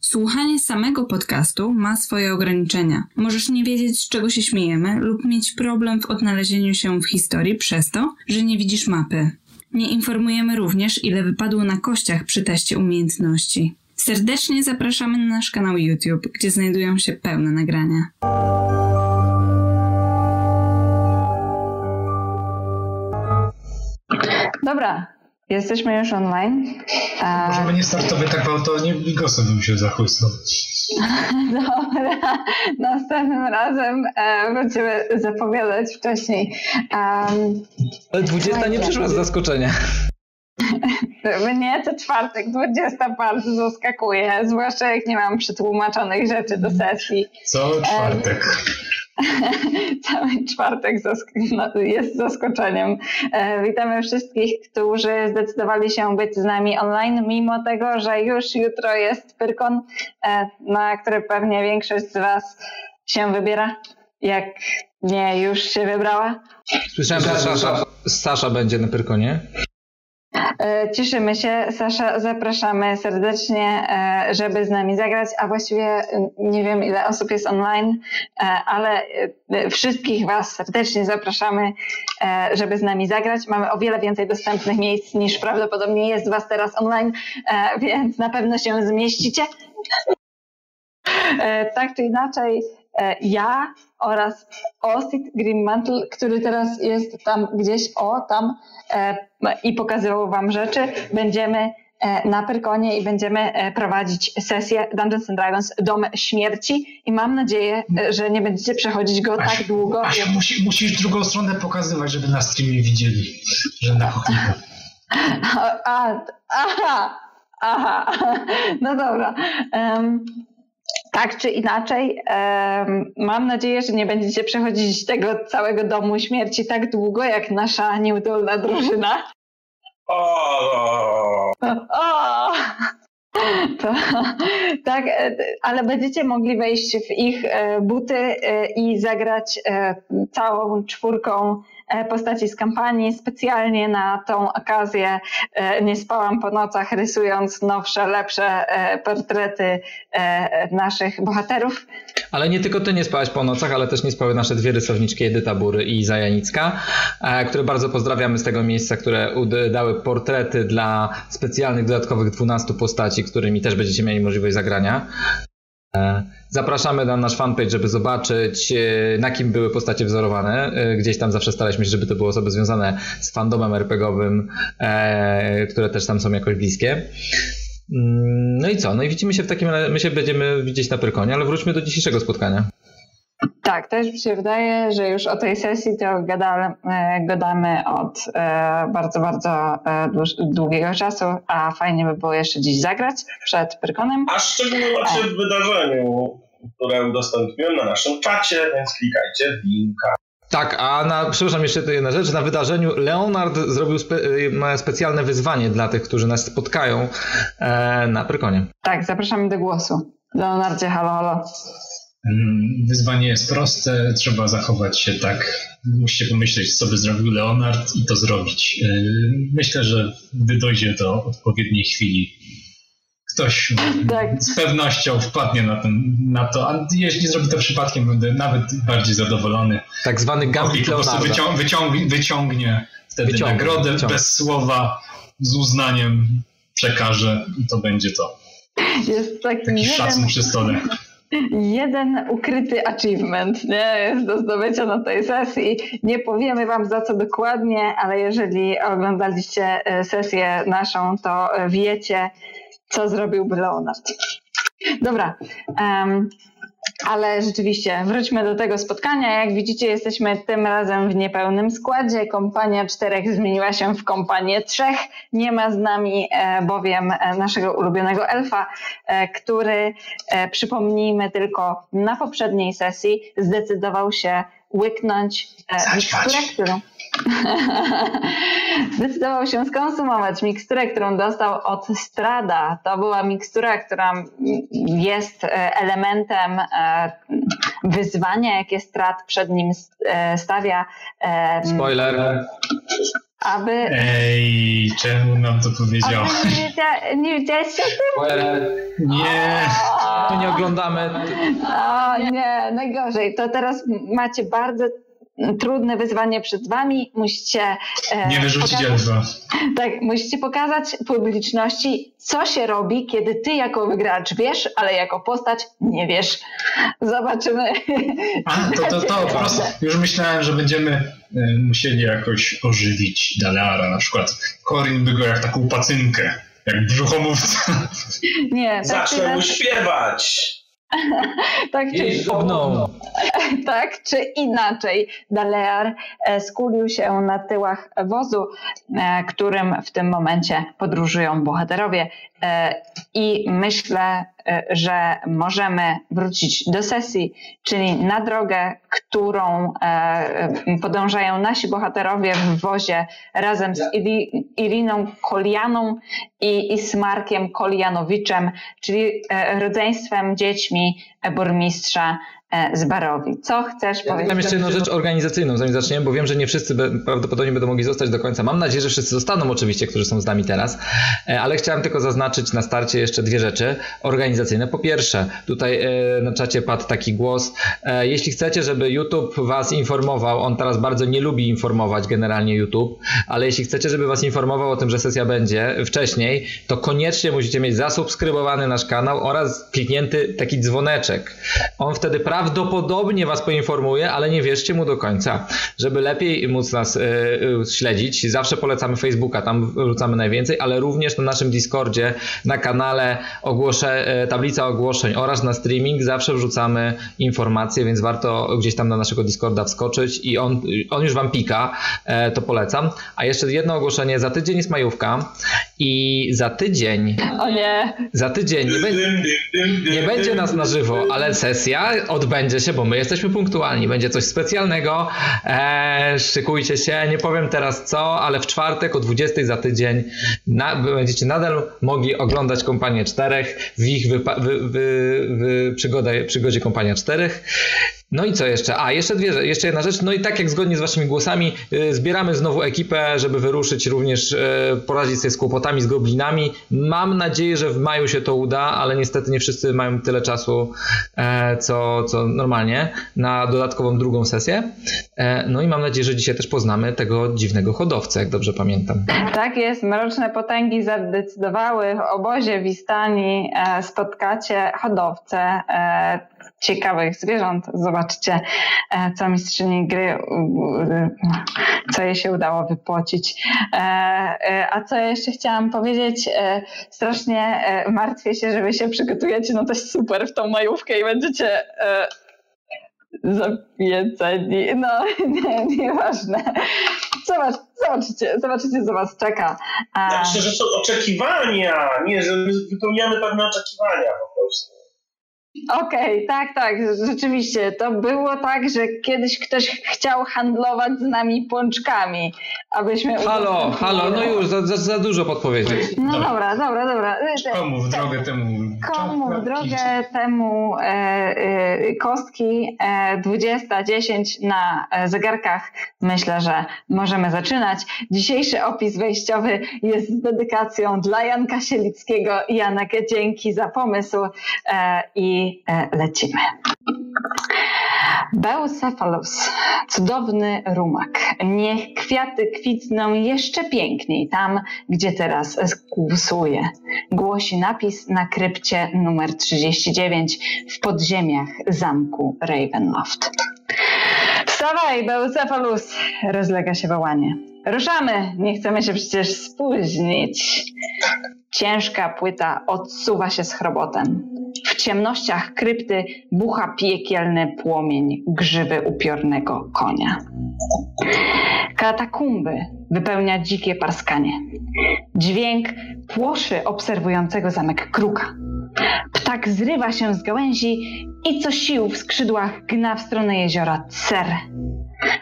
Słuchanie samego podcastu ma swoje ograniczenia. Możesz nie wiedzieć, z czego się śmiejemy, lub mieć problem w odnalezieniu się w historii przez to, że nie widzisz mapy. Nie informujemy również, ile wypadło na kościach przy teście umiejętności. Serdecznie zapraszamy na nasz kanał YouTube, gdzie znajdują się pełne nagrania. Dobra, jesteśmy już online. E, Możemy nie startować tak gwałtownie, Bigosem bym się zachłysnął. Dobra, następnym razem e, będziemy zapowiadać wcześniej. Um, Ale 20 nie przyszła z zaskoczenia. mnie co czwartek 20 bardzo zaskakuje, zwłaszcza jak nie mam przetłumaczonych rzeczy do sesji. Co czwartek. Cały czwartek no, jest zaskoczeniem. E, witamy wszystkich, którzy zdecydowali się być z nami online, mimo tego, że już jutro jest Pyrkon, e, na który pewnie większość z Was się wybiera. Jak nie, już się wybrała. Słyszałem, że Sasza, Sasza będzie na Pyrkonie. E, Cieszymy się, Sasza, zapraszamy serdecznie, e, żeby z nami zagrać, a właściwie nie wiem ile osób jest online, e, ale wszystkich Was serdecznie zapraszamy, żeby z nami zagrać. Mamy o wiele więcej dostępnych miejsc niż prawdopodobnie jest Was teraz online, więc na pewno się zmieścicie. Tak czy inaczej, ja oraz Osit Greenmantle, który teraz jest tam gdzieś, o tam e, i pokazywał Wam rzeczy, będziemy e, na Pyrkonie i będziemy e, prowadzić sesję Dungeons and Dragons Dom Śmierci i mam nadzieję, e, że nie będziecie przechodzić go tak długo. Asiu, musi, musisz drugą stronę pokazywać, żeby na streamie widzieli, że na kochnika. A, aha, aha, no dobra. Em, tak czy inaczej, mam nadzieję, że nie będziecie przechodzić tego całego domu śmierci tak długo, jak nasza nieudolna drużyna. O, O! To, tak, e, ale będziecie mogli wejść w ich e, buty e, i zagrać całą czwórką postaci z kampanii. Specjalnie na tą okazję e, nie spałam po nocach, rysując nowsze, lepsze e, portrety e, naszych bohaterów. Ale nie tylko ty nie spałaś po nocach, ale też nie spały nasze dwie rysowniczki Edyta Bury i Iza Janicka, e, które bardzo pozdrawiamy z tego miejsca, które dały portrety dla specjalnych dodatkowych 12 postaci, którymi też będziecie mieli możliwość zagrania. E, Zapraszamy na nasz fanpage, żeby zobaczyć, e, na kim były postacie wzorowane. E, Gdzieś tam zawsze staraliśmy się, żeby to były osoby związane z fandomem RPGowym, które też tam są jakoś bliskie. Mm, No i co? No i widzimy się w takim razie, my się będziemy widzieć na Pyrkonie, ale wróćmy do dzisiejszego spotkania. Tak, też mi się wydaje, że już o tej sesji to gadamy, e, gadamy od e, bardzo, bardzo e, dłuż, długiego czasu, a fajnie by było jeszcze dziś zagrać przed Pyrkonem. a szczególnie w wydarzeniu, które udostępniłem na naszym czacie, więc klikajcie w linka. Tak, a na, przepraszam jeszcze to jedna rzecz, na wydarzeniu Leonard zrobił spe, y, specjalne wyzwanie dla tych, którzy nas spotkają e, na Pyrkonie. Tak, zapraszamy do głosu. Leonardzie, halo, halo. Mm, Wyzwanie jest proste, trzeba zachować się tak. Musicie pomyśleć, co by zrobił Leonard i to zrobić. Yy, Myślę, że gdy dojdzie do odpowiedniej chwili, ktoś Tak. z pewnością wpadnie na, ten, na to, a jeśli zrobi to przypadkiem, będę nawet bardziej zadowolony. Tak zwany Gambit po prostu wycią, wyciągnie, wyciągnie wtedy Wyciągnie, nagrodę wyciągnie. bez słowa, z uznaniem przekaże i to będzie to. Jest taki Taki szacun przy stole. Jeden ukryty achievement, nie? Jest do zdobycia na tej sesji. Nie powiemy wam za co dokładnie, ale jeżeli oglądaliście e, sesję naszą, to e, wiecie, co zrobiłby Leonard. Dobra. em, ale rzeczywiście, wróćmy do tego spotkania. Jak widzicie, jesteśmy tym razem w niepełnym składzie. Kompania czterech zmieniła się w kompanię trzech. Nie ma z nami e, bowiem e, naszego ulubionego elfa, e, który, przypomnijmy tylko, na poprzedniej sesji zdecydował się łyknąć miksturę, którą zdecydował się skonsumować miksturę, którą dostał od Strada. To była mikstura, która jest e, elementem e, wyzwania, jakie Strad przed nim stawia. Spoiler aby... Ej, czemu nam to powiedział? Nie, nie wiedziałeś o tym? Nie. To nie oglądamy. O nie, najgorzej. To teraz macie bardzo trudne wyzwanie przed wami. Musicie. E, nie wyrzucić elfa. Tak, musicie pokazać publiczności, co się robi, kiedy ty jako wygracz wiesz, ale jako postać nie wiesz. Zobaczymy. A, to, to, to po prostu już myślałem, że będziemy e, musieli jakoś ożywić Daleara. Na przykład Corin by go jak taką pacynkę, jak brzuchomówca. Nie, tak Zacznę mu śpiewać. tak, czy, tak czy inaczej, Dalear e, skulił się na tyłach wozu, e, którym w tym momencie podróżują bohaterowie. E, I myślę, że możemy wrócić do sesji, czyli na drogę, którą podążają nasi bohaterowie w wozie razem z Iriną Kolianą i Ismarkiem Kolianowiczem, czyli rodzeństwem dziećmi burmistrza E, z Barowi. Co chcesz ja powiedzieć? Mam jeszcze jedną rzecz organizacyjną, zanim zaczniemy, bo wiem, że nie wszyscy prawdopodobnie będą mogli zostać do końca. Mam nadzieję, że wszyscy zostaną oczywiście, którzy są z nami teraz, e, ale chciałem tylko zaznaczyć na starcie jeszcze dwie rzeczy organizacyjne. Po pierwsze, tutaj e, na czacie padł taki głos, jeśli chcecie, żeby YouTube was informował, on teraz bardzo nie lubi informować generalnie YouTube, ale jeśli chcecie, żeby was informował o tym, że sesja będzie wcześniej, to koniecznie musicie mieć zasubskrybowany nasz kanał oraz kliknięty taki dzwoneczek. On wtedy prawdopodobnie prawdopodobnie Was poinformuje, ale nie wierzcie mu do końca. Żeby lepiej móc nas y, y, śledzić, zawsze polecamy Facebooka, tam wrzucamy najwięcej, ale również na naszym Discordzie, na kanale ogłosze, y, tablica ogłoszeń oraz na streaming zawsze wrzucamy informacje, więc warto gdzieś tam na naszego Discorda wskoczyć i on, on już Wam pika, to polecam. A jeszcze jedno ogłoszenie, za tydzień jest majówka i za tydzień... O nie! Za tydzień nie, będzie, nie będzie nas na żywo, ale sesja od odbędzie się, bo my jesteśmy punktualni, będzie coś specjalnego. Eee, szykujcie się, nie powiem teraz co, ale w czwartek o 20 za tydzień na, będziecie nadal mogli oglądać Kompanię Czterech w ich wypa- wy, wy, wy, przygodzie Kompania Czterech. No i co jeszcze? A, jeszcze, dwie, jeszcze jedna rzecz. No i tak jak zgodnie z Waszymi głosami, yy, zbieramy znowu ekipę, żeby wyruszyć również, yy, poradzić sobie z kłopotami, z goblinami. Mam nadzieję, że w maju się to uda, ale niestety nie wszyscy mają tyle czasu, e, co, co normalnie, na dodatkową drugą sesję. E, no i mam nadzieję, że dzisiaj też poznamy tego dziwnego hodowcę, jak dobrze pamiętam. Tak jest, mroczne potęgi zadecydowały w obozie w Istanii e, spotkacie hodowcę ciekawych zwierząt. Zobaczcie, e, co mistrzyni gry, co jej się udało wypłocić. E, e, a co jeszcze chciałam powiedzieć, strasznie martwię się, że wy się przygotujecie no coś super w tą majówkę i będziecie zapieceni. No, nie, nieważne. Zobacz, zobaczycie, zobaczycie, co was czeka. Ja myślę, że są oczekiwania, nie, że wypełniamy pewne oczekiwania po prostu. Okej, okay, tak, tak, rzeczywiście. To było tak, że kiedyś ktoś chciał handlować z nami pączkami, abyśmy... Halo, halo, no już, za, za, za dużo podpowiedzi. No dobra, dobra, dobra. Komu w drogę temu... Komu w drogę temu e, e, kostki e, 20, 10 na e, zegarkach. Myślę, że możemy zaczynać. Dzisiejszy opis wejściowy jest z dedykacją dla Janka Sielickiego. Janek, dzięki za pomysł e, i E, lecimy. Beucephalus, cudowny rumak. Niech kwiaty kwitną jeszcze piękniej tam, gdzie teraz kłusuje. Głosi napis na krypcie numer 39 w podziemiach zamku Ravenloft. Wstawaj, Beucephalus! Rozlega się wołanie. Ruszamy! Nie chcemy się przecież spóźnić. Ciężka płyta odsuwa się z chrobotem. W ciemnościach krypty bucha piekielny płomień grzywy upiornego konia. Katakumby wypełnia dzikie parskanie. Dźwięk płoszy obserwującego zamek kruka. Ptak zrywa się z gałęzi i co sił w skrzydłach gna w stronę jeziora Cer.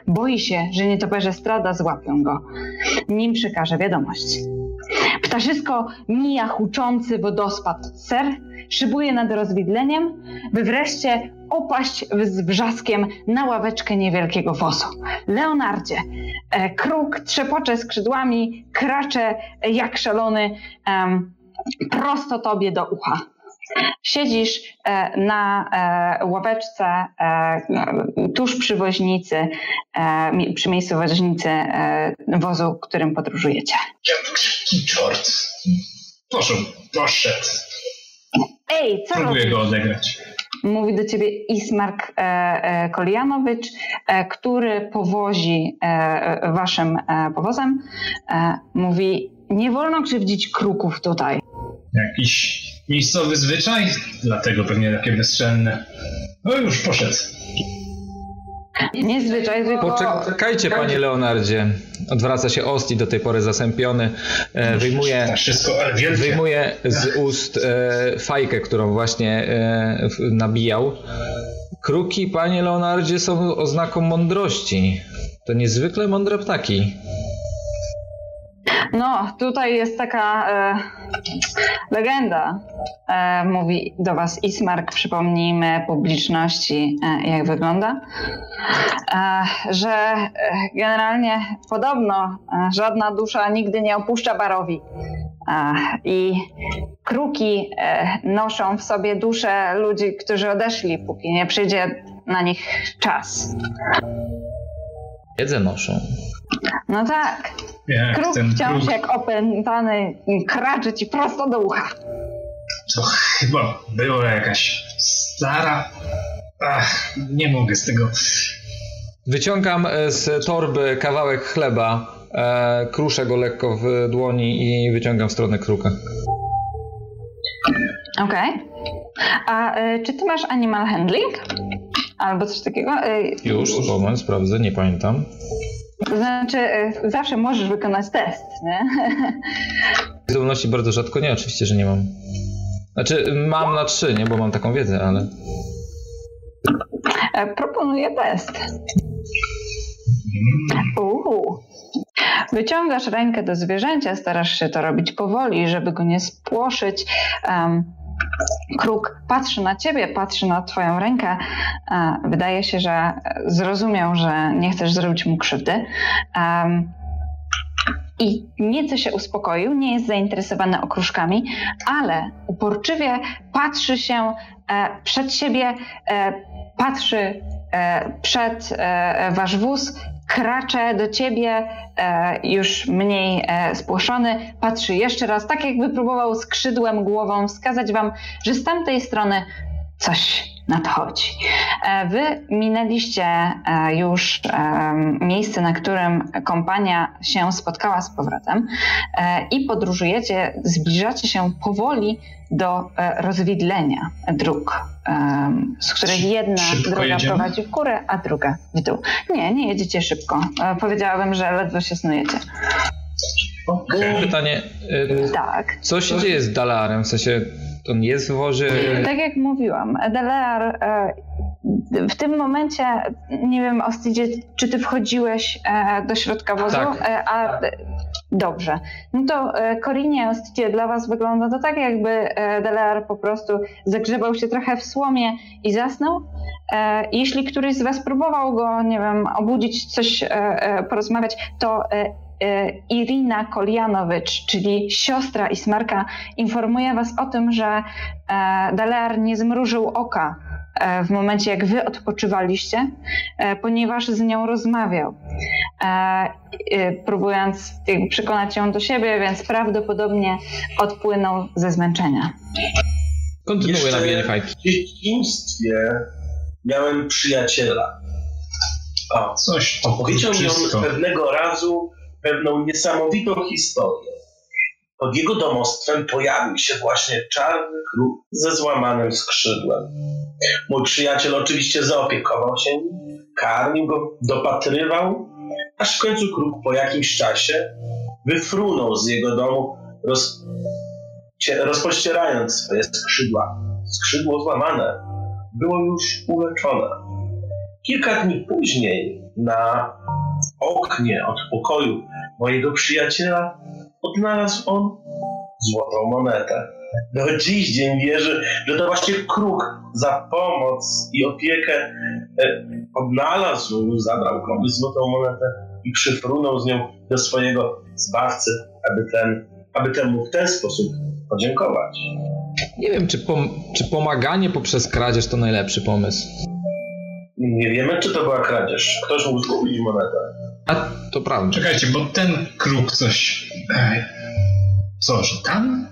Boi się, że nietoperze strada złapią go, nim przekaże wiadomość. Ptaszysko mija huczący wodospad Cer, szybuje nad rozwidleniem, by wreszcie opaść z wrzaskiem na ławeczkę niewielkiego wozu. Leonardzie, e, kruk trzepocze skrzydłami, kracze jak szalony prosto tobie do ucha. Siedzisz e, na e, ławeczce e, tuż przy woźnicy, przy miejscu woźnicy wozu, którym podróżujecie. Czort. Poszedł, poszedł. Ej, co Próbuję robisz? go odegrać. Mówi do ciebie Ismark Kolianowicz, który powozi waszym powozem. Mówi, nie wolno krzywdzić kruków tutaj. Jakiś miejscowy zwyczaj, dlatego pewnie takie bezczelne. No już poszedł. Nie zwyczaj, tylko... Poczekajcie, panie Leonardzie. Odwraca się Osti, do tej pory zasępiony. E, wyjmuje, wszystko, wyjmuje z ust e, fajkę, którą właśnie e, w- nabijał. Kruki, panie Leonardzie, są oznaką mądrości. To niezwykle mądre ptaki. No, tutaj jest taka e, legenda, e, mówi do was Ismark, przypomnijmy publiczności, e, jak wygląda, e, że e, generalnie podobno e, żadna dusza nigdy nie opuszcza barowi. I kruki noszą w sobie dusze ludzi, którzy odeszli, póki nie przyjdzie na nich czas. Wiedzę noszą. No tak, Jak kruk ten wciąż kruk, jak opętany kracze ci prosto do ucha. to chyba była jakaś stara... Ach, nie mogę z tego... Wyciągam e, z torby kawałek chleba, e, kruszę go lekko w dłoni i wyciągam w stronę kruka. Okej. A y, czy ty masz animal handling? Albo coś takiego? Y, Już, moment, sprawdzę, nie pamiętam. To znaczy, y, zawsze możesz wykonać test, nie? Zdolności bardzo rzadko nie, oczywiście, że nie mam. Znaczy, mam na trzy, nie, bo mam taką wiedzę, ale... E, Proponuję test. Uhu. Wyciągasz rękę do zwierzęcia, starasz się to robić powoli, żeby go nie spłoszyć. Em, kruk patrzy na ciebie, patrzy na twoją rękę. Wydaje się, że zrozumiał, że nie chcesz zrobić mu krzywdy. I nieco się uspokoił, nie jest zainteresowany okruszkami, ale uporczywie patrzy się e, przed siebie, e, patrzy e, przed wasz wóz, kracze do ciebie, e, już mniej e, spłoszony, patrzy jeszcze raz, tak jakby próbował skrzydłem głową wskazać wam, że z tamtej strony coś nadchodzi. E, Wy minęliście e, już e, miejsce, na którym kompania się spotkała z powrotem i podróżujecie, zbliżacie się powoli do rozwidlenia dróg, z których jedna Szybko droga jedziemy? prowadzi w górę, a druga w dół. Nie, nie jedziecie szybko. Powiedziałabym, że ledwo się snujecie. Okej. Pytanie, y, Tak. co się dzieje z Dalarem? W sensie, on jest w wozie? Tak jak mówiłam, Edelear e, w tym momencie, nie wiem, Ostidzie, czy ty wchodziłeś e, do środka wozu? Tak. E, A, dobrze. No to Korinie, Ostidzie, dla was wygląda to tak, jakby e, Delear po prostu zagrzebał się trochę w słomie i zasnął. Jeśli któryś z was próbował go, nie wiem, obudzić, coś porozmawiać, to Irina Kolianowicz, czyli siostra Ismarka, informuje was o tym, że e, Dalear nie zmrużył oka e, w momencie, jak wy odpoczywaliście, e, ponieważ z nią rozmawiał, próbując przekonać ją do siebie, więc prawdopodobnie odpłynął ze zmęczenia. Kontynuuję Jeszcze nabijanie fajki. W dzieciństwie miałem przyjaciela. A, Coś opowiedział mi on pewnego razu pewną niesamowitą historię. Pod jego domostwem pojawił się właśnie czarny kruk ze złamanym skrzydłem. Mój przyjaciel oczywiście zaopiekował się nim, karmił go, dopatrywał, aż w końcu kruk po jakimś czasie wyfrunął z jego domu, roz, cie- rozpościerając swoje skrzydła. Skrzydło złamane. było już uleczone. Kilka dni później na oknie od pokoju mojego przyjaciela odnalazł on złotą monetę. Do dziś dzień wierzy, że to właśnie kruk za pomoc i opiekę e, odnalazł, zabrał komuś złotą monetę i przyfrunął z nią do swojego zbawcy, aby, ten, aby temu w ten sposób podziękować. Nie wiem, czy, pom czy pomaganie poprzez kradzież to najlepszy pomysł. Nie wiemy, czy to była kradzież. Ktoś mógł zgubić monetę. A to prawda. Czekajcie, bo ten kruk coś. E, co, że tam?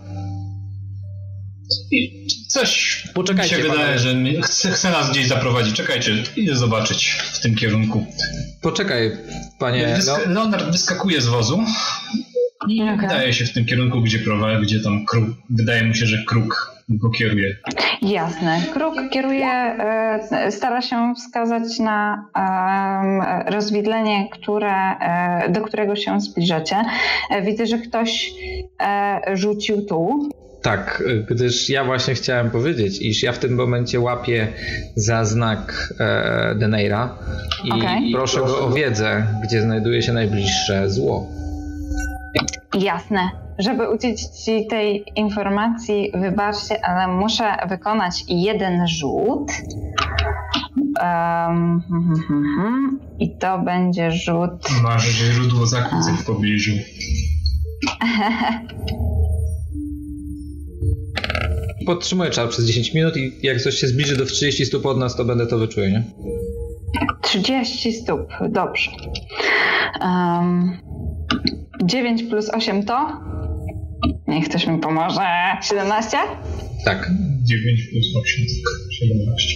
I coś Poczekajcie, mi się wydaje, panowie. że mi- chce, chce nas gdzieś zaprowadzić. Czekajcie, idę zobaczyć w tym kierunku. Poczekaj, panie. No, Wysk- Leonard wyskakuje z wozu i Okej. wydaje się w tym kierunku, gdzie prowadzi, gdzie tam kruk. Wydaje mu się, że kruk go kieruje. Jasne. Kruk kieruje, e, stara się wskazać na rozwidlenie, które, e, do którego się zbliżacie. E, Widzę, że ktoś rzucił tu. tak, gdyż ja właśnie chciałem powiedzieć, iż ja w tym momencie łapię za znak e, Deneira i Okej. proszę go o wiedzę, gdzie znajduje się najbliższe zło. Jasne. Żeby udzielić Ci tej informacji, wybaczcie, ale muszę wykonać jeden rzut. Hmm, hmm, hmm. I to będzie rzut. Masz źródło zakłóceń w pobliżu. Podtrzymuję czar przez 10 minut i jak coś się zbliży do 30 stóp od nas, to będę to wyczuł, nie? 30 stóp. Dobrze. Um, 9 plus 8 to? Niech ktoś mi pomoże. 17? Tak. 9 plus 8, tak, 17.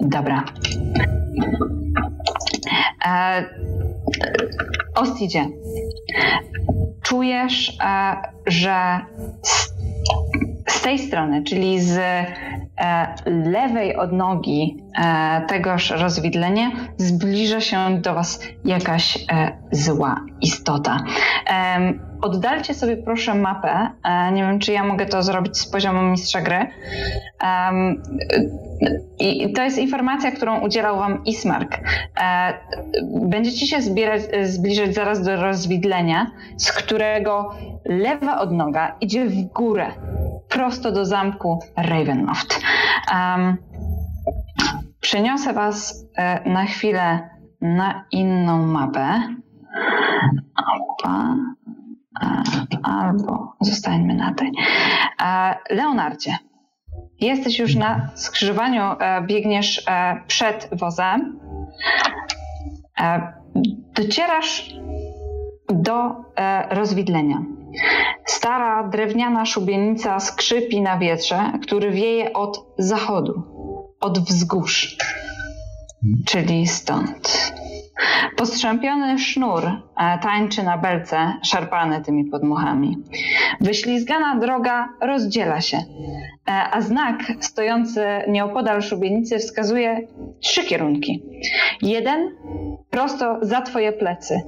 Dobra. E, Ostidzie, czujesz, e, że z, z tej strony, czyli z e, lewej odnogi e, tegoż rozwidlenia, zbliża się do Was jakaś e, zła istota. Em, oddalcie sobie proszę mapę. E, nie wiem, czy ja mogę to zrobić z poziomu mistrza gry. I to jest informacja, którą udzielał Wam Ismark. E, Będziecie się zbierać, zbliżać zaraz do rozwidlenia, z którego lewa odnoga idzie w górę, prosto do zamku Ravenloft. Przeniosę Was e, na chwilę na inną mapę. Opa. Albo zostańmy na tej. E, Leonardzie, Jesteś już na skrzyżowaniu, e, biegniesz e, przed wozem. Docierasz do rozwidlenia. Stara drewniana szubienica skrzypi na wietrze, który wieje od zachodu, od wzgórz, czyli stąd. Postrzępiony sznur e, tańczy na belce, szarpany tymi podmuchami. Wyślizgana droga rozdziela się, e, a znak stojący nieopodal szubienicy wskazuje trzy kierunki. Jeden prosto za twoje plecy.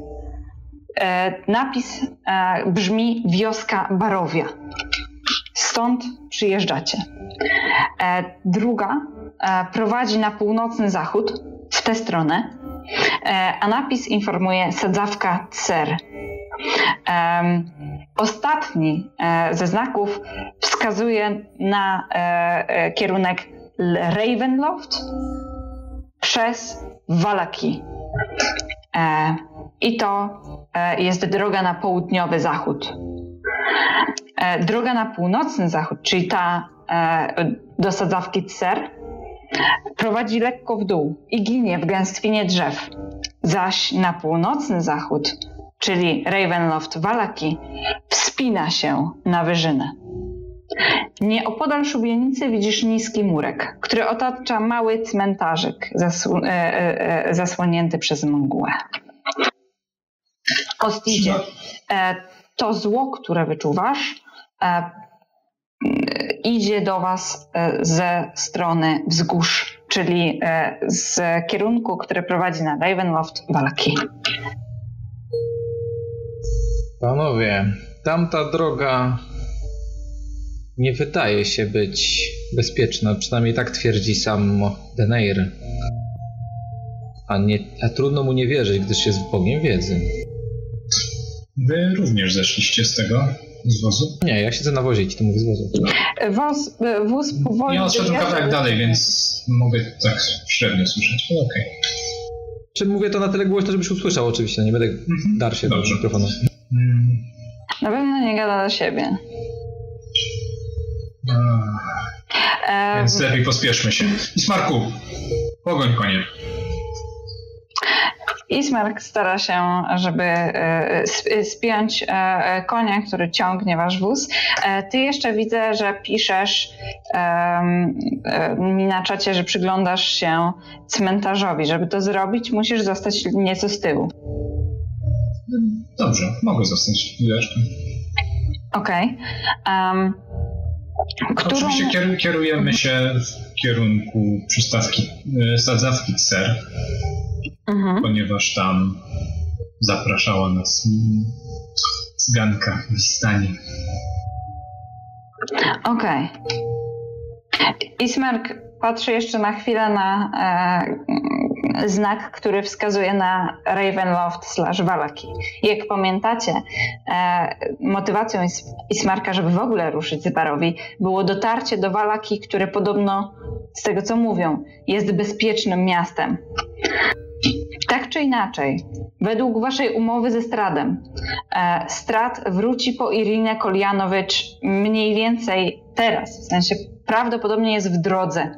E, Napis brzmi wioska Barowia. Stąd przyjeżdżacie. Druga prowadzi na północny zachód, w tę stronę, a napis informuje sadzawka Cer. Ostatni e, ze znaków wskazuje na e, e, kierunek Ravenloft przez Walaki. E, I to e, jest droga na południowy zachód. E, Droga na północny zachód, czyli ta e, do sadzawki Cer, prowadzi lekko w dół i ginie w gęstwinie drzew. Zaś na północny zachód, czyli Ravenloft Valaki, wspina się na wyżynę. Nieopodal szubienicy widzisz niski murek, który otacza mały cmentarzyk zasł- e, e, e, zasłonięty przez mgłę. Ostidzie, e, to zło, które wyczuwasz, e, idzie do Was e, ze strony wzgórz, czyli e, z kierunku, który prowadzi na Ravenloft Valaki. Panowie, tamta droga nie wydaje się być bezpieczna. Przynajmniej tak twierdzi sam Deneir. A, nie, a trudno mu nie wierzyć, gdyż jest Bogiem wiedzy. Wy również zeszliście z tego z wozu? Nie, ja siedzę na wozie i ty mówisz z wozu. Wóz, wóz powoli... Ja odszedłem kawałek do- dalej, więc mogę tak średnio słyszeć. Ale okej. Czy mówię to na tyle głośno, żebyś usłyszał oczywiście, nie będę dar się do Dobrze. mikrofonu. Mm, Na pewno nie gada do siebie. a, E, Więc lepiej pospieszmy się. Ismarku, pogoń konie. Ismark stara się, żeby e, sp- spiąć e, e, konia, który ciągnie wasz wóz. E, Ty jeszcze widzę, że piszesz e, mi na czacie, że przyglądasz się cmentarzowi. Żeby to zrobić, musisz zostać nieco z tyłu. Dobrze, mogę zostać chwileczkę. Okej. Em, Którą... Oczywiście kieru- kierujemy się w kierunku przystawki, e, sadzawki Cer, Mhm. ponieważ tam zapraszała nas cyganka w stanie. Okej. Ismark patrzy jeszcze na chwilę na e, znak, który wskazuje na Ravenloft slash Valaki. Jak pamiętacie, e, motywacją Is- Ismarka, żeby w ogóle ruszyć Zybarowi, było dotarcie do Valaki, które podobno, z tego co mówią, jest bezpiecznym miastem. Tak czy inaczej, według waszej umowy ze Stradem, e, Strad wróci po Irinę Koljanowicz mniej więcej teraz, w sensie prawdopodobnie jest w drodze,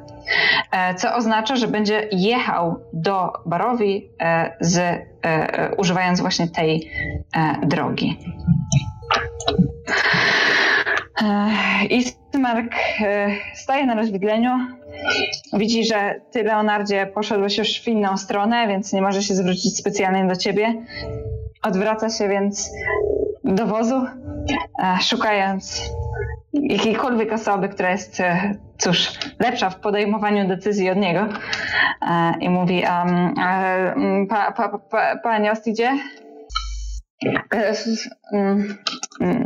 co oznacza, że będzie jechał do Barowi e, z, e, e, używając właśnie tej e, drogi. E, Ismark e, staje na rozwidleniu. Widzi, że ty, Leonardzie, poszedłeś już w inną stronę, więc nie może się zwrócić specjalnie do ciebie. Odwraca się więc do wozu, e, szukając jakiejkolwiek osoby, która jest, e, cóż, lepsza w podejmowaniu decyzji od niego. E, I mówi, um, pa, pa, pa, panie Ostidzie, e,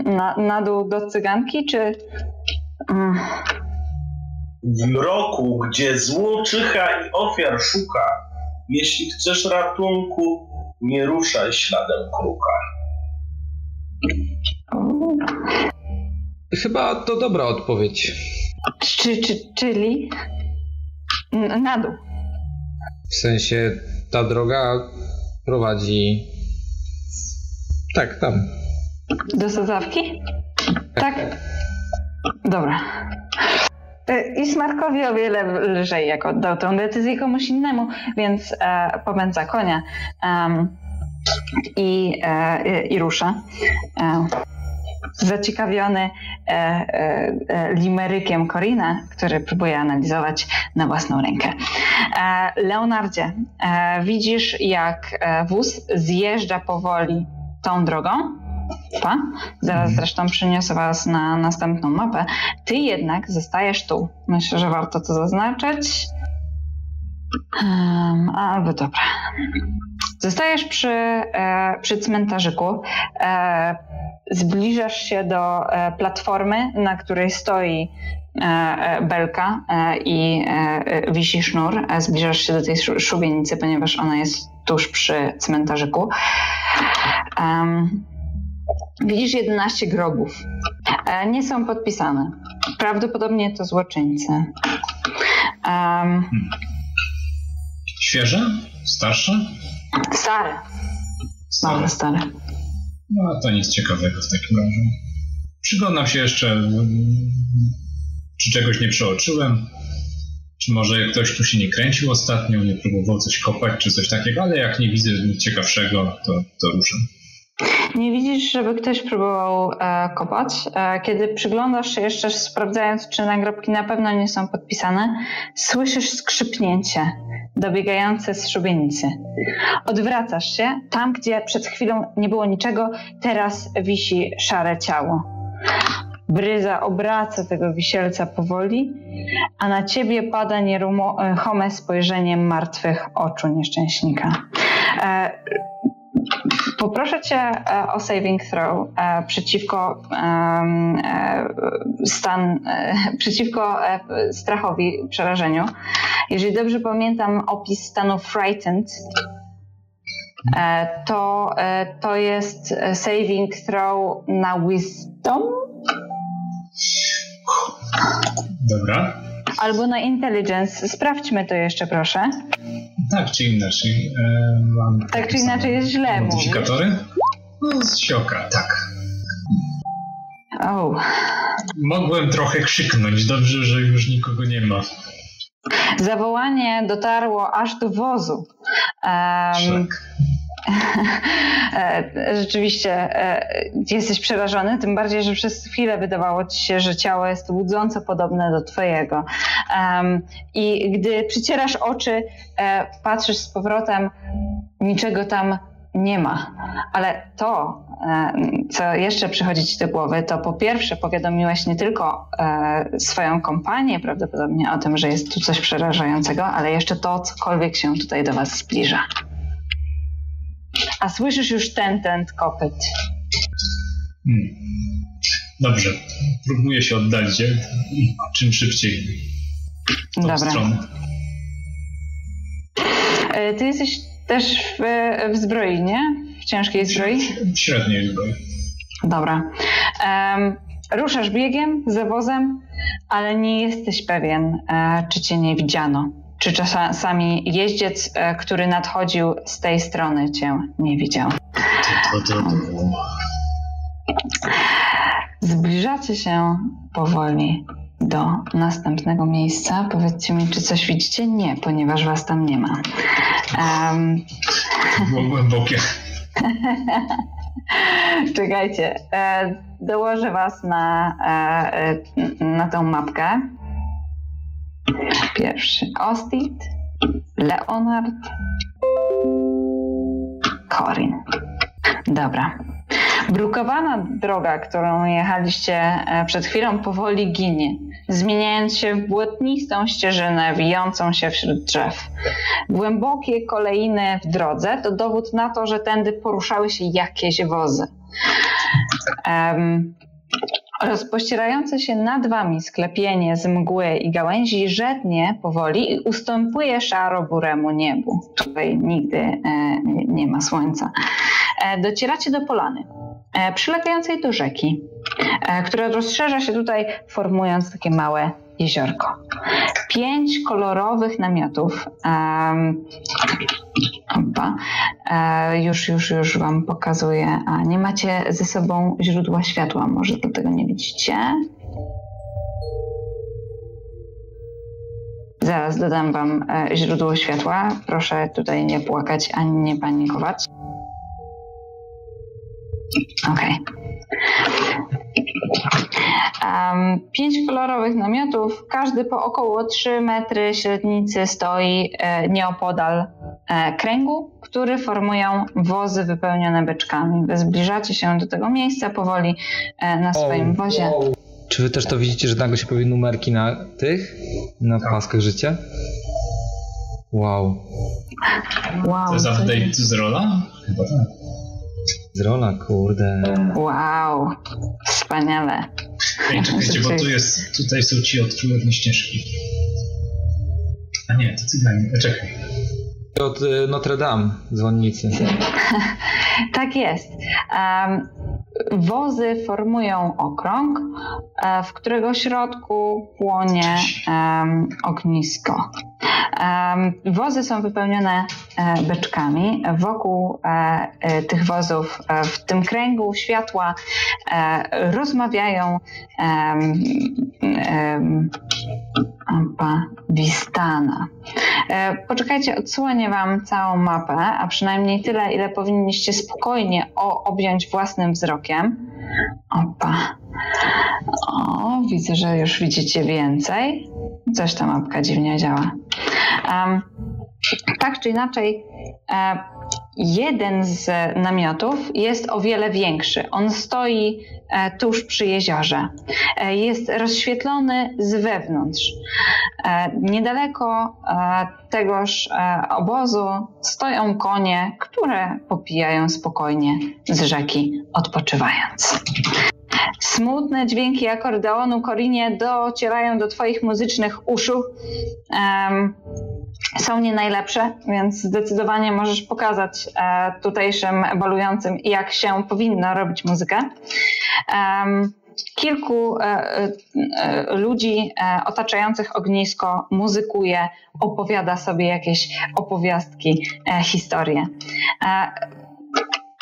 na, na dół do cyganki, czy... mm, W mroku, gdzie zło czyha i ofiar szuka, jeśli chcesz ratunku, nie ruszaj śladem kruka. Chyba to dobra odpowiedź. Czy, czy, czyli na dół. W sensie ta droga prowadzi. Tak, tam. Do sadzawki? Tak. Dobra. E, I Smarkowi o wiele lżej, jak oddał tę decyzję komuś innemu, więc e, popędza konia i, e, i rusza. E, zaciekawiony e, e, e, limerykiem Corina, który próbuje analizować na własną rękę. E, Leonardzie, e, widzisz jak e, wóz zjeżdża powoli tą drogą. Pa. Zaraz zresztą przyniosę Was na następną mapę. Ty jednak zostajesz tu. Myślę, że warto to zaznaczyć. Um, albo dobra. Zostajesz przy, e, przy cmentarzyku. E, zbliżasz się do e, platformy, na której stoi e, e, belka i wisi sznur. Zbliżasz się do tej szu- szubienicy, ponieważ ona jest tuż przy cmentarzyku. Widzisz 11 grobów. Nie są podpisane. Prawdopodobnie to złoczyńcy. Em, Świeże? Starsze? stare. Stare. Stare. No to nic ciekawego w takim razie. Przyglądam się jeszcze, mm, czy czegoś nie przeoczyłem, czy może ktoś tu się nie kręcił ostatnio, nie próbował coś kopać, czy coś takiego, ale jak nie widzę nic ciekawszego, to, to ruszam. Nie widzisz, żeby ktoś próbował e, kopać. E, kiedy przyglądasz się jeszcze, sprawdzając, czy nagrobki na pewno nie są podpisane, słyszysz skrzypnięcie dobiegające z szubienicy. Odwracasz się. Tam, gdzie przed chwilą nie było niczego, teraz wisi szare ciało. Bryza obraca tego wisielca powoli, a na ciebie pada nieruchome spojrzenie martwych oczu nieszczęśnika. E, Poproszę cię e, o saving throw e, przeciwko e, stan, przeciwko strachowi, przerażeniu. Jeżeli dobrze pamiętam opis stanu frightened, to, to jest saving throw na wisdom. Dobra. Albo na intelligence. Sprawdźmy to jeszcze, proszę. Tak czy inaczej. E, mam tak czy inaczej jest źle. Modyfikatory? No, z sioka, tak. Oh. Mogłem trochę krzyknąć. Dobrze, że już nikogo nie ma. Zawołanie dotarło aż do wozu. Um, Rzeczywiście e, jesteś przerażony, tym bardziej, że przez chwilę wydawało ci się, że ciało jest budząco podobne do twojego. I gdy przycierasz oczy, e, patrzysz z powrotem, niczego tam nie ma. Ale to, e, co jeszcze przychodzi ci do głowy, to po pierwsze powiadomiłeś nie tylko swoją kompanię prawdopodobnie o tym, że jest tu coś przerażającego, ale jeszcze to, cokolwiek się tutaj do was zbliża. A słyszysz już ten, ten kopyt. Hmm. Dobrze. Próbuję się oddalić czym szybciej. Dobra. Stronę. E, ty jesteś też w, w zbroi, nie? W ciężkiej zbroi? W średniej zbroi. Dobra. Um, ruszasz biegiem za wozem, ale nie jesteś pewien, e, czy cię nie widziano czy czasami jeździec, e, który nadchodził z tej strony cię nie widział. Zbliżacie się powoli do następnego miejsca. Powiedzcie mi, czy coś widzicie? Nie, ponieważ was tam nie ma. Um... Było głębokie. Czekajcie, e, dołożę was na, e, na tą mapkę. Pierwszy Ostit, Leonard, Corin. Dobra. Brukowana droga, którą jechaliście e, przed chwilą, powoli ginie, zmieniając się w błotnistą ścieżynę wijącą się wśród drzew. Głębokie kolejne w drodze to dowód na to, że tędy poruszały się jakieś wozy. Um, Rozpościerające się nad wami sklepienie z mgły i gałęzi żednie powoli ustępuje szaro-buremu niebu. Tutaj nigdy e, nie ma słońca. E, docieracie do polany, e, przylegającej do rzeki, która rozszerza się tutaj, formując takie małe jeziorko. Pięć kolorowych namiotów. Um, e, już, już, już Wam pokazuję. A nie macie ze sobą źródła światła, może dlatego nie widzicie. Zaraz dodam Wam e, źródło światła. Proszę tutaj nie płakać ani nie panikować. Okej. Okay. Um, pięć kolorowych namiotów, każdy po około 3 metry średnicy stoi e, nieopodal e, kręgu, który formują wozy wypełnione beczkami. Wy zbliżacie się do tego miejsca powoli e, na swoim oh, wozie. Wow. Czy wy też to widzicie, że nagle się pojawiły numerki na tych, na tak. paskach życia? Wow. wow to jest update z rola? Chyba tak. Z rola, kurde. Wow, wspaniale. Ej, czekajcie, bo tu jest, tutaj są ci odtwórne ścieżki. A nie, to cyganie, e, czekaj. Od y, Notre Dame, dzwonnicy. tak jest. Um, wozy formują okrąg, e, w którego środku płonie ognisko. Wozy są wypełnione e, beczkami. Wokół e, tych wozów, w tym kręgu światła, rozmawiają Ampa Vistana. Poczekajcie, odsłonię Wam całą mapę, a przynajmniej tyle, ile powinniście spokojnie objąć własnym wzrokiem. Opa. O, widzę, że już widzicie więcej. Coś ta mapka dziwnie działa. Um, tak czy inaczej, e, jeden z namiotów jest o wiele większy. On stoi e, tuż przy jeziorze. E, jest rozświetlony z wewnątrz. E, niedaleko tegoż obozu stoją konie, które popijają spokojnie z rzeki, odpoczywając. Smutne dźwięki akordeonu Korinie docierają do Twoich muzycznych uszu. Um, są nie najlepsze, więc zdecydowanie możesz pokazać e, tutejszym balującym, jak się powinno robić muzykę. kilku e, e, ludzi otaczających ognisko muzykuje, opowiada sobie jakieś opowiastki, historie.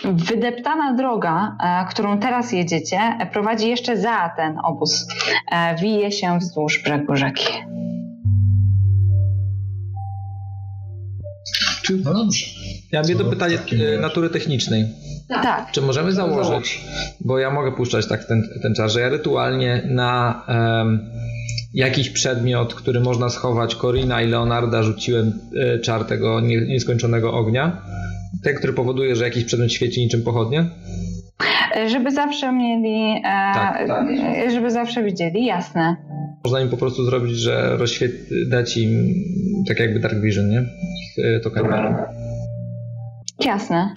Wydeptana droga, którą teraz jedziecie, prowadzi jeszcze za ten obóz. Wije się wzdłuż brzegu rzeki. No dobrze. Ja mam jedno pytanie e, natury technicznej. Tak. Czy możemy założyć, bo ja mogę puszczać tak ten, ten czas, że ja rytualnie na um, jakiś przedmiot, który można schować Corina i Leonarda rzuciłem e, czar tego nieskończonego ognia? Ten, który powoduje, że jakiś przedmiot świeci niczym pochodnie? Żeby zawsze mieli, e, tak, tak. żeby zawsze widzieli, jasne. Można im po prostu zrobić, że rozświet- dać im tak jakby Dark Vision, nie? Ich, to kamerą. Jasne.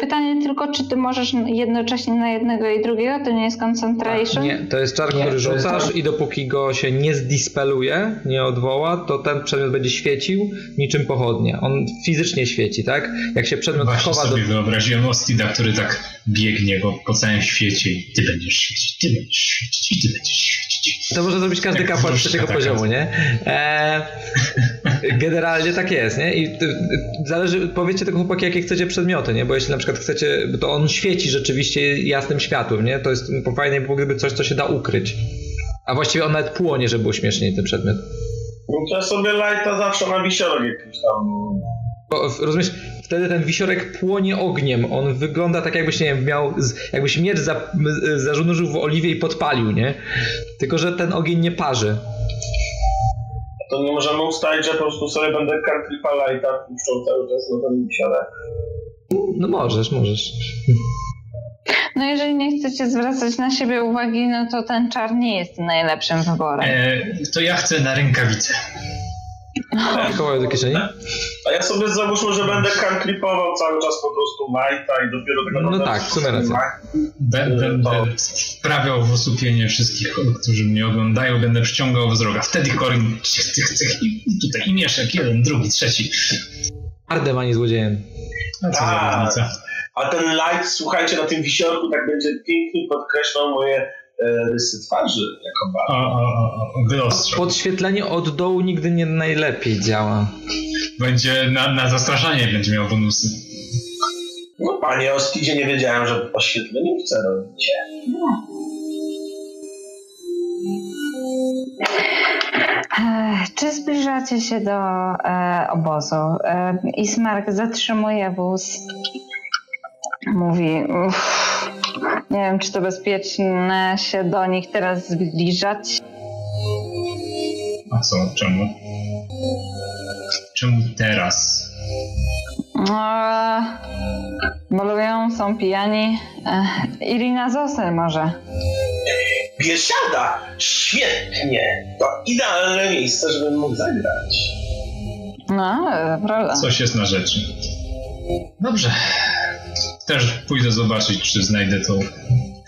Pytanie tylko, czy ty możesz jednocześnie na jednego i drugiego? To nie jest concentration? Nie, to jest czar, który rzucasz i dopóki go się nie zdispeluje, nie odwoła, to ten przedmiot będzie świecił niczym pochodnie. On fizycznie świeci, tak? Jak się przedmiot Właśnie chowa sobie do... wyobraziłem Ostida, który tak biegnie go po całym świecie i ty będziesz świecić, ty będziesz świecić i ty będziesz świecić. To może zrobić każdy kapłan trzeciego poziomu, nie? Eee, generalnie tak jest, nie? I zależy, powiedzcie tego chłopaki, jakie chcecie przedmioty, nie? Bo jeśli na przykład chcecie, to on świeci rzeczywiście jasnym światłem, nie? To jest fajnie, bo gdyby coś, co się da ukryć. A właściwie on nawet płonie, żeby było śmieszniej ten przedmiot. No to ja sobie lighta zawsze na wisiorek jakiś tam... Bo, rozumiesz, wtedy ten wisiorek płonie ogniem. On wygląda tak, jakbyś, nie wiem, miał, jakbyś miecz za, w oliwie i podpalił, nie? Tylko, że ten ogień nie parzy. To nie możemy ustalić, że po prostu sobie będę country lighta puszczał cały czas na ten wisiorek. No możesz, możesz. No jeżeli nie chcecie zwracać na siebie uwagi, no to ten czar nie jest najlepszym wyborem. E, to ja chcę na rękawice. Kawałek do kieszeni? A ja sobie załóżmy, że będę canclipował cały czas po prostu Lighta i dopiero tego No tak, w sumie racja. Będę sprawiał w osłupienie wszystkich, którzy mnie oglądają, będę przyciągał wzrok, a wtedy Corin i tutaj i Mieszek, jeden, drugi, trzeci. Ardem, a nie złodziejem. A co za różnica? A ten light, słuchajcie, na tym wisiorku tak będzie pięknie podkreślał moje rysy twarzy jako bardzo. Podświetlenie od dołu nigdy nie najlepiej działa. Będzie na, na zastraszanie będzie miał bonusy. No panie Ostidzie, nie wiedziałem, że oświetleniówce robicie. No. Czy zbliżacie się do e, obozu? E, Ismark zatrzymuje wóz. Mówi, uff, nie wiem, czy to bezpieczne się do nich teraz zbliżać. A co, czemu? Czemu teraz? No, bolują, są pijani. E, Irina Zosy może. Biesiada! Świetnie! To idealne miejsce, żebym mógł zagrać. No, prawda. Coś jest na rzeczy. Dobrze. Też pójdę zobaczyć, czy znajdę tą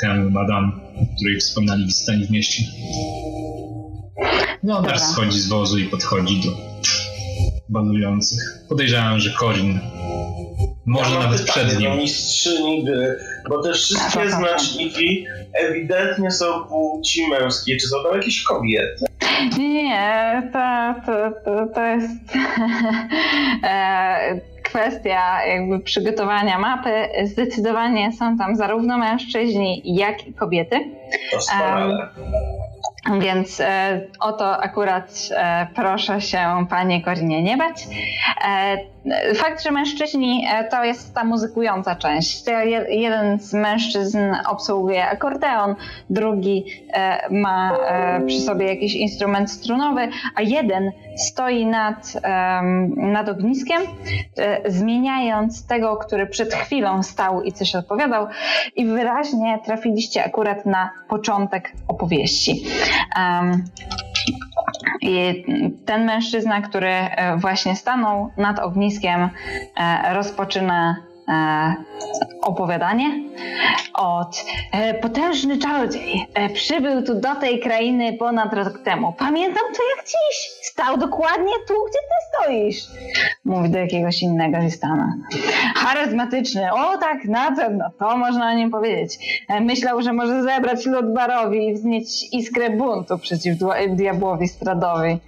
tę madam, o której wspominali w stanie w mieście. No, też schodzi z wozu i podchodzi do banujących. Podejrzewam, że Corin może ja nawet przed nim. mistrzyni gry, bo te wszystkie znaczniki ewidentnie są płci męskiej. Czy są tam jakieś kobiety? Nie, to, to, to, to jest e, kwestia jakby przygotowania mapy. Zdecydowanie są tam zarówno mężczyźni, jak i kobiety. To wspaniale. Więc e, o to akurat e, proszę się Panie Korinie nie bać. E, fakt, że mężczyźni to jest ta muzykująca część. Jeden z mężczyzn obsługuje akordeon, drugi ma przy sobie jakiś instrument strunowy, a jeden stoi nad, nad ogniskiem, zmieniając tego, który przed chwilą stał i coś odpowiadał, i wyraźnie trafiliście akurat na początek opowieści. Um, i ten mężczyzna, który e, właśnie stanął nad ogniskiem, e, rozpoczyna opowiadanie od potężny czarodziej. Przybył tu do tej krainy ponad rok temu. Pamiętam to jak dziś. Stał dokładnie tu, gdzie ty stoisz. Mówi do jakiegoś innego Listana. Charyzmatyczny. O tak, na pewno. To można o nim powiedzieć. Myślał, że może zebrać lud barowi i wznieść iskrę buntu przeciw diabłowi Stradowi.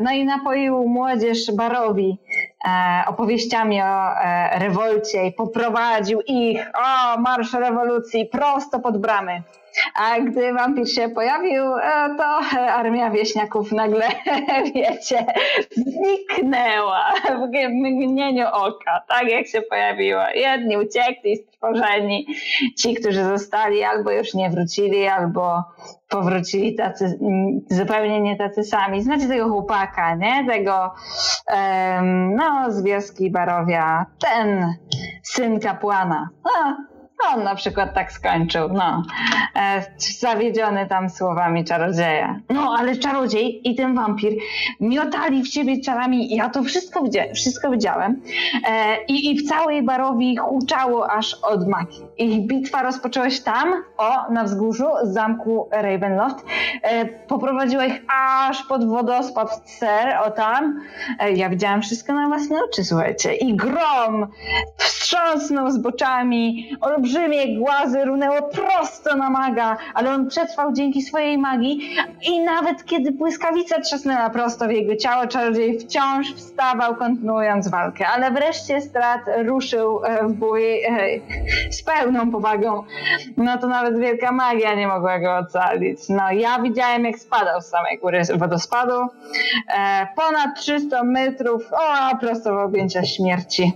No i napoił młodzież barowi E, opowieściami o e, rewolcie i poprowadził ich, o, marsz rewolucji prosto pod bramy. A gdy wampir się pojawił, e, to armia wieśniaków nagle, wiecie, zniknęła w mgnieniu oka, tak jak się pojawiła. Jedni uciekli, stworzeni, ci, którzy zostali, albo już nie wrócili, albo powrócili tacy, zupełnie nie tacy sami. Znacie tego chłopaka, nie? Tego, um, no, z wioski Barowia, ten syn kapłana. No, on na przykład tak skończył, no. E, zawiedziony tam słowami czarodzieja. No, ale czarodziej i ten wampir miotali w siebie czarami. Ja to wszystko, widziałem, wszystko widziałem. E, i, I w całej barowi huczało aż od magii. Ich bitwa rozpoczęła się tam, o, na wzgórzu z zamku Ravenloft. E, poprowadziła ich aż pod wodospad Ser, o tam. E, ja widziałem wszystko na własne oczy, słuchajcie. I grom wstrząsnął zboczami, olbrzymi olbrzymie głazy runęło prosto na maga, ale on przetrwał dzięki swojej magii i nawet kiedy błyskawica trzasnęła prosto w jego ciało, czarodziej wciąż wstawał, kontynuując walkę. Ale wreszcie Strat ruszył e, w bój e, z pełną powagą. No to nawet wielka magia nie mogła go ocalić. No ja widziałem jak spadał z samej góry wodospadu. E, ponad 300 metrów, o, prosto w objęcia śmierci.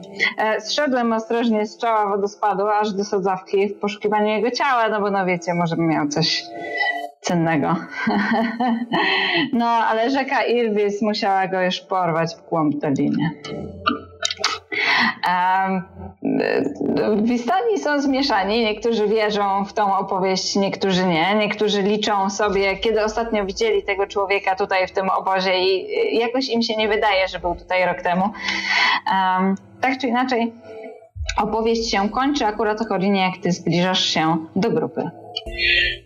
Zszedłem ostrożnie z czoła wodospadu, aż do sadzawki w poszukiwaniu jego ciała, no bo no wiecie, może by miał coś cennego. no, ale rzeka Irwis musiała go już porwać w głąb doliny. Wistani są zmieszani. Niektórzy wierzą w tą opowieść, niektórzy nie. Niektórzy liczą sobie, kiedy ostatnio widzieli tego człowieka tutaj w tym obozie i jakoś im się nie wydaje, że był tutaj rok temu. Tak czy inaczej, opowieść się kończy akurat o Korinie, jak ty zbliżasz się do grupy.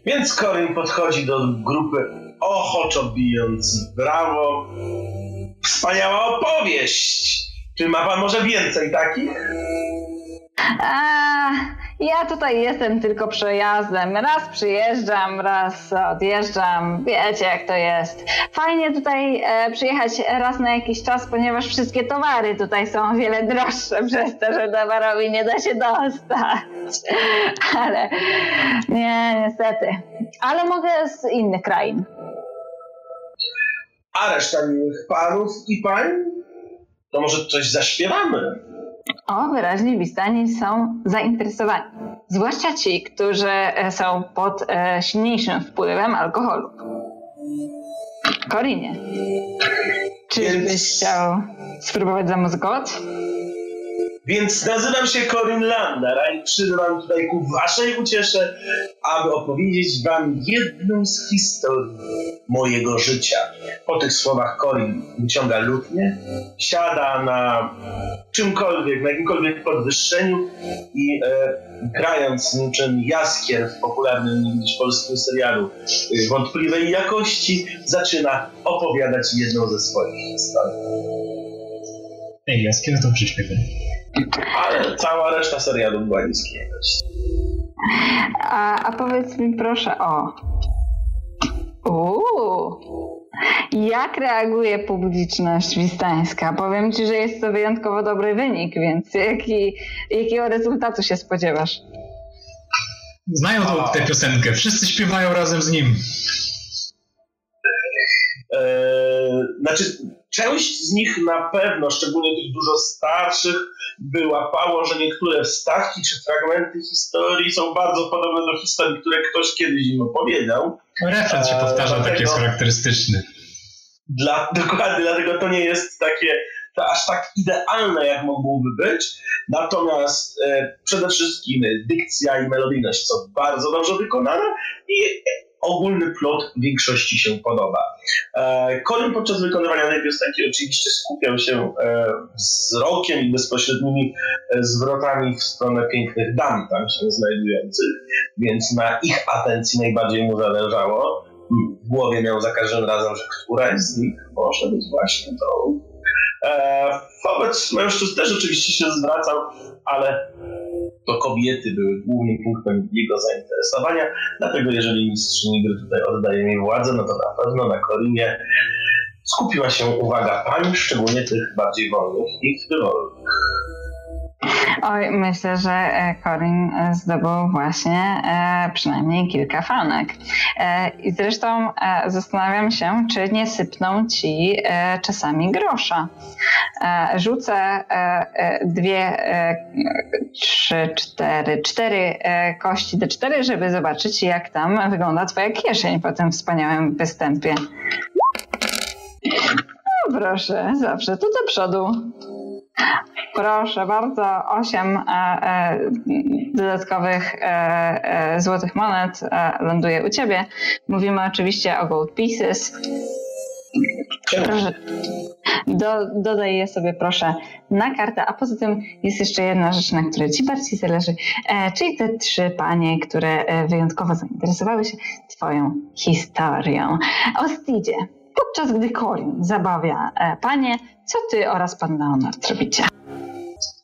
Więc Korin podchodzi do grupy ochoczo bijąc brawo. Wspaniała opowieść! Czy ma pan może więcej takich? A, ja tutaj jestem tylko przejazdem. Raz przyjeżdżam, raz odjeżdżam. Wiecie, jak to jest. Fajnie tutaj e, przyjechać raz na jakiś czas, ponieważ wszystkie towary tutaj są o wiele droższe przez to, że towarowi nie da się dostać. Ale nie, niestety. Ale mogę z innych krain. A reszta miłych panów i pań? To może coś zaśpiewamy? O, wyraźnie Wistani są zainteresowani. Zwłaszcza ci, którzy e, są pod e, silniejszym wpływem alkoholu. Korinie, czyżbyś Więc... chciał spróbować zamuzykować? Więc nazywam się Corin Landar, i przybyłam tutaj ku waszej uciesze, aby opowiedzieć wam jedną z historii mojego życia. Po tych słowach Corin wyciąga lutnię, siada na czymkolwiek, na jakimkolwiek podwyższeniu i e, grając niczym jaskier w popularnym niż polskim serialu e, wątpliwej jakości, zaczyna opowiadać jedną ze swoich historii. Ej, jaskier to przyśpiewy. Ale cała reszta serialu była niskiej jakości. A, a powiedz mi proszę o. Uuu. Jak reaguje publiczność wistańska? Powiem ci, że jest to wyjątkowo dobry wynik, więc jaki, jakiego rezultatu się spodziewasz? Znają tą, tę piosenkę, wszyscy śpiewają razem z nim. Eee, znaczy, Część z nich na pewno, szczególnie tych dużo starszych, wyłapało, że niektóre wstawki czy fragmenty historii są bardzo podobne do historii, które ktoś kiedyś im opowiedział. Referenc się powtarza, taki jest charakterystyczny. Dla, dokładnie, dlatego to nie jest takie to aż tak idealne, jak mogłoby być. Natomiast e, przede wszystkim dykcja i melodyjność są bardzo dobrze wykonane i ogólny plot większości się podoba. E, Colin podczas wykonywania tej piosenki oczywiście skupiał się e, wzrokiem i bezpośrednimi e, zwrotami w stronę pięknych dam tam się znajdujących, więc na ich atencji najbardziej mu zależało. W głowie miał za każdym razem, że któraś z nich może być właśnie tą. Wobec mężczyzn też oczywiście się zwracał, ale to kobiety były głównym punktem jego zainteresowania, dlatego jeżeli mistrzyni gry tutaj oddaje mi władzę, no to na pewno na Korinie skupiła się uwaga pań, szczególnie tych bardziej wolnych i frywolnych. Oj, myślę, że e, Corin e, zdobył właśnie e, przynajmniej kilka fanek. I zresztą zastanawiam się, czy nie sypną ci czasami grosza. rzucę dwie, trzy, cztery, cztery kości do cztery, żeby zobaczyć, jak tam wygląda twoja kieszeń po tym wspaniałym występie. No proszę, zawsze tu do przodu. Proszę bardzo, 8 e, e, dodatkowych e, złotych monet ląduje u ciebie. Mówimy oczywiście o gold pieces. Proszę, do, dodaj je sobie proszę na kartę, a poza tym jest jeszcze jedna rzecz, na której ci bardziej zależy, czyli te trzy panie, które wyjątkowo zainteresowały się twoją historią. O Stidzie, podczas gdy Corin zabawia panie, co ty oraz pan Leonard robicie?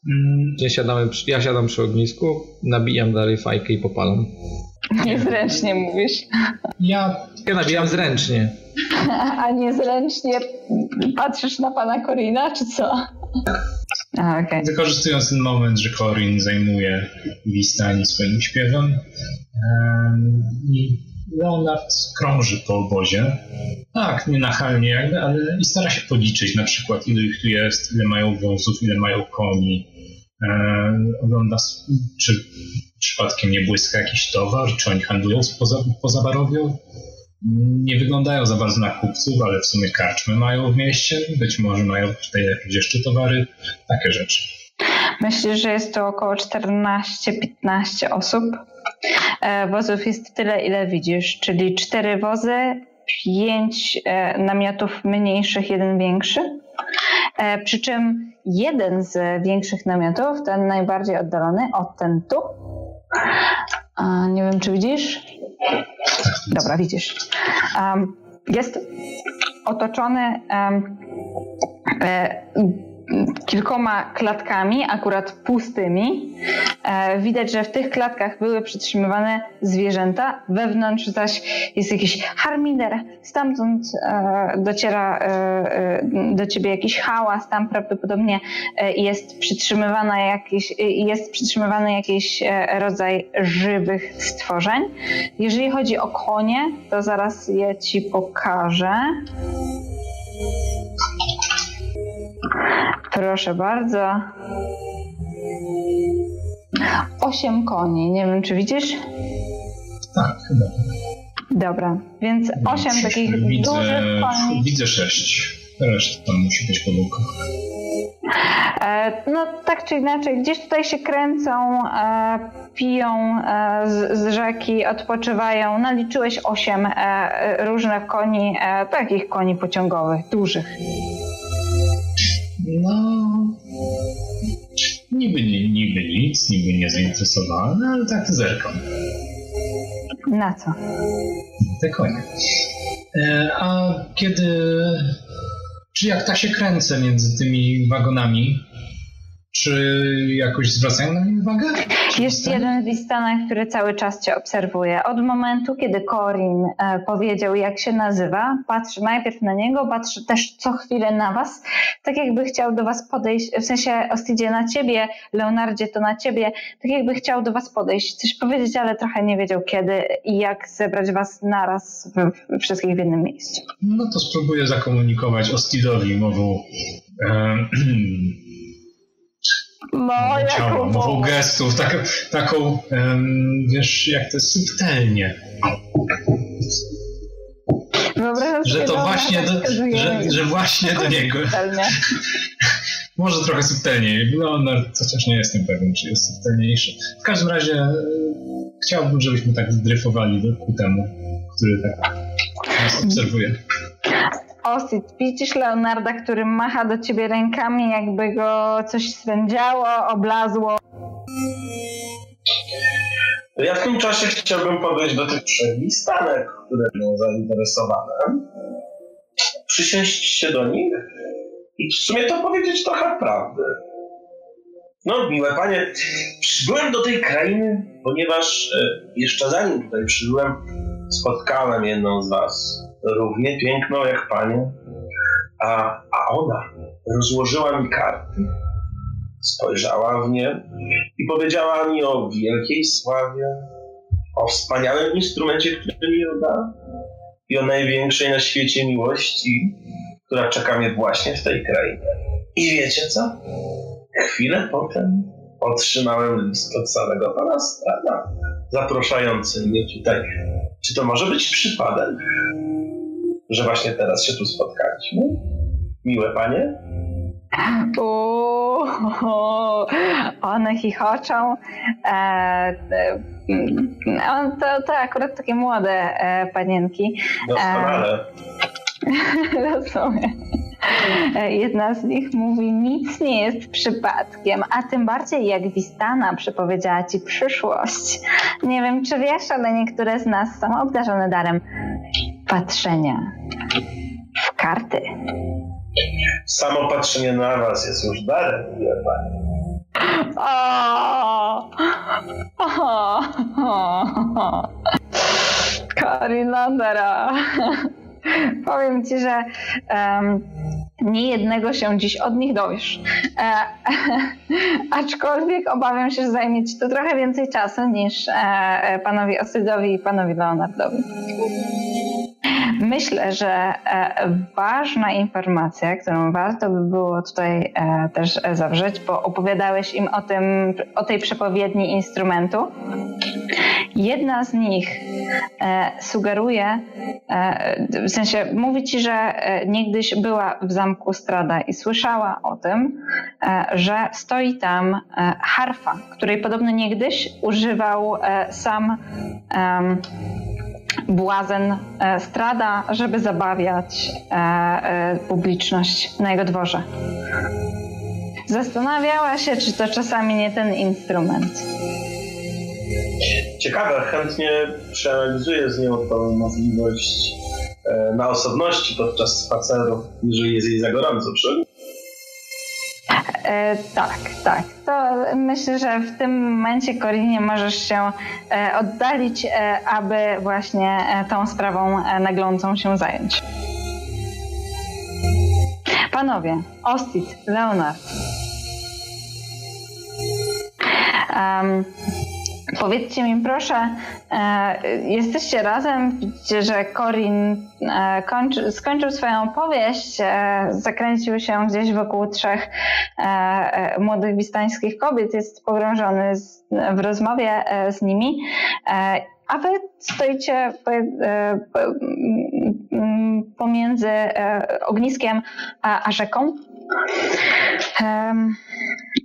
Mm, ja, siadamy, ja siadam przy ognisku, nabijam dalej fajkę i popalam. Niezręcznie mówisz. Ja, ja nabijam zręcznie. A niezręcznie patrzysz na pana Korina, czy co? A, okay. Wykorzystując ten moment, że Corin zajmuje Wistani swoim śpiewem i Leonard krąży po obozie. Tak, nienachalnie jakby, ale i stara się policzyć na przykład ile ich tu jest, ile mają wąsów, ile mają koni. E, ogląda, czy przypadkiem nie błyska jakiś towar, czy oni handlują poza, poza barowią. Nie wyglądają za bardzo na kupców, ale w sumie karczmy mają w mieście. Być może mają tutaj jakieś jeszcze towary, takie rzeczy. Myślę, że jest to około 14-15 osób. E, wozów jest tyle, ile widzisz, czyli cztery wozy, pięć e, namiotów mniejszych, jeden większy. E, przy czym jeden z większych namiotów, ten najbardziej oddalony, od ten tu, nie wiem czy widzisz. Dobra, widzisz. Jest otoczony kilkoma klatkami, akurat pustymi. E, widać, że w tych klatkach były przytrzymywane zwierzęta, wewnątrz zaś jest jakiś harmider, stamtąd e, dociera e, do ciebie jakiś hałas, tam prawdopodobnie jest przytrzymywana jakiś, jest przytrzymywany jakiś rodzaj żywych stworzeń. Jeżeli chodzi o konie, to zaraz je ci pokażę. Proszę bardzo. Osiem koni. Nie wiem, czy widzisz? Tak, chyba. Dobra, więc osiem takich widzę, dużych koni. Widzę sześć. Reszta musi być pomyłka. E, no tak czy inaczej, gdzieś tutaj się kręcą, e, piją e, z, z, rzeki, odpoczywają. Naliczyłeś osiem różnych koni, takich koni pociągowych, dużych. No. Niby, niby nic, niby nie zainteresowany, ale tak zerkam. Na co? Te konie. E, a kiedy. Czy jak tak się kręcę między tymi wagonami, Czy jakoś zwracają na mnie uwagę? Jest jeden Istanach, który cały czas cię obserwuje. Od momentu, kiedy Corin e, powiedział, jak się nazywa, patrzy najpierw na niego, patrzy też co chwilę na was, tak jakby chciał do was podejść, w sensie Ostidzie na ciebie, Leonardzie to na ciebie, tak jakby chciał do was podejść, coś powiedzieć, ale trochę nie wiedział kiedy i jak zebrać was naraz w, w wszystkich w jednym miejscu. No to spróbuję zakomunikować Ostidowi mową No, ciała, mową gestów, tak, taką, em, wiesz, jak to jest subtelnie. Wyobrażam Że to właśnie do, wskazuje że, że właśnie do niego. Może trochę subtelniej. Leonard, chociaż nie jestem pewien, czy jest subtelniejszy. W każdym razie e, chciałbym, żebyśmy tak zdryfowali do, ku temu, który tak nas obserwuje. Osit, widzisz Leonarda, który macha do ciebie rękami, jakby go coś swędziało, oblazło. Ja w tym czasie chciałbym podejść do tych listanek, które są zainteresowane. Przysiąść się do nich i w sumie to powiedzieć trochę prawdy. No, miłe panie, przybyłem do tej krainy, ponieważ e, jeszcze zanim tutaj przybyłem, spotkałem jedną z was, równie piękną jak panie, a, a ona rozłożyła mi karty, spojrzała w nie i powiedziała mi o wielkiej sławie, o wspaniałym instrumencie, który mi da i o największej na świecie miłości, która czeka mnie właśnie w tej krainie. I wiecie co? Chwilę potem otrzymałem list od samego pana Strada, zapraszający mnie tutaj. Czy to może być przypadek, że właśnie teraz się tu spotkaliśmy? Miłe panie? Uuu, one chichoczą. E, e, on, to, to akurat takie młode e, panienki. Doskonale. Rozumiem. E, Jedna z nich mówi, nic nie jest przypadkiem, a tym bardziej jak Wistana przepowiedziała ci przyszłość. Nie wiem, czy wiesz, ale niektóre z nas są obdarzone darem patrzenia w karty. Samo patrzenie na was jest już darem, miłe panie. O! O! O! Powiem ci, że um, nie jednego się dziś od nich dowiesz. E, aczkolwiek obawiam się, że zajmie ci to trochę więcej czasu niż e, panowi Osydowi i panowi Leonardowi. Myślę, że e, ważna informacja, którą warto by było tutaj e, też zawrzeć, bo opowiadałeś im o, tym, o tej przepowiedni instrumentu. Jedna z nich e, sugeruje, w sensie mówi ci, że niegdyś była w zamku Strada i słyszała o tym, że stoi tam harfa, której podobno niegdyś używał sam błazen Strada, żeby zabawiać publiczność na jego dworze. Zastanawiała się, czy to czasami nie ten instrument. Ciekawe, chętnie przeanalizuję z nią tą możliwość e, na osobności podczas spaceru, jeżeli jest jej za gorąco, czy? E, tak, tak. To myślę, że w tym momencie, Korinie, możesz się e, oddalić, e, aby właśnie e, tą sprawą e, naglącą się zająć. Panowie, Ostit, Leonard. Um, Powiedzcie mi proszę, e, jesteście razem, widzicie, że Corin e, kończy, skończył swoją opowieść, e, zakręcił się gdzieś wokół trzech młodych wistańskich kobiet, jest pogrążony z, w rozmowie z nimi, a wy stoicie pomiędzy ogniskiem a rzeką.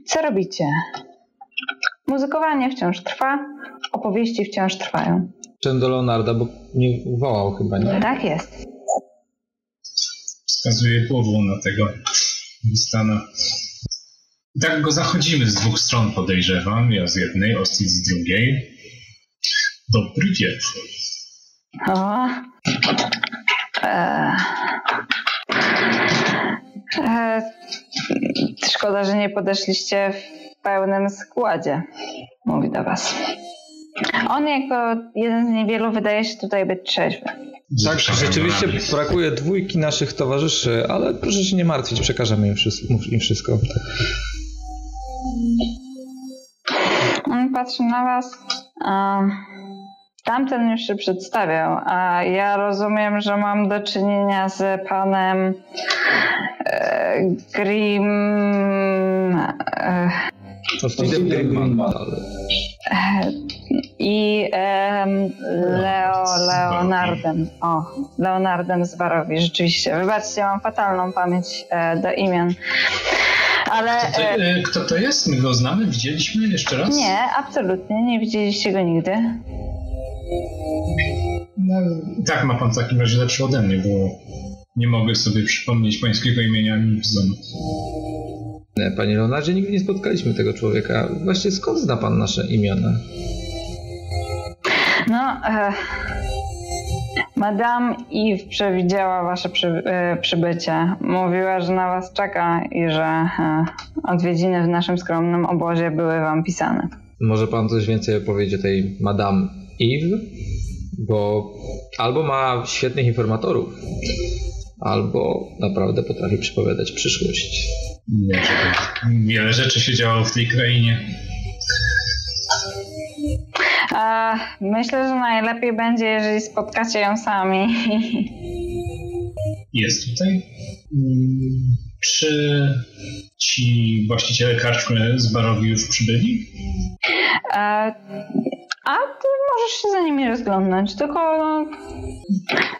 Co robicie? Muzykowanie wciąż trwa, opowieści wciąż trwają. Czym do Leonarda, bo nie wołał chyba, nie? Tak jest. Wskazuje głową na tego Wistana. I tak go zachodzimy z dwóch stron, podejrzewam. Ja z jednej, Ostit z drugiej. Dobry wieczór. O. E. E, szkoda, że nie podeszliście w pełnym składzie, mówi do was. On jako jeden z niewielu wydaje się tutaj być trzeźwy. Tak, rzeczywiście brakuje dwójki naszych towarzyszy, ale proszę się nie martwić, przekażemy im wszystko. Im wszystko. On patrzy na was. Tamten już się przedstawiał, a ja rozumiem, że mam do czynienia z panem e, Grim. E, i um, Leo, Leonardem. O, Leonardem z Barowi, rzeczywiście. Wybaczcie, mam fatalną pamięć e, do imion. Ale, kto, to, e, e, kto to jest? My go znamy? Widzieliśmy jeszcze raz? Nie, absolutnie. Nie widzieliście go nigdy. No, tak ma pan w takim razie lepszy ode mnie, bo nie mogę sobie przypomnieć pańskiego imienia Nibzon. Panie Leonardzie, nigdy nie spotkaliśmy tego człowieka. Właściwie skąd zna pan nasze imiona? No, e, Madame Eve przewidziała wasze przy, e, przybycie. Mówiła, że na was czeka i że e, odwiedziny w naszym skromnym obozie były wam pisane. Może pan coś więcej opowiedzieć o tej Madame Eve? Bo albo ma świetnych informatorów, albo naprawdę potrafi przepowiadać przyszłość. Wiele rzeczy się działo w tej krainie. Myślę, że najlepiej będzie, jeżeli spotkacie ją sami. Jest tutaj? Mm, czy ci właściciele karczmy z Barowi już przybyli? A ty możesz się za nimi rozglądnąć, tylko no,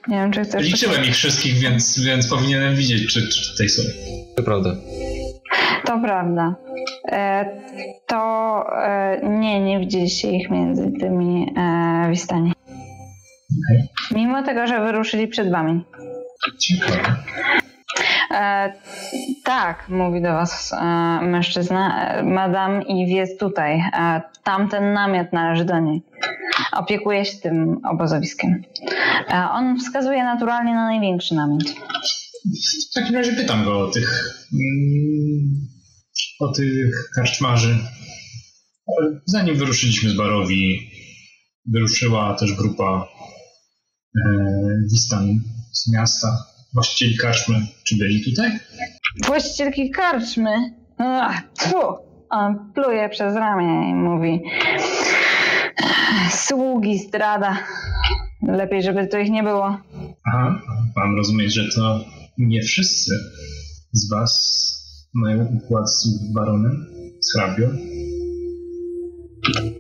nie wiem, czy chcesz... Liczyłem ich wszystkich, więc, więc powinienem widzieć, czy, czy tutaj są. To prawda. To prawda. E, to e, nie, nie widzieliście ich między tymi e, wistami. Okay. Mimo tego, że wyruszyli przed wami. Ciekawe. E, tak, mówi do was e, mężczyzna. E, Madame Eve jest tutaj. E, tamten namiot należy do niej. Opiekuje się tym obozowiskiem. E, on wskazuje naturalnie na największy namiot. W takim razie pytam go o tych mm, o tych karczmarzy. Zanim wyruszyliśmy z Barowi, wyruszyła też grupa e, Wistan z miasta, właścicieli karczmy. Czy byli tutaj? Właścicielki karczmy? Ach, On pluje przez ramię i mówi sługi strada. Lepiej, żeby to ich nie było. Aha, mam rozumieć, że to nie wszyscy z was mają układ z baronem, z hrabią?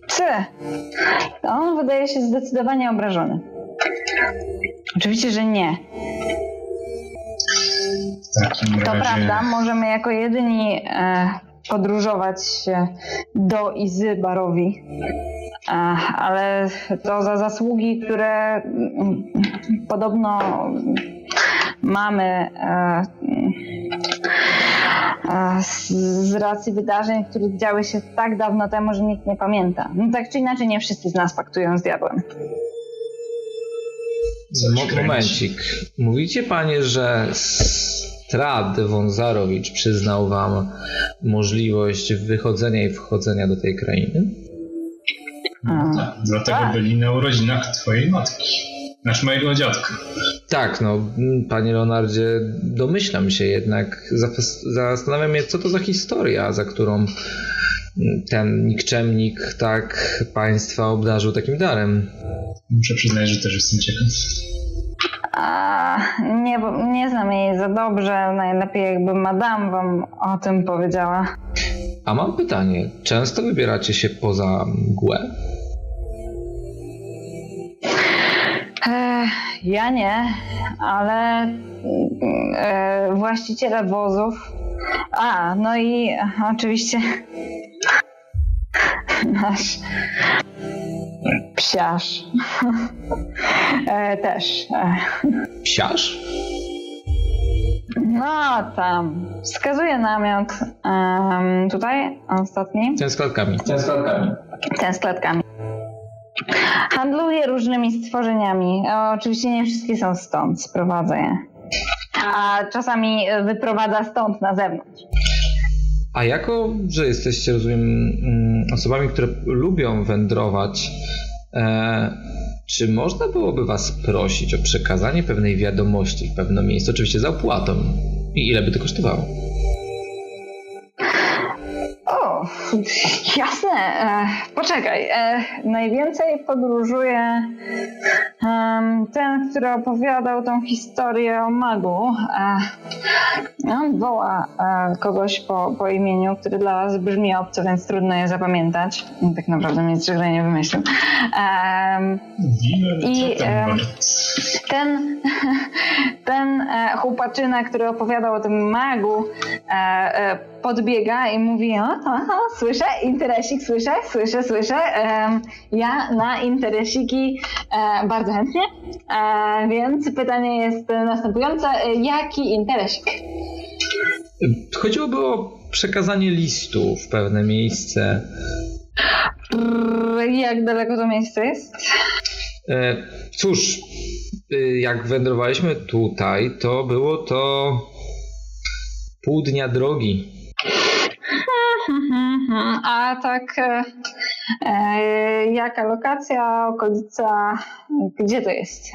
C. On wydaje się zdecydowanie obrażony. Oczywiście, że nie. W takim to razie... prawda, możemy jako jedyni e, podróżować do i z barowi. E, ale to za zasługi, które mm, podobno mamy e, z racji wydarzeń, które działy się tak dawno temu, że nikt nie pamięta. No tak czy inaczej, nie wszyscy z nas paktują z diabłem. Momencik. Mówicie panie, że Strad Wązarowicz przyznał wam możliwość wychodzenia i wchodzenia do tej krainy? No tak, dlatego tak. byli na urodzinach twojej matki. Nasz mojego dziadka. Tak, no, panie Leonardzie, domyślam się jednak, zastanawiam się, co to za historia, za którą ten nikczemnik tak państwa obdarzył takim darem. Muszę przyznać, że też jestem ciekaw. A, nie, nie znam jej za dobrze. Najlepiej jakby madame wam o tym powiedziała. A mam pytanie. Często wybieracie się poza mgłę? Ja nie, ale e, właściciele wozów. A, no i oczywiście nasz psiarz e, też. E. Psiarz? No tam. Wskazuje namiot um, tutaj, ostatni. Ten z klatkami. Ten z klatkami. Ten z klatkami. Handluje różnymi stworzeniami. O, oczywiście nie wszystkie są stąd, sprowadza je. a czasami wyprowadza stąd na zewnątrz. A jako, że jesteście, rozumiem, mm, osobami, które lubią wędrować, e, czy można byłoby Was prosić o przekazanie pewnej wiadomości w pewne miejsce, oczywiście za opłatą? I ile by to kosztowało? O, jasne. E, poczekaj. E, najwięcej podróżuje ten, który opowiadał tą historię o magu. E, on woła kogoś po, po imieniu, który dla was brzmi obco, więc trudno je zapamiętać. Tak naprawdę nic źle nie wymyślił. I ten, ten chłopaczyna, który opowiadał o tym magu, podbiega i mówi, o, aha, słyszę, interesik, słyszę, słyszę, słyszę. Ja na interesiki e, bardzo chętnie, e, więc pytanie jest następujące. Jaki interesik? Chodziłoby o przekazanie listu w pewne miejsce. Jak daleko to miejsce jest? E, cóż, y, jak wędrowaliśmy tutaj, to było to pół dnia drogi. A tak, e, e, jaka lokacja, okolica, gdzie to jest?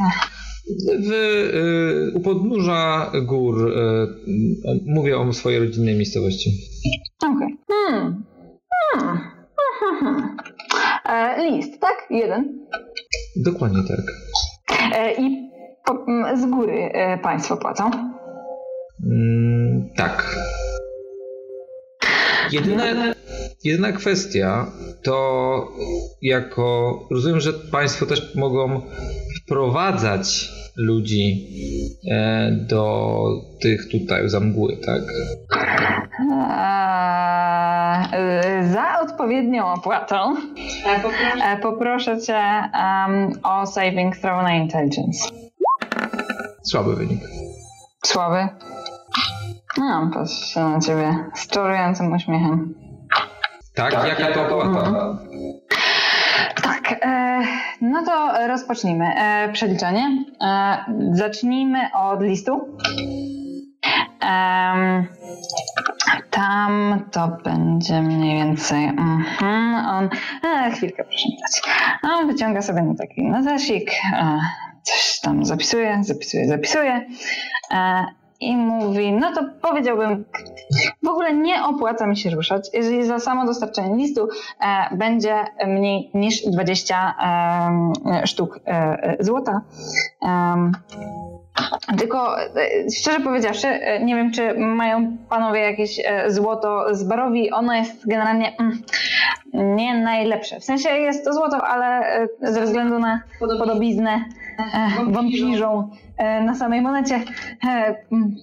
W, e, u podnóża gór. E, mówię o swojej rodzinnej miejscowości. Okej. Okay. Hmm. Hmm. Hmm. E, list, tak? Jeden. Dokładnie tak. E, I po, z góry państwo płacą? Mm, tak. Jedyne, jedyna kwestia to jako rozumiem, że Państwo też mogą wprowadzać ludzi e, do tych tutaj za mgły, tak? Eee, za odpowiednią opłatą e, poproszę cię um, o saving throw na intelligence. Słaby wynik. Słaby? No, patrzę na ciebie z czarującym uśmiechem. Tak? tak jaka to? Mhm. Tak, e, no to rozpocznijmy e, przeliczenie. E, zacznijmy od listu. E, tam to będzie mniej więcej. Mhm, on. E, chwilkę, proszę dać. On wyciąga sobie na taki notesik, e, coś tam zapisuje, zapisuje, zapisuje. E, i mówi, no to powiedziałbym, w ogóle nie opłaca mi się ruszać, jeżeli za samo dostarczenie listu e, będzie mniej niż 20 e, sztuk e, złota. Tylko e, szczerze powiedziawszy, e, nie wiem, czy mają panowie jakieś e, złoto z barowi. Ono jest generalnie mm, nie najlepsze. W sensie jest to złoto, ale ze względu na podobiznę wampirzą na samej monecie. Mm,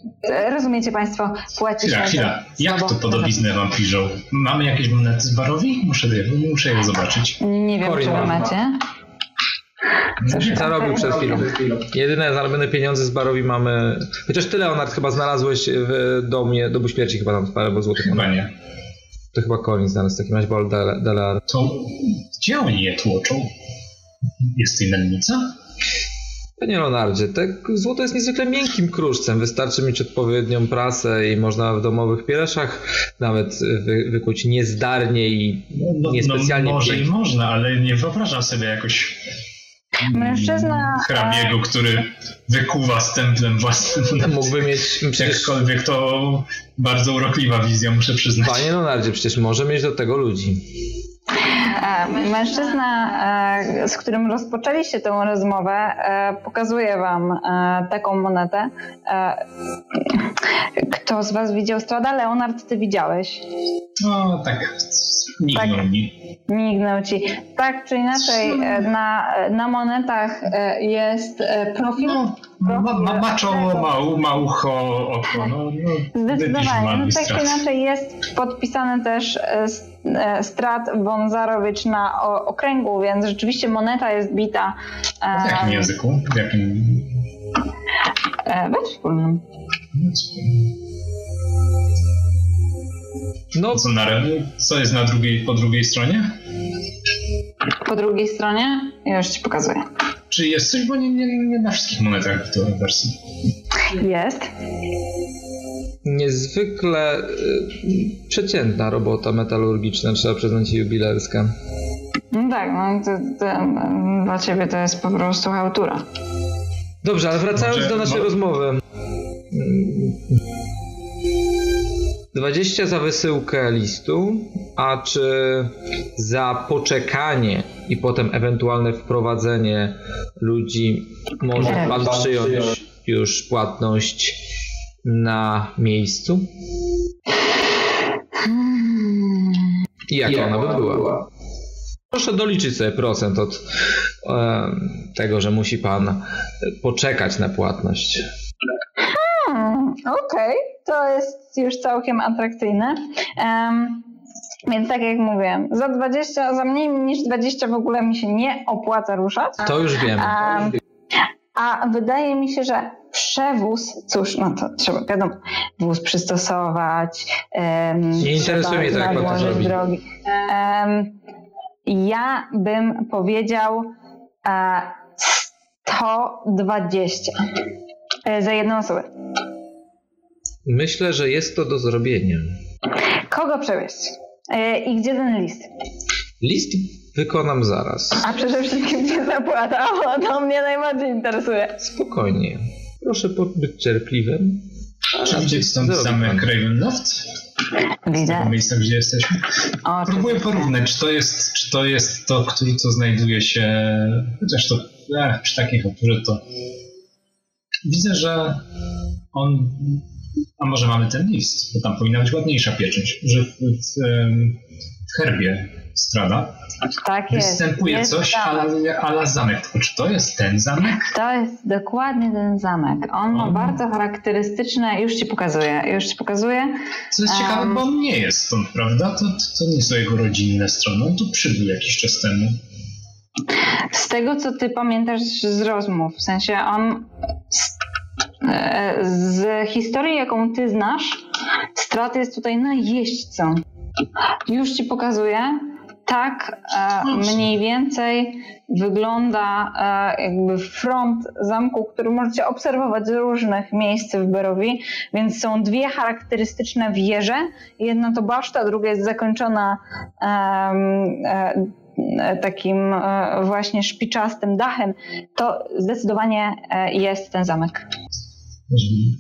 rozumiecie Państwo, płaci chwila, się. Chwila, jak to podobiznę wampirzą? Mamy jakieś monety z barowi? Muszę, muszę je zobaczyć. Nie wiem, czy wy macie. Zarobił przed chwilą. Jedyne zarobione pieniądze z barowi mamy. Chociaż ty, Leonard, chyba znalazłeś w domie dobu śmierci chyba tam parę złotych. Chyba nie. To chyba Colin znalazł w takim razie, Bol Delar. To gdzie oni je tłoczą? Jest mennica? Panie Leonardzie, te złoto jest niezwykle miękkim kruszcem. Wystarczy mieć odpowiednią prasę i można w domowych piereszach nawet wy, wykuć niezdarnie i no, niespecjalnie no, Może pięknie. i można, ale nie wyobrażam sobie jakoś Mężczyzna. Hrabiego, e, który wykuwa stemplem własnym. Mógłby mieć. Przecież... Jakkolwiek to bardzo urokliwa wizja, muszę przyznać. Panie Leonardzie, przecież może mieć do tego ludzi. E, mężczyzna, e, z którym rozpoczęliście tę rozmowę, pokazuje wam taką monetę. Kto z was widział Strada? Leonard, ty widziałeś? No tak, Mignął tak, mi. Mignął ci. Tak czy inaczej, e, na, na monetach e, jest e, profil. No, ma, ma, ma czoło, ma, ma ucho, oko. No, no, Zdecydowanie. No, tak czy inaczej jest podpisane też Strat Wązarowicz na okręgu, więc rzeczywiście moneta jest bita. W jakim języku? W jakim? We wspólnym. No, co, na, co jest na drugiej, po drugiej stronie? Po drugiej stronie? Ja już ci pokazuję. Czy jest coś, bo nie, nie, nie na wszystkich monetach w tej wersji. Jest. Niezwykle y, przeciętna robota metalurgiczna, trzeba przyznać jubilerska. No tak, no to, to, dla ciebie to jest po prostu chałtura. Dobrze, ale wracając Może- do naszej mo- rozmowy. 20 za wysyłkę listu, a czy za poczekanie i potem ewentualne wprowadzenie ludzi może Nie. pan przyjąć już płatność na miejscu? I jaka ona by była? Proszę doliczyć sobie procent od e, tego, że musi pan poczekać na płatność. Okej, to jest już całkiem atrakcyjne. Em, więc tak jak mówiłem, za 20, za mniej niż 20 w ogóle mi się nie opłaca ruszać. To już wiemy. A, a wydaje mi się, że przewóz, cóż, no to trzeba, wiadomo, wóz przystosować. Um, Nie interesuje mnie to, jak to drogi. Em, ja bym powiedział e, 120 e, za jedną osobę. Myślę, że jest to do zrobienia. Kogo przewieźć? E, I gdzie ten list? List wykonam zaraz. A przede wszystkim gdzie zapłata? O, to mnie najbardziej interesuje. Spokojnie. Proszę być cierpliwym. Czy widzieć stąd Zrobi zamek pan. Ravenloft? Widzę. Tego miejsca, gdzie jesteśmy? O, Próbuję porównać, czy to jest, czy to, jest to, który co znajduje się, chociaż to przy takiej chałturze to widzę, że on, a może mamy ten list, bo tam powinna być ładniejsza pieczęć, że w, w, herbie strada tak jest. występuje jest coś ala, ala zamek, czy to jest ten zamek? To jest dokładnie ten zamek. On ma bardzo charakterystyczne, już ci pokazuję, już ci pokazuję. Co jest ciekawe, Em. bo on nie jest stąd, prawda? To, to nie są jego rodzinne strony, on tu przybył jakiś czas temu. Z tego, co ty pamiętasz z rozmów, w sensie on z, historii, jaką ty znasz, Strat jest tutaj najeźdźcą. Już ci pokazuję. Tak e, mniej więcej wygląda e, jakby front zamku, który możecie obserwować z różnych miejsc w Berowi, więc są dwie charakterystyczne wieże. Jedna to baszta, druga jest zakończona e, takim właśnie szpiczastym dachem. To zdecydowanie jest ten zamek.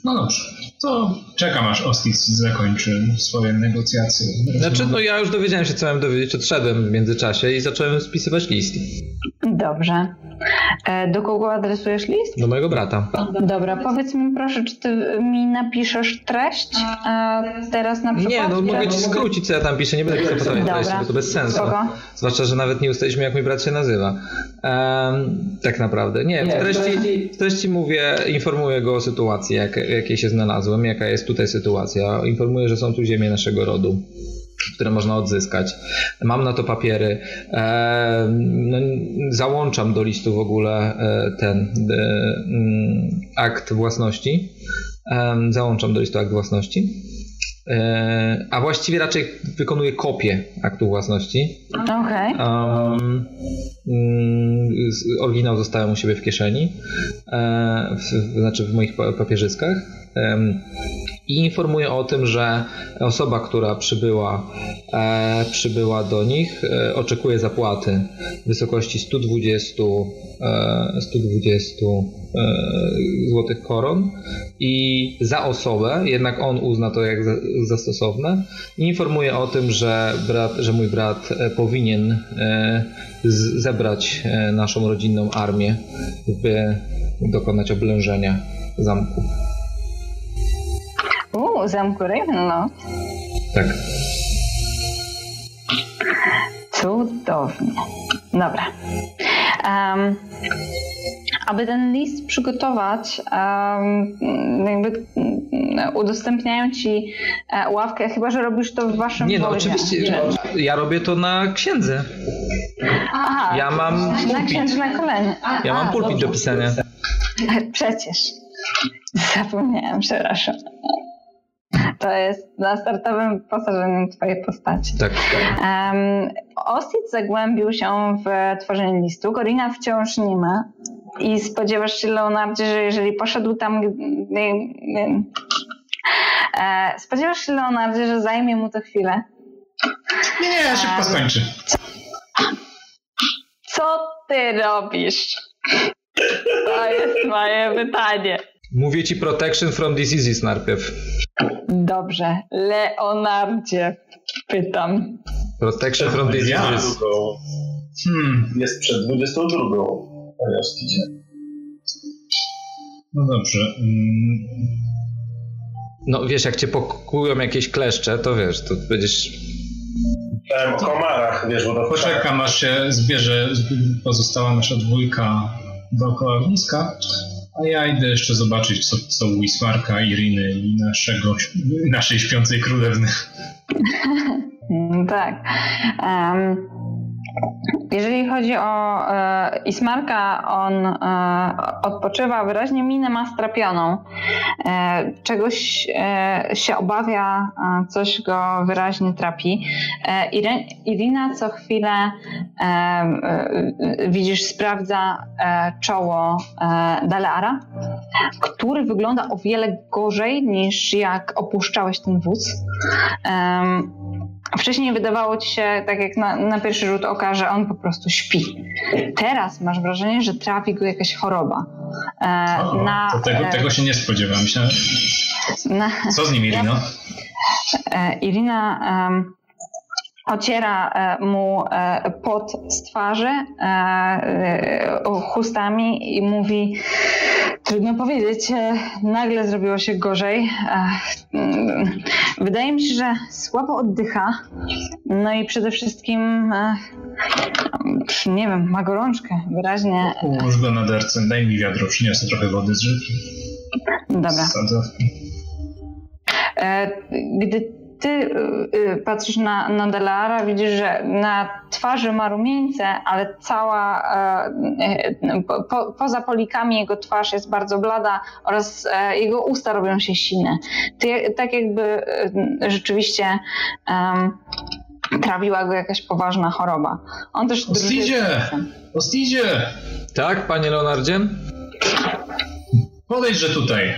No dobrze, to czekam aż Ostitz zakończy swoje negocjacje. Znaczy, no ja już dowiedziałem się, co miałem dowiedzieć, odszedłem w międzyczasie i zacząłem spisywać list Dobrze. E, Do kogo adresujesz list? do mojego brata. Dobra, powiedz mi proszę, czy ty mi napiszesz treść e, teraz na przykład? Nie, no mogę ci skrócić, co ja tam piszę, nie będę pisał po całej treści, bo to bez sensu. Spoko. Zwłaszcza, że nawet nie ustaliliśmy, jak mój brat się nazywa. Em, tak naprawdę. Nie, w treści, w treści mówię, informuję go o sytuacji, jak, jakiej się znalazłem, jaka jest tutaj sytuacja. Informuję, że są tu ziemie naszego rodu które można odzyskać. Mam na to papiery. E, no, załączam do listu w ogóle e, ten e, mm, akt własności. Załączam do listu akt własności. A właściwie raczej wykonuję kopię aktu własności. Okej. Um, mm, oryginał zostałem u siebie w kieszeni, w, znaczy w moich pa- papierzyskach. I informuję o tym, że osoba, która przybyła, e, przybyła do nich, e, oczekuje zapłaty w wysokości 120, e, 120 e, złotych koron i za osobę, jednak on uzna to jak za, za stosowne, i informuje o tym, że, brat, że mój brat e, powinien e, z, zebrać naszą rodzinną armię, by dokonać oblężenia zamku. Uuu, zamku Ravenloft. Tak. Cudownie. Dobra. Em, aby ten list przygotować, em, jakby mm, udostępniają ci e, ławkę, chyba że robisz to w waszym Nie no, wozie. oczywiście, ja robię to na księdze. Aha, Ja mam na pulpit. księżne kolenie. Ja mam A, pulpit dobrze. do pisania. Przecież. Zapomniałam, przepraszam. To jest na startowym posażeniu twojej postaci. Tak. Um, Ostit zagłębił się w tworzenie listu. Corina wciąż nie ma. I spodziewasz się, Leonardzie, że jeżeli poszedł tam. Spodziewasz się, Leonardzie, że zajmie mu to chwilę? Nie, nie, szybko skończy. Co ty robisz? To jest moje pytanie. Mówię ci protection from diseases najpierw. Dobrze. Leonardzie, pytam. Protection from diseases. Hmm. Jest przed 22, panie Ostidzie. No dobrze. Mm. No wiesz, jak cię pokują jakieś kleszcze, to wiesz, to będziesz... Myślałem o komarach, wiesz, bo to... Poczekam, aż się zbierze pozostała nasza dwójka dookoła ogniska, a ja idę jeszcze zobaczyć, co, co u Ismarka, Iriny i naszego, naszej śpiącej królewny. tak. Um, jeżeli chodzi o e, Ismarka, on e, odpoczywa wyraźnie, minę ma strapioną. E, czegoś e, się obawia, coś go wyraźnie trapi. E, Irina co chwilę e, e, widzisz, sprawdza czoło Daleara, który wygląda o wiele gorzej niż jak opuszczałeś ten wóz. Wcześniej wydawało ci się, tak jak na, na, pierwszy rzut oka, że on po prostu śpi. Teraz masz wrażenie, że trafi go jakaś choroba. E, o, na, tego, e, tego, się nie spodziewałem. Myślałem, na, Co z nim, Irina? E, Irina ociera e, mu e, pot z twarzy e, chustami i mówi trudno powiedzieć, nagle zrobiło się gorzej. Mm, wydaje mi się, że słabo oddycha. No i przede wszystkim nie wiem, ma gorączkę wyraźnie. Ułóż go na derce, daj mi wiadro, przyniosę trochę wody z rzeki. Dobra. Gdy ty y, y, patrzysz na, na Delara, widzisz, że na twarzy ma rumieńce, ale cała, e, po, poza polikami jego twarz jest bardzo blada oraz e, jego usta robią się sine. Ty, tak jakby e, rzeczywiście um, trawiła go jakaś poważna choroba. On też Ostidzie! Ostidzie! Tak, panie Leonardzie? Podejdźże tutaj.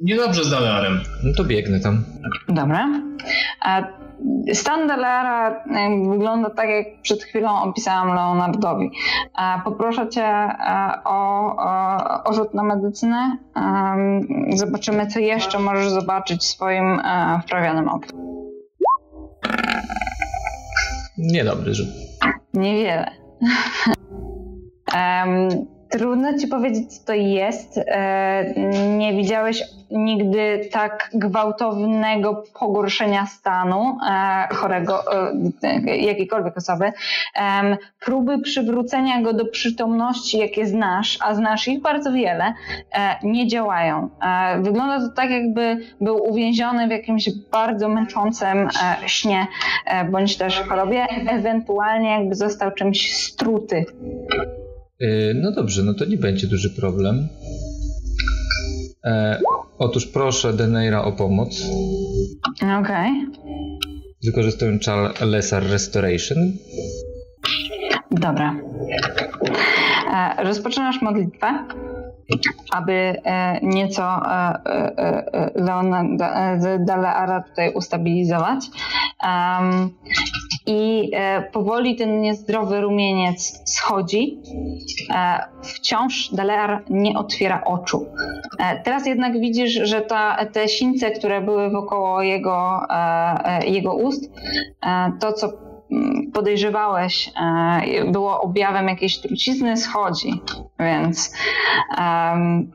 Niedobrze z Dalarem. No to biegnę tam. Dobra. Stan Delera wygląda tak, jak przed chwilą opisałam Leonardowi. Poproszę Cię e, o, o, o rzut na medycynę. Zobaczymy, co jeszcze możesz zobaczyć w swoim e, wprawionym oku. Niedobry rzut. Niewiele. Trudno ci powiedzieć, co to jest. E, nie widziałeś nigdy tak gwałtownego pogorszenia stanu e, chorego, e, jakiejkolwiek osoby. Próby przywrócenia go do przytomności, jakie znasz, a znasz ich bardzo wiele, nie działają. Wygląda to tak, jakby był uwięziony w jakimś bardzo męczącym śnie, bądź też chorobie, ewentualnie jakby został czymś struty. Y, no dobrze, no to nie będzie duży problem. E, otóż proszę Deneira o pomoc. Okej. Okay. Wykorzystuję czal Lesser Restoration. Dobra. E, rozpoczynasz modlitwę, aby e, nieco Leona Daleara tutaj ustabilizować i e, powoli ten niezdrowy rumieniec schodzi. E, wciąż Dalear nie otwiera oczu. E, teraz jednak widzisz, że ta, te sińce, które były wokoło jego, jego ust, to co podejrzewałeś, było objawem jakiejś trucizny, schodzi. Więc um,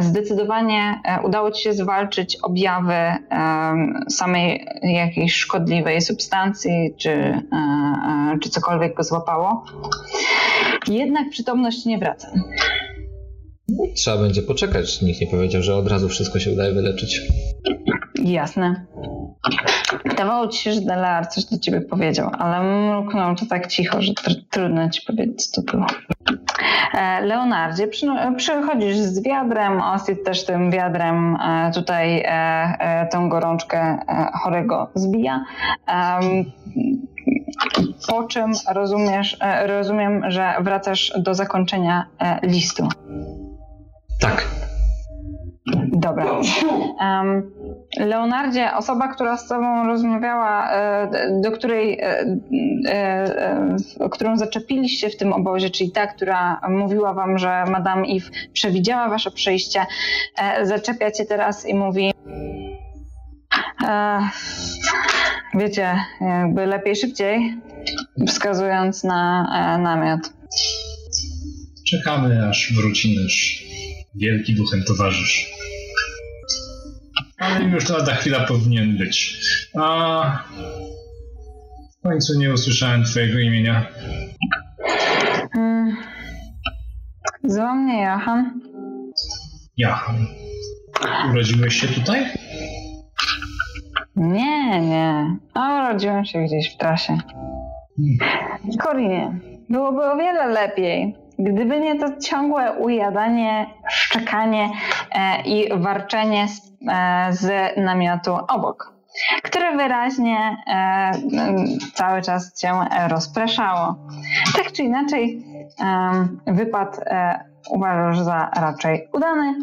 zdecydowanie e, udało Ci się zwalczyć objawy samej jakiejś szkodliwej substancji, czy, e, e, czy cokolwiek go złapało. Jednak przytomność nie wraca. Trzeba będzie poczekać. Nikt nie powiedział, że od razu wszystko się udaje wyleczyć. Jasne. Wydawało ci się, że Delar coś do ciebie powiedział, ale mruknął to tak cicho, że tr trudno ci powiedzieć, co to było. E, Leonardzie, przy, przychodzisz z wiadrem, Osid też tym wiadrem e, tutaj e, tą gorączkę chorego zbija. po czym rozumiesz, rozumiem, że wracasz do zakończenia listu. Tak. Dobra. Um, Leonardzie, osoba, która z Tobą rozmawiała, e, do której, którą zaczepiliście w tym obozie, czyli ta, która mówiła Wam, że Madame Eve przewidziała Wasze przyjście, zaczepia Cię teraz i mówi wiecie, jakby lepiej szybciej, wskazując na namiot. Czekamy, aż wróci nasz wielki duchem towarzysz. Ale już lada chwila powinien być. A w końcu nie usłyszałem twojego imienia. Hmm. Zwał mnie Johan. Johan. Urodziłeś się tutaj? Nie, nie. Urodziłem się gdzieś w trasie. Korinie, byłoby o wiele lepiej, gdyby nie to ciągłe ujadanie, szczekanie e, i warczenie z, e, z namiotu obok, które wyraźnie e, cały czas cię rozpraszało. Tak czy inaczej, wypad uważasz za raczej udany.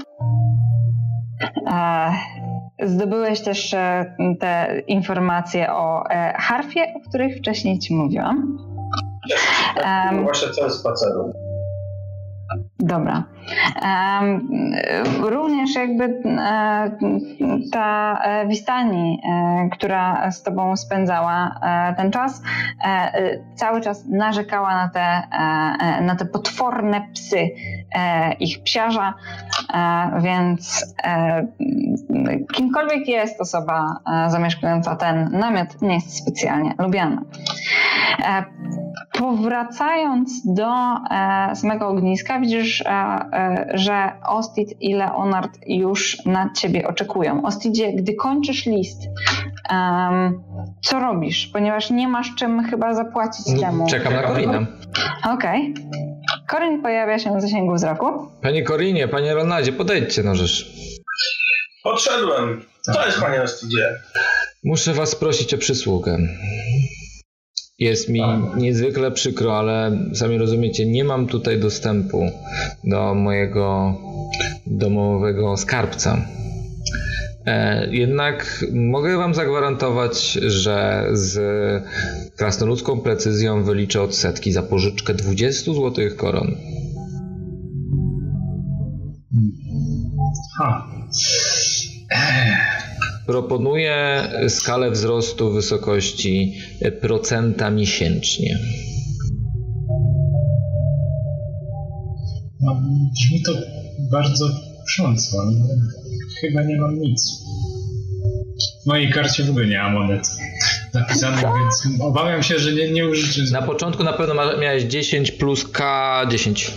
Zdobyłeś też te informacje o harfie, o których wcześniej ci mówiłam. Um, właśnie spaceru. Um, Dobra. Również jakby e, ta Wistani, e, która z tobą spędzała e, ten czas, cały czas narzekała na te, na te potworne psy ich psiarza, więc kimkolwiek jest osoba zamieszkująca ten namiot, nie jest specjalnie lubiana. Powracając do samego ogniska, widzisz E, że Ostit i Leonard już na ciebie oczekują. Ostidzie, gdy kończysz list, um, co robisz? Ponieważ nie masz czym chyba zapłacić temu. Czekam na Korinę. Okej. Okay. Korin pojawia się w zasięgu wzroku. Panie Korinie, panie Ronaldzie, podejdźcie no rzecz. Podszedłem. Co jest, panie Ostidzie? Muszę was prosić o przysługę. Jest mi niezwykle przykro, ale sami rozumiecie, nie mam tutaj dostępu do mojego domowego skarbca. E, jednak mogę Wam zagwarantować, że z krasnoludzką precyzją wyliczę odsetki za pożyczkę 20 złotych koron. Ha. Proponuję skalę wzrostu wysokości procenta miesięcznie. No, brzmi to bardzo kusząco, ale chyba nie mam nic. W mojej karcie w ogóle nie ma monet napisanych, więc obawiam się, że nie, nie użyczy. Na początku na pewno miałeś 10 plus K 10.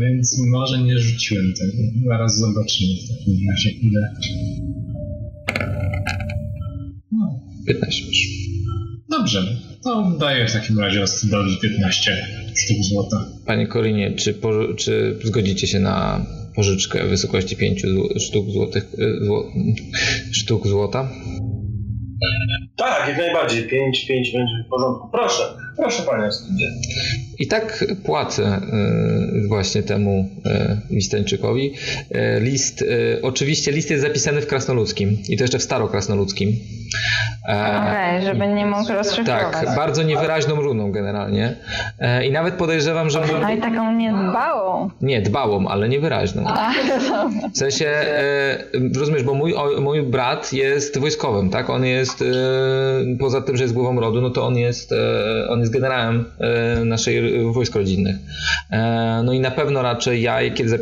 Więc może nie rzuciłem tego. Zaraz zobaczymy w takim razie ile. No. 15 Dobrze, to daję w takim razie Ostydowi 15 sztuk złota. Panie Korinie, czy, po, czy zgodzicie się na pożyczkę w wysokości 5 sztuk złotych, e, zło, sztuk złota? Tak, jak najbardziej. 5, 5 będzie w porządku. Proszę, proszę panie studzie. I tak płacę y, właśnie temu y, Wistańczykowi. Y, list, oczywiście list jest zapisany w krasnoludzkim i to jeszcze w starokrasnoludzkim. E, Okej, okay, żeby nie mógł rozszyfrować. Tak, bardzo niewyraźną runą generalnie. E, I nawet podejrzewam, że... No i taką niedbałą. Nie, dbałą, ale niewyraźną. W sensie, e, rozumiesz, bo mój, mój brat jest wojskowym, tak? On jest, poza tym, że jest głową rodu, no to on jest, on jest generałem naszej wojsk rodzinnych. No i na pewno raczej ja, kiedy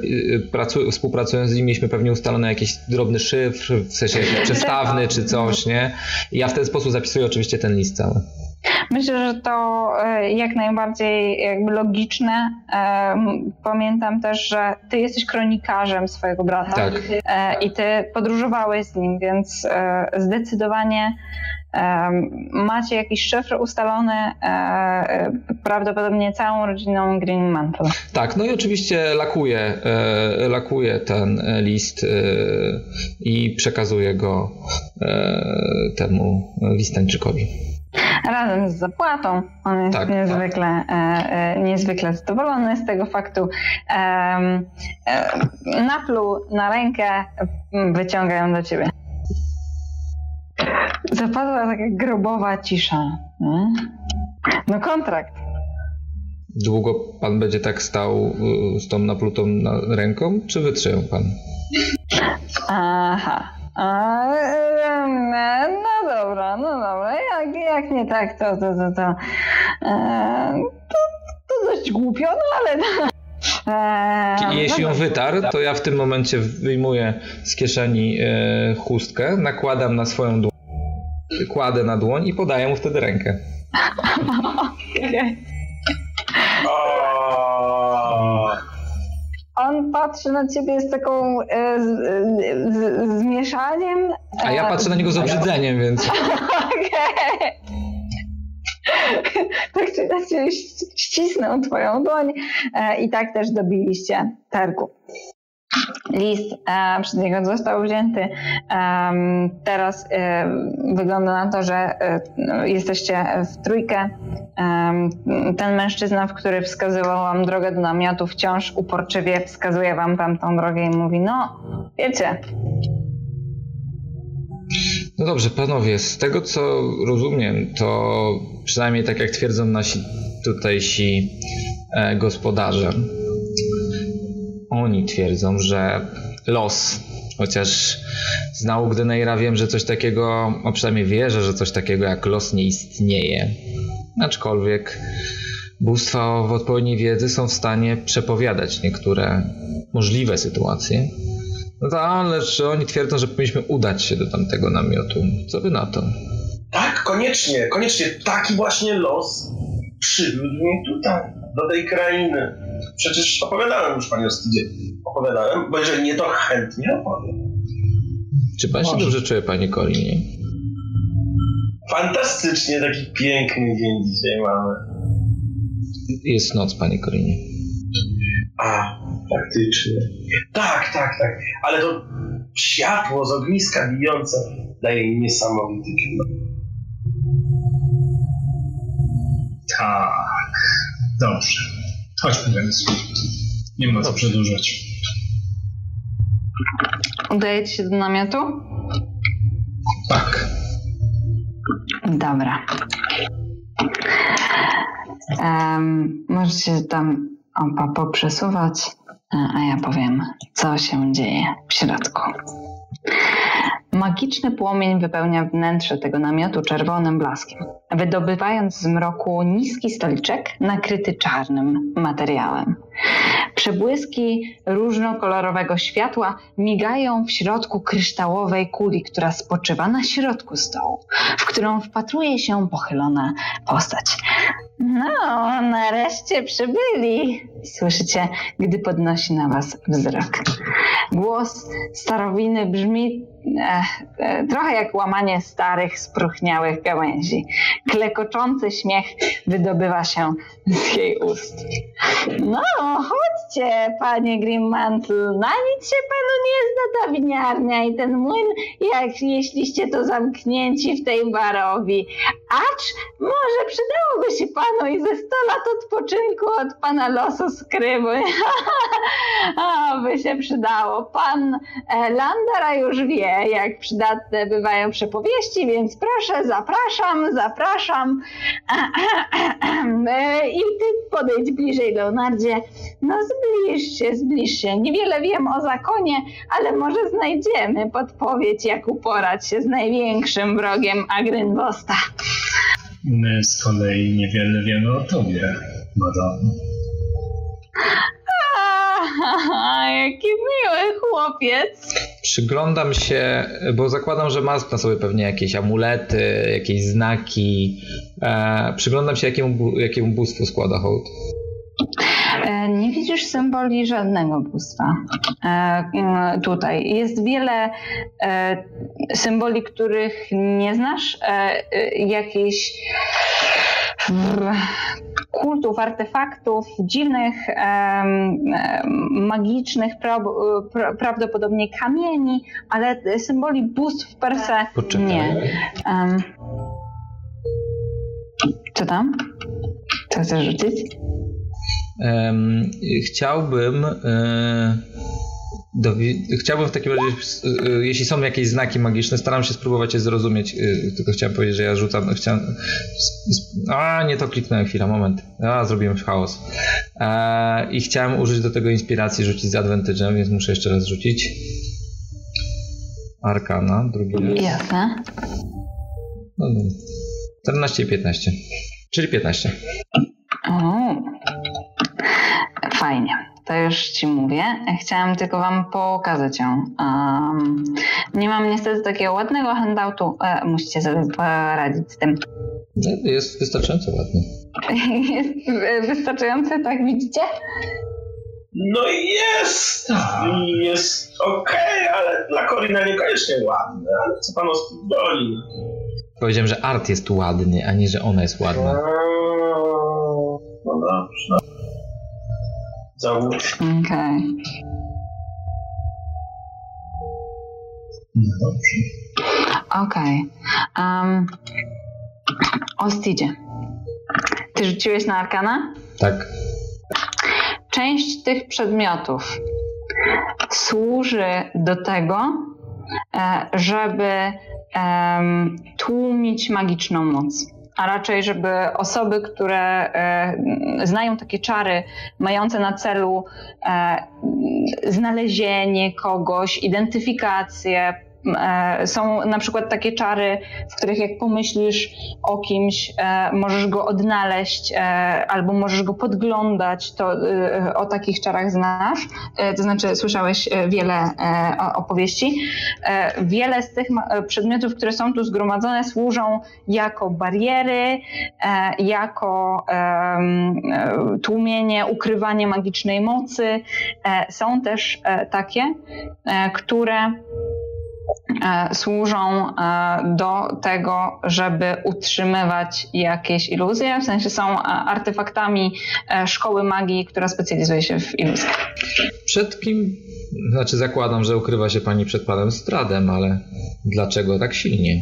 pracuję, współpracując z nim, mieliśmy pewnie ustalone jakiś drobny szyfr, w sensie przestawny czy coś, nie? I ja w ten sposób zapisuję oczywiście ten list cały. Myślę, że to e, jak najbardziej jakby logiczne. E, pamiętam też, że ty jesteś kronikarzem swojego brata tak. E, i ty podróżowałeś z nim, więc zdecydowanie macie jakiś szyfr ustalony prawdopodobnie całą rodziną Green Mantle. Tak, no i oczywiście lakuję, lakuję ten list i przekazuję go temu Wistańczykowi. razem z zapłatą. On jest Tak, niezwykle, e, e, niezwykle zadowolony z tego faktu. Em, e, napluł na rękę, m, wyciąga ją do ciebie. Zapadła taka grobowa cisza. No kontrakt. Długo pan będzie tak stał y, z tą naplutą na ręką, czy wytrze ją pan? Aha. A, e, no dobra, no dobra. Jak, jak nie tak, to to, to, to, e, to, to dość głupio, no ale... E, I jeśli no ją dobrze. wytarł, to ja w tym momencie wyjmuję z kieszeni e, chustkę, nakładam na swoją dłoń, kładę na dłoń i podaję mu wtedy rękę. On patrzy na ciebie z taką e, z, z, z, zmieszaniem. A ja patrzę na niego z obrzydzeniem, więc Okej. Tak czy inaczej ścisnął twoją dłoń e, i tak też dobiliście targu. List e, przez niego został wzięty. Teraz e, wygląda na to, że e, no, jesteście w trójkę. Ten mężczyzna, w który wskazywał wam drogę do namiotu, wciąż uporczywie wskazuje wam tamtą drogę i mówi, no wiecie, No dobrze, panowie, z tego co rozumiem, to przynajmniej tak jak twierdzą nasi tutejsi e, gospodarze, oni twierdzą, że los, chociaż z nauk Deneira wiem, że coś takiego, a przynajmniej wierzę, że coś takiego jak los nie istnieje. Aczkolwiek bóstwa w odpowiedniej wiedzy są w stanie przepowiadać niektóre możliwe sytuacje. No to, ale że oni twierdzą, że powinniśmy udać się do tamtego namiotu. Co wy na to? tak, koniecznie, koniecznie taki właśnie los przywiódł mnie tutaj, do tej krainy. Przecież opowiadałem już pani Ostydzie. Opowiadałem, bo jeżeli nie, to chętnie opowiem. Czy pan się Może. dobrze czuje, panie Kolinie? Fantastycznie, taki piękny dzień dzisiaj mamy. Jest noc, panie Kolinie. A, faktycznie. Tak, tak, tak. Ale to światło z ogniska bijące daje niesamowity klimat. Tak. Dobrze. Chodźmy, Wenysław. Nie ma co przedłużać. udajecie się do namiotu? Tak. Dobra. Um, możecie tam opa poprzesuwać, a a ja powiem, co się dzieje w środku. Magiczny płomień wypełnia wnętrze tego namiotu czerwonym blaskiem, wydobywając z mroku niski stoliczek nakryty czarnym materiałem. Przebłyski różnokolorowego światła migają w środku kryształowej kuli, która spoczywa na środku stołu, w którą wpatruje się pochylona postać. No, nareszcie przybyli, słyszycie, gdy podnosi na was wzrok. Głos starowiny brzmi trochę jak łamanie starych, spróchniałych gałęzi. Klekoczący śmiech wydobywa się z jej ust. No, chodźcie, panie Grimmantle, na nic się panu nie zda ta winiarnia i ten młyn, jak jeśliście to zamknięci w tej barowi. Acz może przydałoby się panu i ze 100 lat odpoczynku od pana losu skryby. A, by się przydało. Pan e, Landara już wie, jak przydatne bywają przepowieści, więc proszę, zapraszam, zapraszam. E, I ty podejdź bliżej, Leonardzie. No zbliż się, zbliż się. Niewiele wiem o zakonie, ale może znajdziemy podpowiedź, jak uporać się z największym wrogiem Agrynwosta. My z kolei niewiele wiemy o tobie, madam. Jaki miły chłopiec. Przyglądam się, bo zakładam, że ma na sobie pewnie jakieś amulety, jakieś znaki. E, przyglądam się, jakiemu, jakiemu bóstwu składa hołd. E, Nie widzisz symboli żadnego bóstwa e, e, tutaj. Jest wiele symboli, których nie znasz. Jakichś kultów, artefaktów, dziwnych, magicznych, pra, pra, prawdopodobnie kamieni, ale symboli bóstw per se Poczekaj. nie. Co tam? Co chcesz rzucić? Chciałbym. E, chciałbym w takim razie, e, jeśli są jakieś znaki magiczne, staram się spróbować je zrozumieć. E, tylko chciałem powiedzieć, że ja rzucam. Chciałem, a, nie to kliknąłem chwila, moment. A, zrobiłem chaos. I chciałem użyć do tego inspiracji, rzucić z advantage'em, więc muszę jeszcze raz rzucić. Arkana, drugi raz. Jasne. No, 14 i 15. Czyli 15. O, fajnie. To już ci mówię. Chciałam tylko wam pokazać ją. Um, nie mam niestety takiego ładnego handoutu. E, musicie sobie poradzić z tym. Jest wystarczająco ładny. Jest wystarczający, tak widzicie? No jest! Jest okej, okay, ale dla Korina niekoniecznie ładny. Ale co pan o spierdoli? Powiedziałem, że art jest ładny, a nie, że ona jest ładna. No dobrze. Załóż. Okej. Okay. No dobrze. Okej. Okay. Um, Ostidzie. Ty rzuciłeś na arkana? Tak. Część tych przedmiotów służy do tego, e, żeby tłumić magiczną moc a raczej, żeby osoby, które e, znają takie czary mające na celu e, znalezienie kogoś, identyfikację, są na przykład takie czary, w których jak pomyślisz o kimś, e, możesz go odnaleźć e, albo możesz go podglądać, to o takich czarach znasz. To znaczy słyszałeś wiele opowieści. Wiele z tych przedmiotów, które są tu zgromadzone, służą jako bariery, jako tłumienie, ukrywanie magicznej mocy. Są też takie, które E, służą e, do tego, żeby utrzymywać jakieś iluzje, w sensie są e, artefaktami szkoły magii, która specjalizuje się w iluzjach. Przed kim, znaczy zakładam, że ukrywa się pani przed panem Stradem, ale dlaczego tak silnie?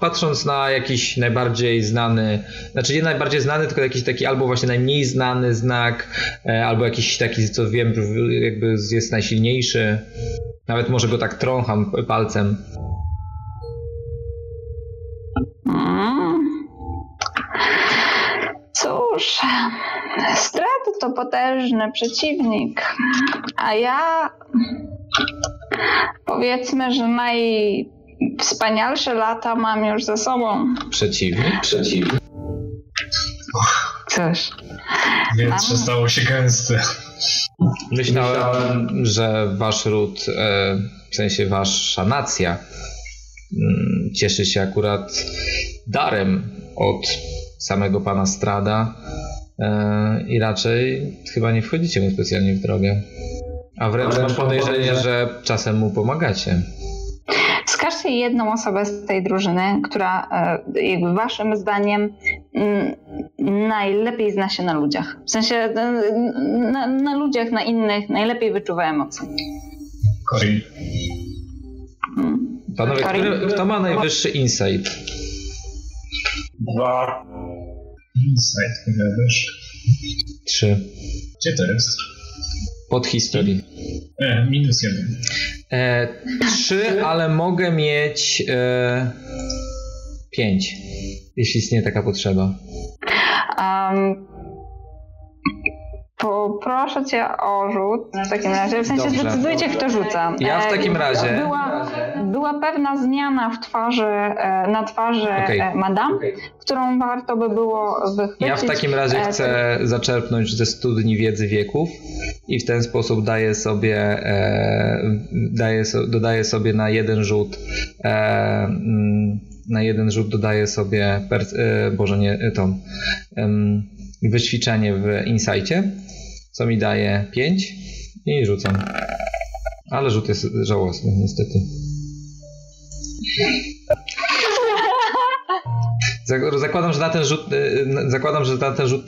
Patrząc na jakiś najbardziej znany, znaczy nie najbardziej znany, tylko jakiś taki albo właśnie najmniej znany znak, albo jakiś taki, co wiem, jakby jest najsilniejszy. Nawet może go tak trącham palcem. Mm. Cóż, Strat to potężny przeciwnik, a ja powiedzmy, że najwspanialsze lata mam już za sobą. Przeciwnik? Przeciwnik. Cóż. Wietrze stało się gęste. Myślałem, że wasz ród, e, w sensie wasza nacja, mm, cieszy się akurat darem od samego pana Strada e, i raczej chyba nie wchodzicie mu specjalnie w drogę. A wręcz mam podejrzenie, że czasem mu pomagacie. Wskażcie jedną osobę z tej drużyny, która e, jakby waszym zdaniem najlepiej zna się na ludziach. W sensie e, na, na ludziach, na innych, najlepiej wyczuwa emocje. Corin. Hmm. Panowie, który, kto ma najwyższy insight? Dwa. Insight, powiadasz? Trzy. Gdzie to jest? Pod historii. E, minus jeden. E, trzy, ale mogę mieć e, pięć, jeśli istnieje taka potrzeba. Um, Poproszę cię o rzut w takim razie. W sensie Dobrze. zdecydujcie, kto rzuca. Ja w takim e, razie. Była, była pewna zmiana w twarzy, e, na twarzy okay. E, madam, okay. którą warto by było wychwycić. Ja w takim razie chcę zaczerpnąć ze studni wiedzy wieków i w ten sposób daję sobie, daję, dodaję sobie na jeden rzut na jeden rzut dodaję sobie, per, Boże nie, to wyćwiczenie w Insightie co mi daje 5 i rzucam. Ale rzut jest żałosny, niestety. Zakładam, że na ten rzut, y, zakładam, że na ten rzut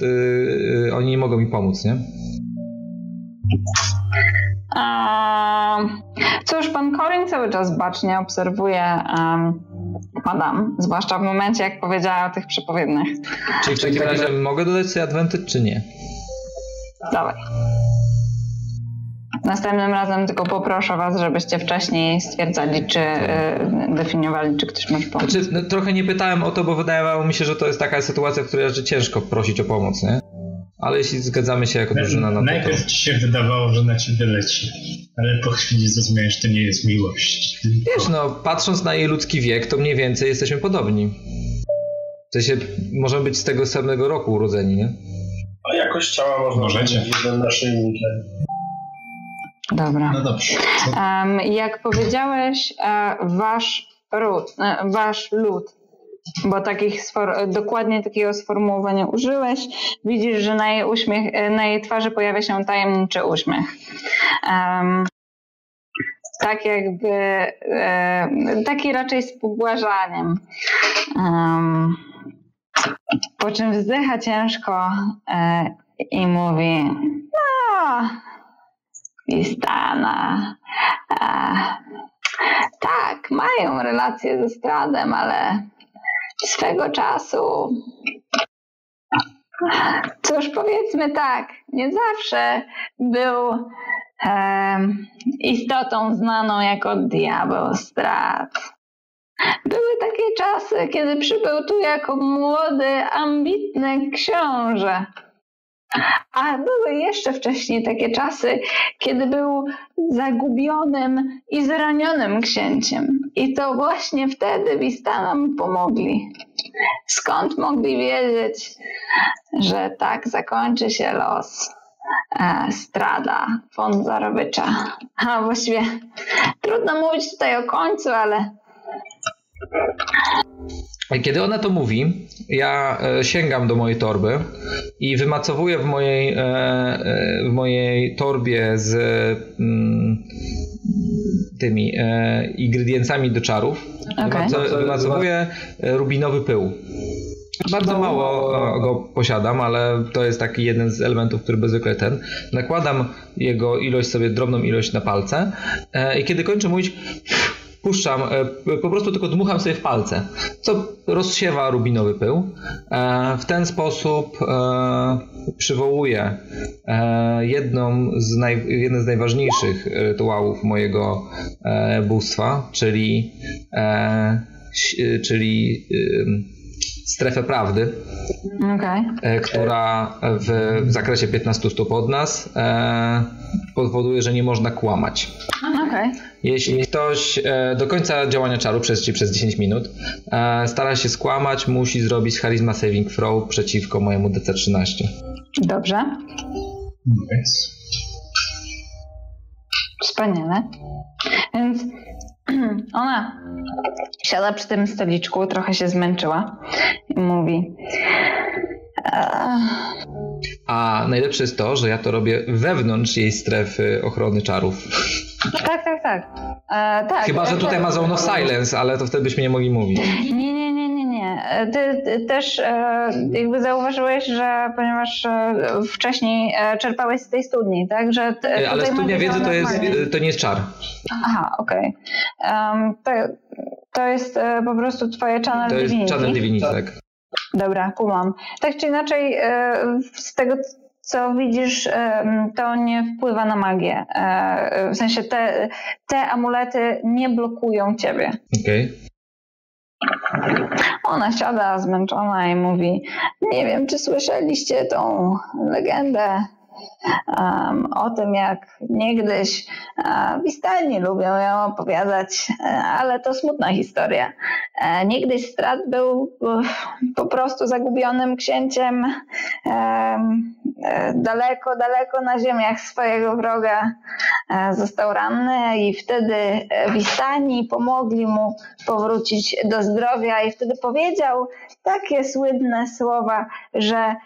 oni nie mogą mi pomóc, nie? Cóż, pan Corin cały czas bacznie obserwuje um, Madam, zwłaszcza w momencie, jak powiedziała o tych przepowiednych. Czyli w takim razie mogę dodać sobie adwenty, czy nie? Dawaj. Następnym razem tylko poproszę Was, żebyście wcześniej stwierdzali, czy y, definiowali, czy ktoś może pomóc. Znaczy, no, trochę nie pytałem o to, bo wydawało mi się, że to jest taka sytuacja, w której że ciężko prosić o pomoc, nie? Ale jeśli zgadzamy się jako drużyna na to. Najpierw ci się wydawało, że na ciebie leci, ale po chwili zrozumiałeś, że to nie jest miłość. Tylko... Wiesz, no, patrząc na jej ludzki wiek, to mniej więcej jesteśmy podobni. W sensie, możemy być z tego samego roku urodzeni, nie? A jakość ciała można Możecie. jednym naszyjnikiem. Dobra. No dobrze. Em, jak powiedziałeś, e, wasz ród, e, wasz lud, bo takich dokładnie takiego sformułowania użyłeś, widzisz, że na jej, uśmiech, na jej twarzy pojawia się tajemniczy uśmiech. Em, tak jakby, e, taki raczej z pobłażaniem. Em, po czym wzdycha ciężko e, i mówi, no, Istana. E, tak, mają relacje ze Stradem, ale swego czasu. Cóż, powiedzmy tak, nie zawsze był e, istotą znaną jako diabeł Strad. Były takie czasy, kiedy przybył tu jako młody, ambitny książę. A były jeszcze wcześniej takie czasy, kiedy był zagubionym i zranionym księciem. I to właśnie wtedy Wistanom pomogli. Skąd mogli wiedzieć, że tak zakończy się los e, Strada von Zarowicza? A właściwie trudno mówić tutaj o końcu, ale kiedy ona to mówi, ja e, sięgam do mojej torby i wymacowuję w mojej, e, e, w mojej torbie z mm, tymi ingrediencjami do czarów. Wymaco- Wymacowuję rubinowy pył. Bardzo mało go posiadam, ale to jest taki jeden z elementów, który zwykle ten. Nakładam jego ilość sobie, drobną ilość na palce i kiedy kończę mówić, puszczam, e, po prostu tylko dmucham sobie w palce, co rozsiewa rubinowy pył. E, W ten sposób e, przywołuję jedną z naj, jeden z najważniejszych rytuałów mojego bóstwa, czyli, czyli strefę prawdy, okej. e, która w, w zakresie 15 stóp od nas e, powoduje, że nie można kłamać. Okej. Jeśli ktoś e, do końca działania czaru, przez, czyli przez 10 minut, e, stara się skłamać, musi zrobić Charisma Saving Throw przeciwko mojemu DC-13. Dobrze. Więc Wspaniale. Więc ona siada przy tym stoliczku, trochę się zmęczyła i mówi. "Eee, A najlepsze jest to, że ja to robię wewnątrz jej strefy ochrony czarów. tak, tak, tak. E, tak. Chyba, że tutaj ma Zone of Silence, ale to wtedy byśmy nie mogli mówić. Nie, nie, nie, nie, nie. E, Ty, ty też e, jakby zauważyłeś, że ponieważ e, wcześniej e, czerpałeś z tej studni, tak? Że t, E, Ale studnia wiedzy to jest, to nie jest czar. Aha, okej. Em, to, to jest e, po prostu twoje channel To jest divinity. Channel Divinity, tak. Dobra, kumam. Tak czy inaczej, e, z tego co widzisz, e, to nie wpływa na magię. E, W sensie te, te amulety nie blokują ciebie. Okej. Ona siada zmęczona i mówi: Nie wiem, czy słyszeliście tą legendę o tym, jak niegdyś uh, Wistani lubią ją opowiadać, e, ale to smutna historia. E, niegdyś Strat był po prostu zagubionym księciem em, e, daleko, daleko na ziemiach swojego wroga. E, został ranny i wtedy e, Wistani pomogli mu powrócić do zdrowia i wtedy powiedział takie słynne słowa, że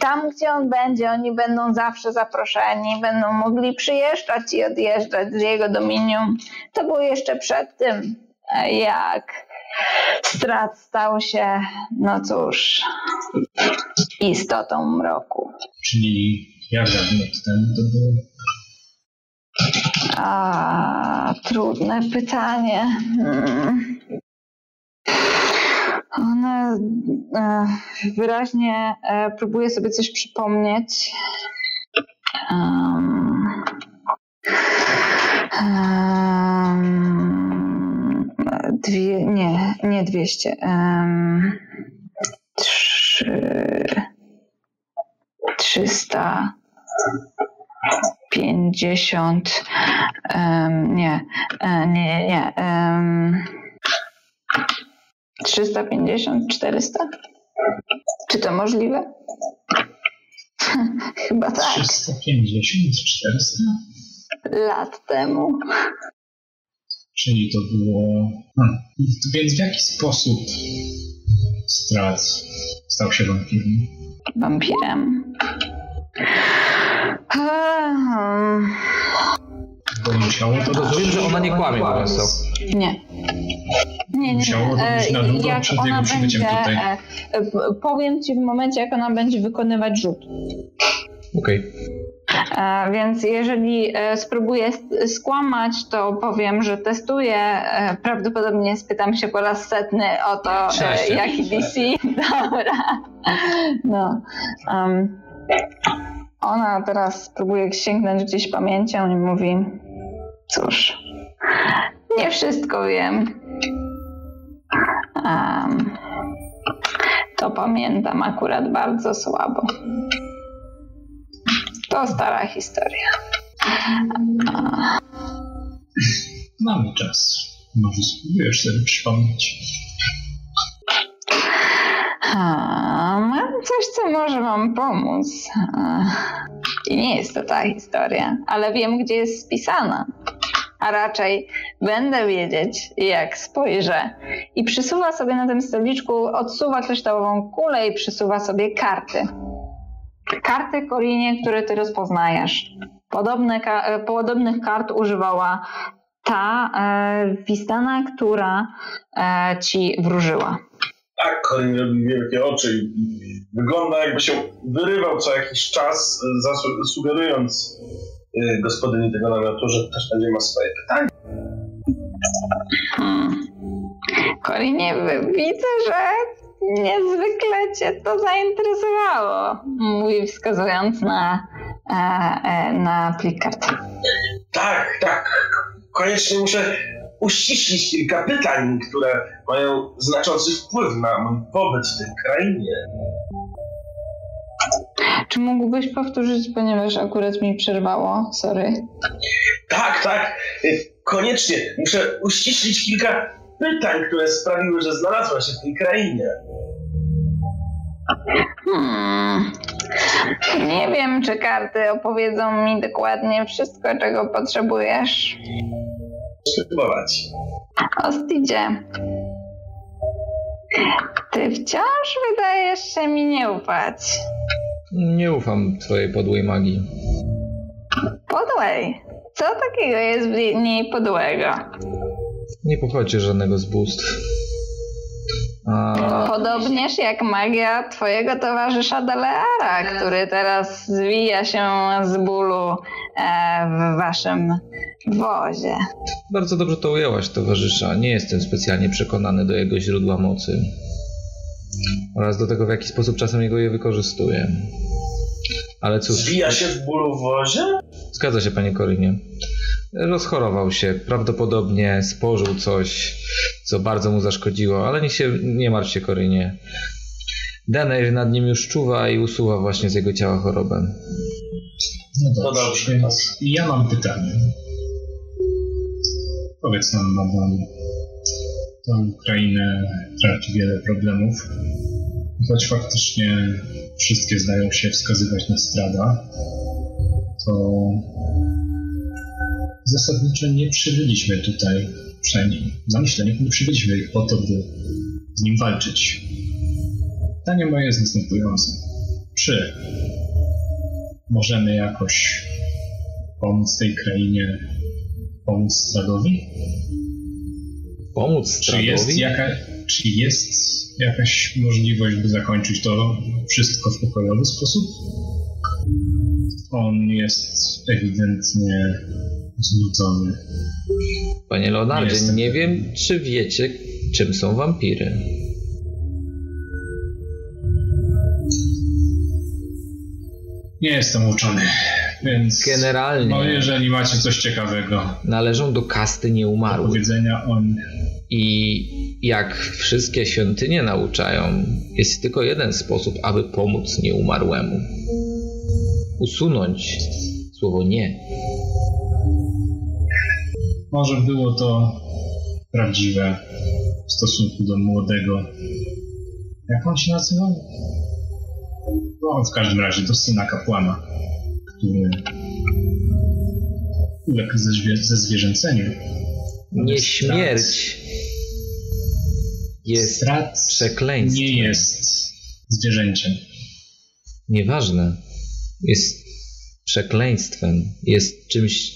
tam, gdzie on będzie, oni będą zawsze zaproszeni, będą mogli przyjeżdżać i odjeżdżać z jego dominium. To było jeszcze przed tym, jak Strat stał się, no cóż, istotą mroku. Czyli jak dawno temu to było? A, trudne pytanie. Hmm. Ona e, wyraźnie e, próbuje sobie coś przypomnieć. Um, um, dwie, nie, nie dwieście. Um, trzy, trzysta pięćdziesiąt. Um, nie, nie, nie, nie. Um, 350, 400? Czy to możliwe? Chyba tak. 350, 400? Lat temu. Czyli to było. Hmm. Więc w jaki sposób Strat stał się wampirem? Wampirem. Bo musiało to Rozumiem, że ona nie kłamie mówiąc to. Nie. Nie, nie, to być E, na długo jak przed ona jego przybyciem będzie, tutaj. e, Powiem ci w momencie, jak ona będzie wykonywać rzut. Okej. E, Więc jeżeli spróbuję skłamać, to powiem, że testuję. Prawdopodobnie spytam się po raz setny o to, Sześć. jaki DC. Dobra. No. Um, ona teraz próbuje sięgnąć gdzieś pamięcią i mówi: Cóż, nie wszystko wiem. Um, to pamiętam akurat bardzo słabo. To stara historia. Mamy czas. Może spróbujesz sobie przypomnieć. A, mam coś, co może wam pomóc. A, I nie jest to ta historia, ale wiem, gdzie jest spisana. A raczej będę wiedzieć, jak spojrzę. I przysuwa sobie na tym stoliczku, odsuwa kryształową kulę i przysuwa sobie karty. Karty Korinie, które ty rozpoznajesz. Podobne, e, podobnych kart używała ta e, Wistana, która e, ci wróżyła. Tak, Corin robi wielkie oczy wygląda jakby się wyrywał co jakiś czas, e, sugerując gospodyni tego namiotu, że też będzie ma swoje pytania. Hmm. Korinie, widzę, że niezwykle cię to zainteresowało, mówi wskazując na, e, e, na plik kart. Tak, tak. Koniecznie muszę uściślić kilka pytań, które mają znaczący wpływ na mój pobyt w tej krainie. Czy mógłbyś powtórzyć, ponieważ akurat mi przerwało? Sorry. Tak, tak. e, Koniecznie muszę uściślić kilka pytań, które sprawiły, że znalazłem się w tej krainie. Hmm. Nie wiem, czy karty opowiedzą mi dokładnie wszystko, czego potrzebujesz. Spróbować. Ostidzie. Ty wciąż wydajesz się mi nie ufać. Nie ufam twojej podłej magii. Podłej. Co takiego jest w niej podłego? Nie pochodzi żadnego z bóstw. A, Podobnież jak magia twojego towarzysza Deleara, który teraz zwija się z bólu e, w waszym wozie. bardzo dobrze to ujęłaś, towarzysza. Nie jestem specjalnie przekonany do jego źródła mocy. Oraz do tego, w jaki sposób czasem jego je wykorzystuje. Ale cóż, Zwija się w bólu w wozie? zgadza się, panie Korynie. Rozchorował się, prawdopodobnie spożył coś, co bardzo mu zaszkodziło, ale nie, się, nie martw się, Korynie. Daneir nad nim już czuwa i usuwa właśnie z jego ciała chorobę. No To dobrze, ja mam pytanie. Powiedz nam, madam, ta Ukraina traci wiele problemów, choć faktycznie wszystkie zdają się wskazywać na strada, to zasadniczo nie przybyliśmy tutaj, przynajmniej w zamyśleniu nie przybyliśmy po to, by z nim walczyć. Pytanie moje jest następujące. Czy możemy jakoś pomóc tej krainie, pomóc Stradowi? Pomóc Czy jest, jaka, czy jest jakaś możliwość, by zakończyć to wszystko w pokojowy sposób? On jest ewidentnie znudzony. Panie Leonardzie, Jestem. nie wiem, czy wiecie, czym są wampiry. Nie jestem uczony, więc. Generalnie No, jeżeli macie coś ciekawego należą do kasty do nieumarłych. powiedzenia o nich. I jak wszystkie świątynie nauczają, jest tylko jeden sposób, aby pomóc nieumarłemu. Usunąć słowo nie. Może było to prawdziwe w stosunku do młodego. Jak on się nazywał? No, w każdym razie do syna kapłana, który uległ ze, zwie- ze zwierzęceniu. Nie Strat- śmierć jest Strat przekleństwem. nie jest zwierzęciem. nieważne. Jest przekleństwem. Jest czymś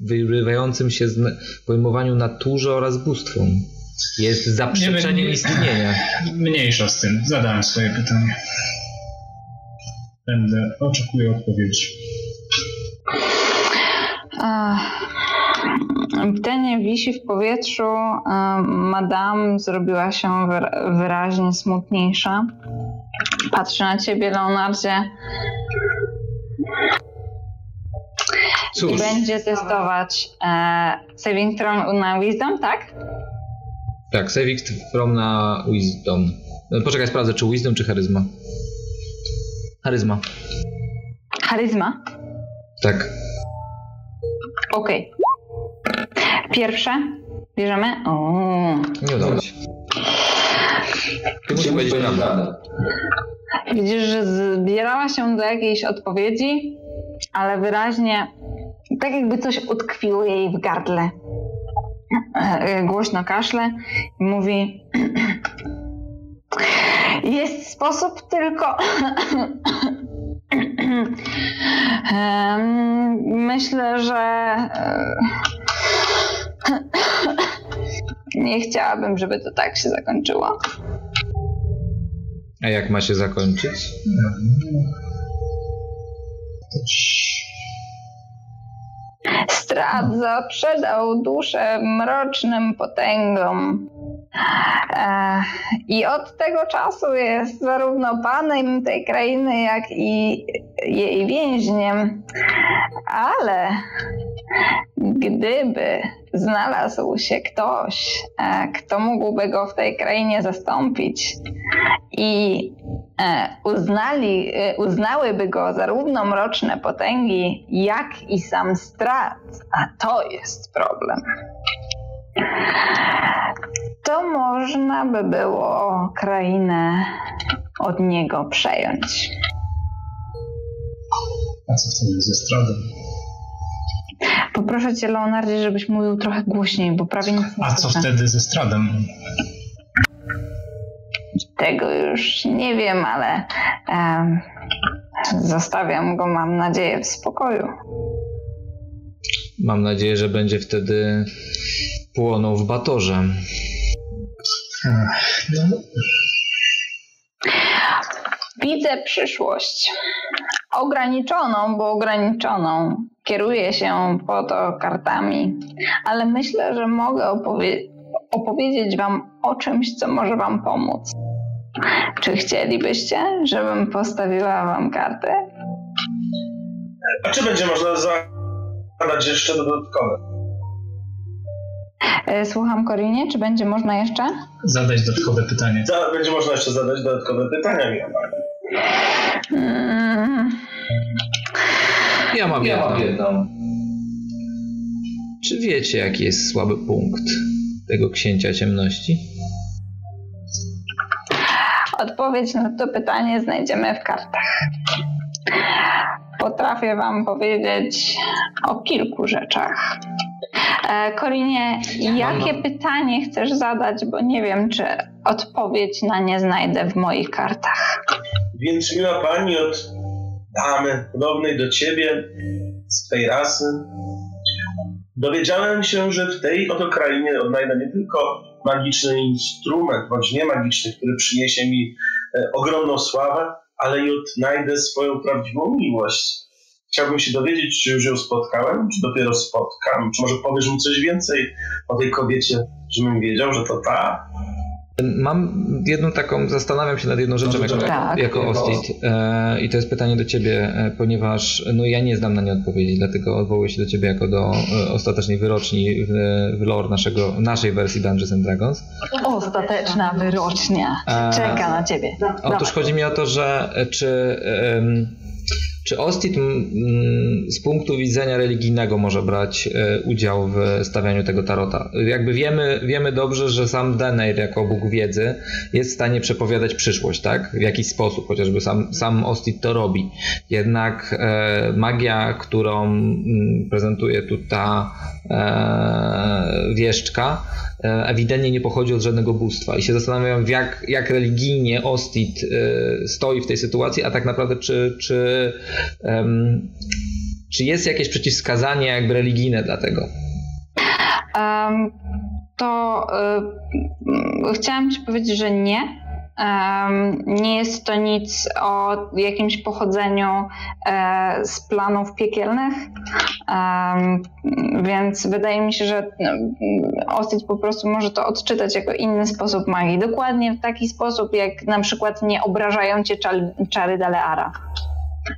wyrywającym się z na- pojmowaniu naturze oraz bóstwom. Jest zaprzeczeniem Nie nie- istnienia. Mniejsza z tym. Zadałem swoje pytanie. Będę oczekuję odpowiedzi. Ach, Pytanie wisi w powietrzu. Madame zrobiła się wyra- wyraźnie smutniejsza. Patrzy na ciebie, Leonardzie, i Cóż, będzie testować e, saving throw na wisdom, tak? tak, saving from na wisdom. No, Poczekaj, sprawdzę, czy wisdom, czy charyzma. Charyzma. Charyzma. Tak. Okej. Pierwsze. Bierzemy. O. Nie udało się. Powiedzieć prawdę. Widzisz, że zbierała się do jakiejś odpowiedzi, ale wyraźnie tak jakby coś utkwiło jej w gardle. Głośno kaszle i mówi jest sposób tylko myślę, że nie chciałabym, żeby to tak się zakończyło. A jak ma się zakończyć? Zdradza przedał duszę mrocznym potęgom. E, I od tego czasu jest zarówno panem tej krainy, jak i jej więźniem. Ale gdyby znalazł się ktoś, e, kto mógłby go w tej krainie zastąpić i e, uznali, e, uznałyby go zarówno mroczne potęgi, jak i sam strat, a to jest problem, to można by było krainę od niego przejąć. A co wtedy ze Stradem? Poproszę cię, Leonardzie, żebyś mówił trochę głośniej, bo prawie nic nie A co słyszę. wtedy ze Stradem? Tego już nie wiem, ale em, zostawiam go, mam nadzieję, w spokoju. Mam nadzieję, że będzie wtedy płonął w batorze. No, Widzę przyszłość. Ograniczoną, bo ograniczoną. Kieruję się po to kartami, ale myślę, że mogę opowie- opowiedzieć Wam o czymś, co może Wam pomóc. Czy chcielibyście, żebym postawiła Wam kartę? A czy będzie można zadać jeszcze dodatkowe? E, Słucham Korinie, czy będzie można jeszcze? zadać dodatkowe pytanie. Za, będzie można jeszcze zadać dodatkowe pytania, mi Mm, Ja mam jedną. Czy wiecie, jaki jest słaby punkt tego księcia ciemności? Odpowiedź na to pytanie znajdziemy w kartach. Potrafię Wam powiedzieć o kilku rzeczach. E, Korinie, jakie pytanie chcesz zadać, bo nie wiem, czy odpowiedź na nie znajdę w moich kartach. Więc miła pani od damy podobnej do ciebie, z tej rasy, dowiedziałem się, że w tej oto krainie odnajdę nie tylko magiczny instrument, bądź nie magiczny, który przyniesie mi e, ogromną sławę, ale i odnajdę swoją prawdziwą miłość. Chciałbym się dowiedzieć, czy już ją spotkałem, czy dopiero spotkam. Czy może powiesz mi coś więcej o tej kobiecie, żebym wiedział, że to ta? Mam jedną taką, zastanawiam się nad jedną rzeczą jako, tak. jako Ostit e, i to jest pytanie do ciebie, e, ponieważ no ja nie znam na nie odpowiedzi, dlatego odwołuję się do ciebie jako do e, ostatecznej wyroczni w, w lore naszego, naszej wersji Dungeons and Dragons. Ostateczna wyrocznia E, czeka na ciebie. Otóż chodzi mi o to, że e, czy, czy Ostit m, m, z punktu widzenia religijnego może brać e, udział w stawianiu tego tarota? Jakby wiemy, wiemy dobrze, że sam Deneir jako Bóg wiedzy jest w stanie przepowiadać przyszłość, tak? W jakiś sposób, chociażby sam, sam Ostit to robi. Jednak e, magia, którą m, prezentuje tu ta e, wieszczka, e, ewidentnie nie pochodzi od żadnego bóstwa i się zastanawiam, jak, jak religijnie Ostit e, stoi w tej sytuacji, a tak naprawdę czy, czy, em, czy jest jakieś przeciwwskazanie jakby religijne dla tego? Um, to y, chciałam Ci powiedzieć, że nie. Um, nie jest to nic o jakimś pochodzeniu e, z planów piekielnych, um, więc wydaje mi się, że mm, Ostit po prostu może to odczytać jako inny sposób magii. Dokładnie w taki sposób, jak na przykład nie obrażają cię czary, czary Daleara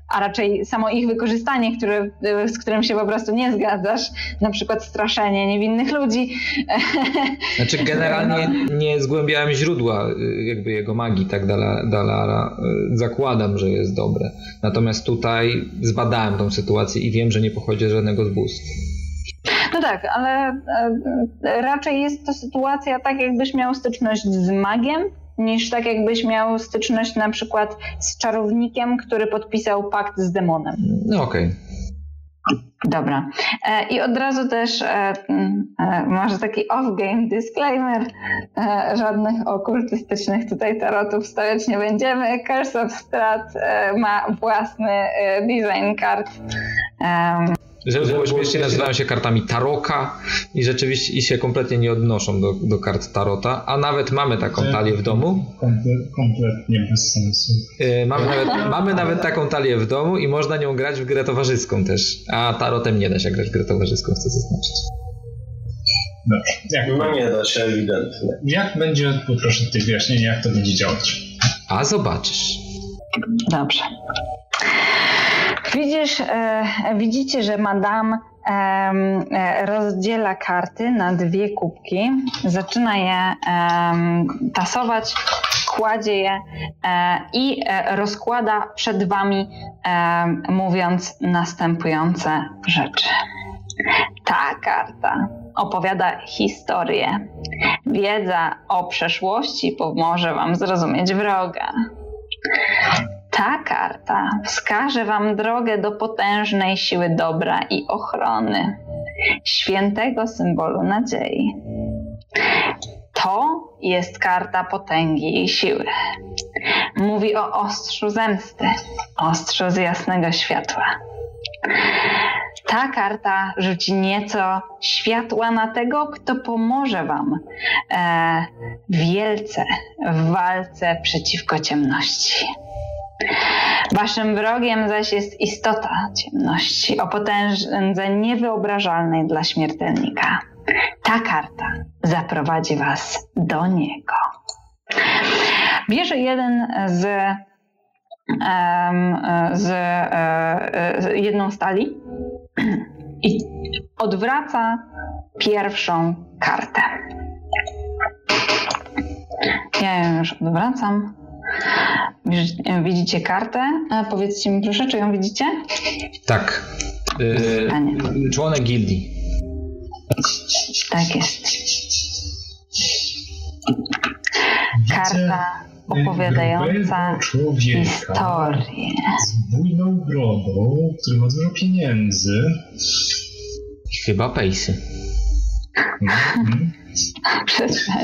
a raczej samo ich wykorzystanie, które, z którym się po prostu nie zgadzasz, na przykład straszenie niewinnych ludzi. Znaczy generalnie nie zgłębiałem źródła y, jakby jego magii, tak Dala- Dalara. Y, Zakładam, że jest dobre. Natomiast tutaj zbadałem tą sytuację i wiem, że nie pochodzi z żadnego z bóstw. No tak, ale raczej jest to sytuacja tak, jakbyś miał styczność z magiem, niż tak, jakbyś miał styczność na przykład z czarownikiem, który podpisał pakt z demonem. No okej. Dobra. E, I od razu też e, mm, e, może taki off-game disclaimer. Żadnych okultystycznych tutaj tarotów stawiać nie będziemy. Curse of Strat ma własny design kart. Żeby było śmiesznie, nazywają się kartami Taroka i rzeczywiście i się kompletnie nie odnoszą do, do kart Tarota, a nawet mamy taką talię w domu. Komple- kompletnie bez sensu. Yy, Mamy nawet, mamy nawet taką talię w domu i można nią grać w grę towarzyską też. A tarotem nie da się grać w grę towarzyską, chcę zaznaczyć. Dobrze. Jak, No nie da się ewidentnie. jak będzie, poproszę tych wyjaśnień, jak to będzie działać? A zobaczysz. Dobrze. Widzisz, e, widzicie, że madame e, rozdziela karty na dwie kubki, zaczyna je tasować, kładzie je e, i rozkłada przed wami, mówiąc następujące rzeczy. Ta karta opowiada historię. Wiedza o przeszłości pomoże wam zrozumieć wroga. Ta karta wskaże Wam drogę do potężnej siły dobra i ochrony, świętego symbolu nadziei. To jest karta potęgi i siły. Mówi o ostrzu zemsty, ostrzu z jasnego światła. Ta karta rzuci nieco światła na tego, kto pomoże Wam e, wielce w walce przeciwko ciemności. Waszym wrogiem zaś jest istota ciemności o potędze niewyobrażalnej dla śmiertelnika. Ta karta zaprowadzi was do niego. Bierze jeden z, z, e, z jedną stali i odwraca pierwszą kartę. Ja ją już odwracam. Widzicie- Widzicie kartę? A powiedzcie mi proszę, czy ją widzicie? Tak. Yy, członek gildii. Tak jest. Karta opowiadająca historię. z bujną brodą, który ma dużo pieniędzy. Chyba pejsy. Mhm.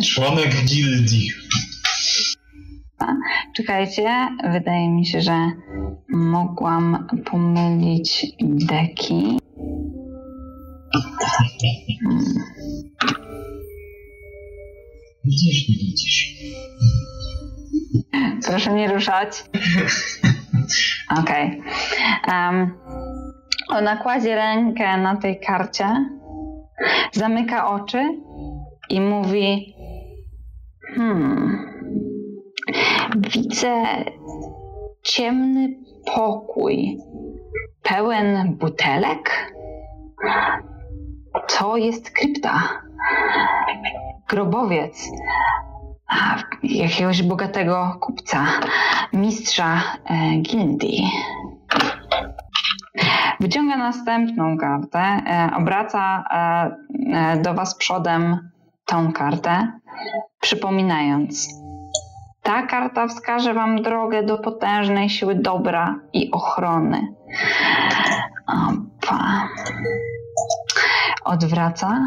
Członek gildii. Czekajcie, wydaje mi się, że mogłam pomylić deki. Widzisz, nie widzisz. Proszę nie ruszać. Okej. Okay. Um, ona kładzie rękę na tej karcie, zamyka oczy i mówi: Hmm, widzę ciemny pokój pełen butelek. To jest krypta. Grobowiec jakiegoś bogatego kupca, mistrza e, gildii. Wyciąga następną kartę, e, obraca e, do Was przodem tą kartę, przypominając. Ta karta wskaże Wam drogę do potężnej siły dobra i ochrony. Opa. Odwraca,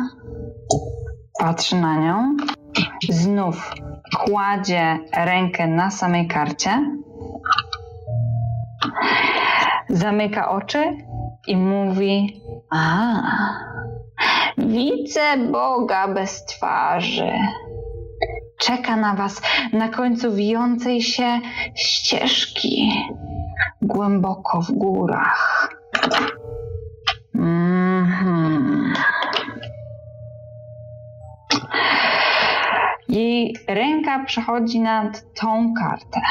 patrzy na nią, znów kładzie rękę na samej karcie, zamyka oczy i mówi: A, widzę Boga bez twarzy. Czeka na Was na końcu wijącej się ścieżki głęboko w górach. Mm-hmm. Jej ręka przechodzi nad tą kartę.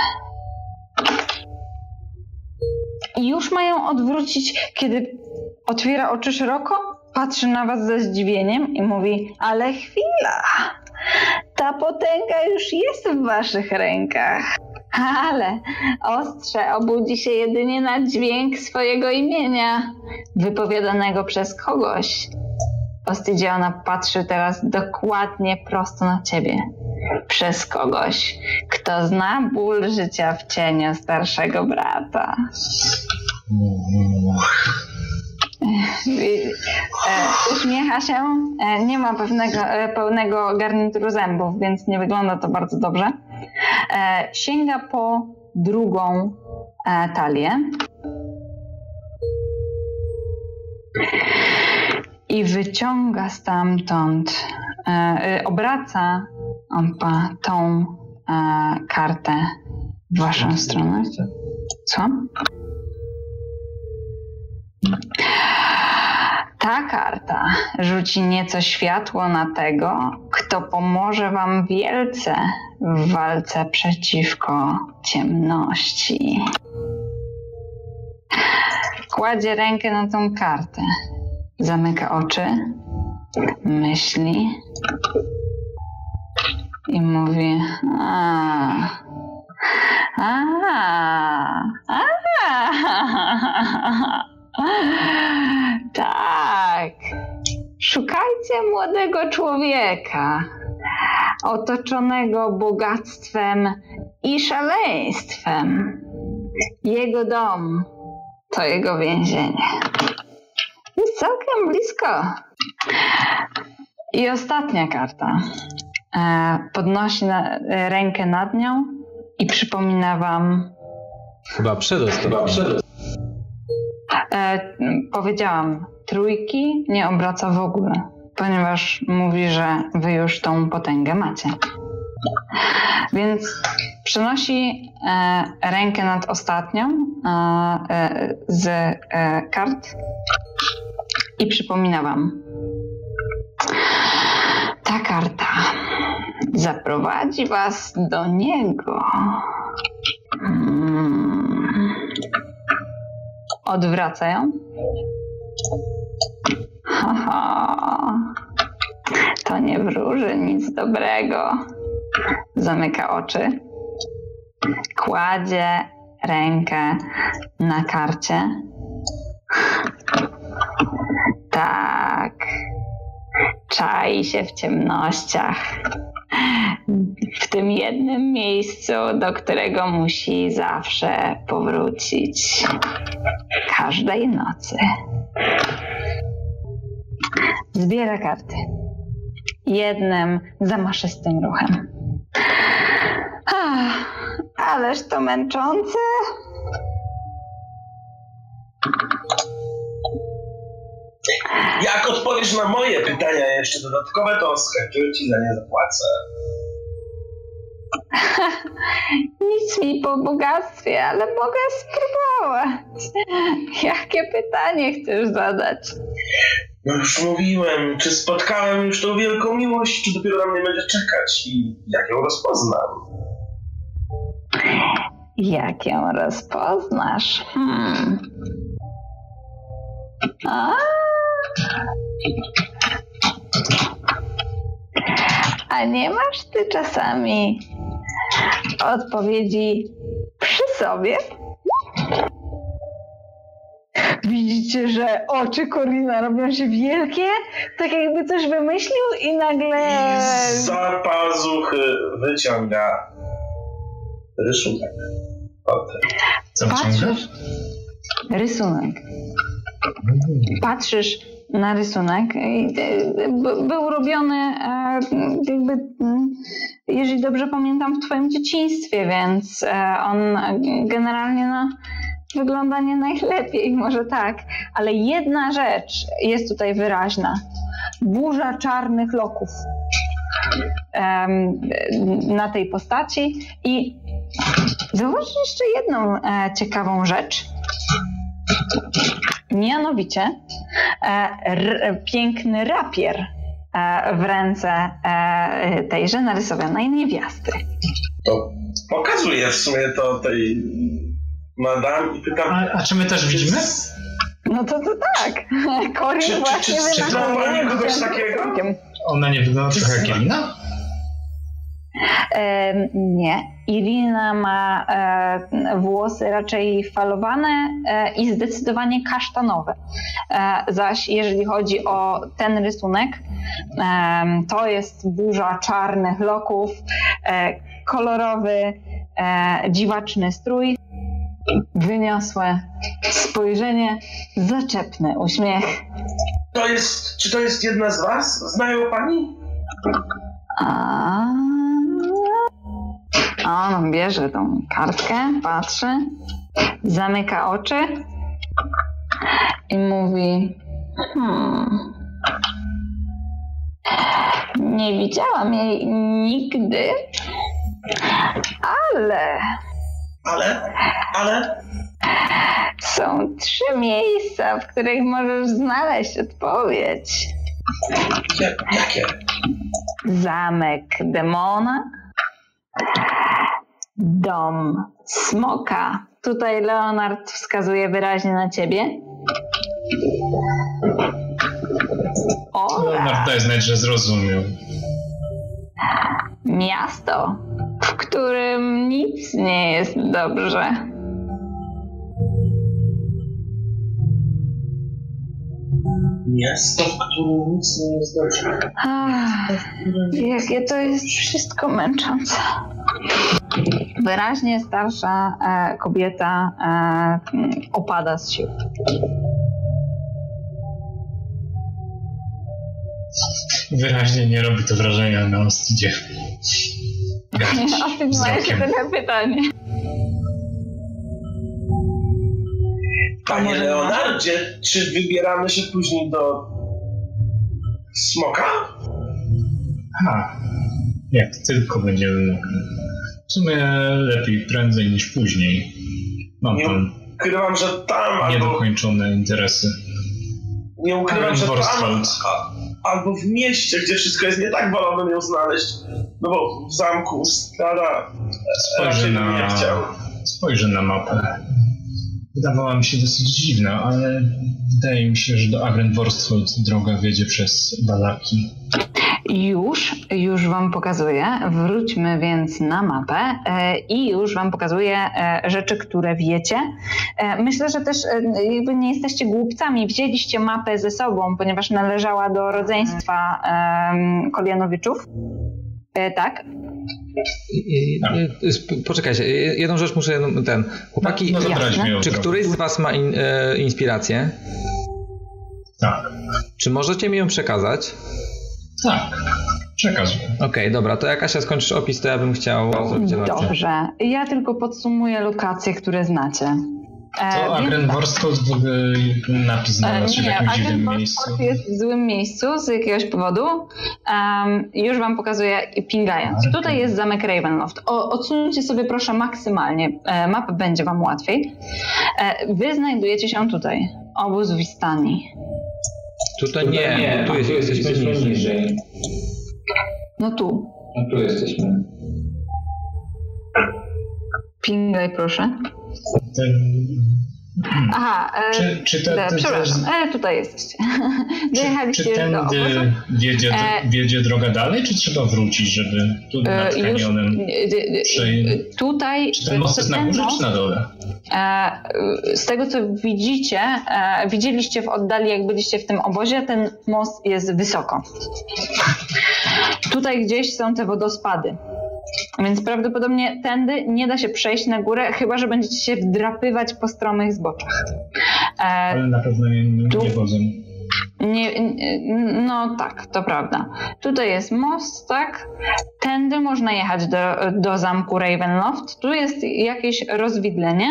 I już mają odwrócić, kiedy otwiera oczy szeroko, patrzy na was ze zdziwieniem i mówi: Ale chwila! Ta potęga już jest w waszych rękach. Ale ostrze obudzi się jedynie na dźwięk swojego imienia, wypowiadanego przez kogoś. Ostydzie ona patrzy teraz dokładnie prosto na ciebie. Przez kogoś, kto zna ból życia w cieniu starszego brata. E, uśmiecha się, e, nie ma pewnego, e, pełnego garnituru zębów, więc nie wygląda to bardzo dobrze. Sięga po drugą talię i wyciąga stamtąd, obraca opa, tą kartę w waszą stronę. Co? Ta karta rzuci nieco światło na tego, kto pomoże Wam wielce w walce przeciwko ciemności. Kładzie rękę na tą kartę, zamyka oczy, myśli i mówi: A, a, a, tak. Szukajcie młodego człowieka, otoczonego bogactwem i szaleństwem. Jego dom to jego więzienie. Jest całkiem blisko. I ostatnia karta. E, podnosi rękę nad nią i przypomina wam. Chyba przedostatnia. Chyba E, powiedziałam, trójki nie obraca w ogóle, ponieważ mówi, że wy już tą potęgę macie. Więc przenosi e, rękę nad ostatnią e, e, z e, kart i przypomina wam. Ta karta zaprowadzi was do niego. Hmm odwracają. Haha, to nie wróży nic dobrego. Zamyka oczy, kładzie rękę na karcie. Tak, czai się w ciemnościach. W tym jednym miejscu, do którego musi zawsze powrócić każdej nocy. Zbiera karty. Jednym zamaszystym ruchem. Ach, ależ to męczące. Jak odpowiesz na moje pytania jeszcze dodatkowe, to z chęcią ci za nie zapłacę. Nic mi po bogactwie, ale mogę spróbować. Jakie pytanie chcesz zadać? No już mówiłem, czy spotkałem już tą wielką miłość, czy dopiero na mnie będzie czekać i jak ją rozpoznam? Jak ją rozpoznasz? Hmm. A? A nie masz ty czasami odpowiedzi przy sobie? Widzicie, że oczy Corina robią się wielkie, tak jakby coś wymyślił i nagle... I za pazuchy wyciąga rysunek. Potem. Co? Patrzysz, rysunek. Patrzysz na rysunek. e, Był robiony, e, jakby, mm, jeżeli dobrze pamiętam, w Twoim dzieciństwie, więc e, on generalnie no, wygląda nie najlepiej, może tak, ale jedna rzecz jest tutaj wyraźna. Burza czarnych loków na tej postaci i zauważysz jeszcze jedną ciekawą rzecz. Mianowicie e, r, piękny rapier e, w ręce e, tejże narysowanej niewiasty. To pokazuję w sumie to tej madam i pytam... A, a czy my też widzimy? No to to tak. Corin Czy- czy- właśnie czy- czy wynalazł zna pani kogoś takiego? Ona nie wygląda trochę jak Irina? E, nie. Irina ma e, włosy raczej falowane e, i zdecydowanie kasztanowe. E, zaś jeżeli chodzi o ten rysunek, to jest burza czarnych loków, kolorowy, dziwaczny strój, wyniosłe spojrzenie, zaczepny uśmiech. To jest... Czy to jest jedna z was? Znają pani? A... On bierze tą kartkę, patrzy, zamyka oczy i mówi: Hmm. Nie widziałam jej nigdy, ale Ale... Ale... są trzy miejsca, w których możesz znaleźć odpowiedź. Ja- Jakie? Zamek demona, dom smoka. Tutaj Leonard wskazuje wyraźnie na ciebie. Leonard Oraz daje znać, że zrozumiał. miasto, w którym nic nie jest dobrze. Miasto, w którym nic nie jest dobrze. Ach, jakie to jest wszystko męczące. Wyraźnie starsza e, kobieta e, opada z sił. Wyraźnie nie robi to wrażenia na Ostidzie. Garść A ty masz tyle pytanie. Panie może- Leonardzie, czy wybieramy się później do smoka? A, jak tylko będziemy mogli. W sumie lepiej prędzej niż później. Mam Nie tam ukrywam, że tam albo niedokończone interesy. nie ukrywam, że tam albo w mieście, gdzie wszystko jest nie tak, wolałbym ją znaleźć. No bo w zamku Strada Spojrzę raczej bym na, nie chciał. spojrzę na mapę. Wydawała mi się dosyć dziwna, ale wydaje mi się, że do Agrenworstwold droga wiedzie przez Balaki. Już, już wam pokazuję. Wróćmy więc na mapę e, i już wam pokazuję e, rzeczy, które wiecie. E, myślę, że też jakby nie jesteście głupcami. Wzięliście mapę ze sobą, ponieważ należała do rodzeństwa Kolianowiczów. E, tak? I- sp- Poczekajcie, jedną rzecz muszę, ten, chłopaki, no, zabraliśmy ją czy któryś z was ma in, e, inspirację? Tak, Czy możecie mi ją przekazać? tak. Przekazuję. Okej, dobra, to jak Asia skończysz opis, to ja bym chciał zrobić. Dobrze. Ja tylko podsumuję lokacje, które znacie. To Agrenworskot w ogóle napis znalazł się w jakimś dziwnym miejscu. jest w złym miejscu z jakiegoś powodu. Um, już wam pokazuję pingając. Tutaj jest zamek Ravenloft. O, odsuńcie sobie proszę maksymalnie. E, map będzie wam łatwiej. E, wy znajdujecie się tutaj. Obóz Wistani. Tutaj nie, nie tu, jest, tu jesteśmy niżej. No tu. No tu jesteśmy. Pingaj proszę. Ten... Aha, e, czy, czy te, te, przepraszam, e, tutaj jesteście. Dojechaliście czy, czy tędy wiedzie, e, wiedzie droga dalej, czy trzeba wrócić, żeby tu nad e, kanionem już, Tutaj... Czy ten most jest na górze, czy na dole? E, z tego, co widzicie, e, widzieliście w oddali, jak byliście w tym obozie, ten most jest wysoko. Tutaj gdzieś są te wodospady. Więc prawdopodobnie tędy nie da się przejść na górę, chyba że będziecie się wdrapywać po stromych zboczach. E, Ale na pewno nie, nie, tu, nie no tak, to prawda. Tutaj jest most, tak? Tędy można jechać do, do zamku Ravenloft. Tu jest jakieś rozwidlenie.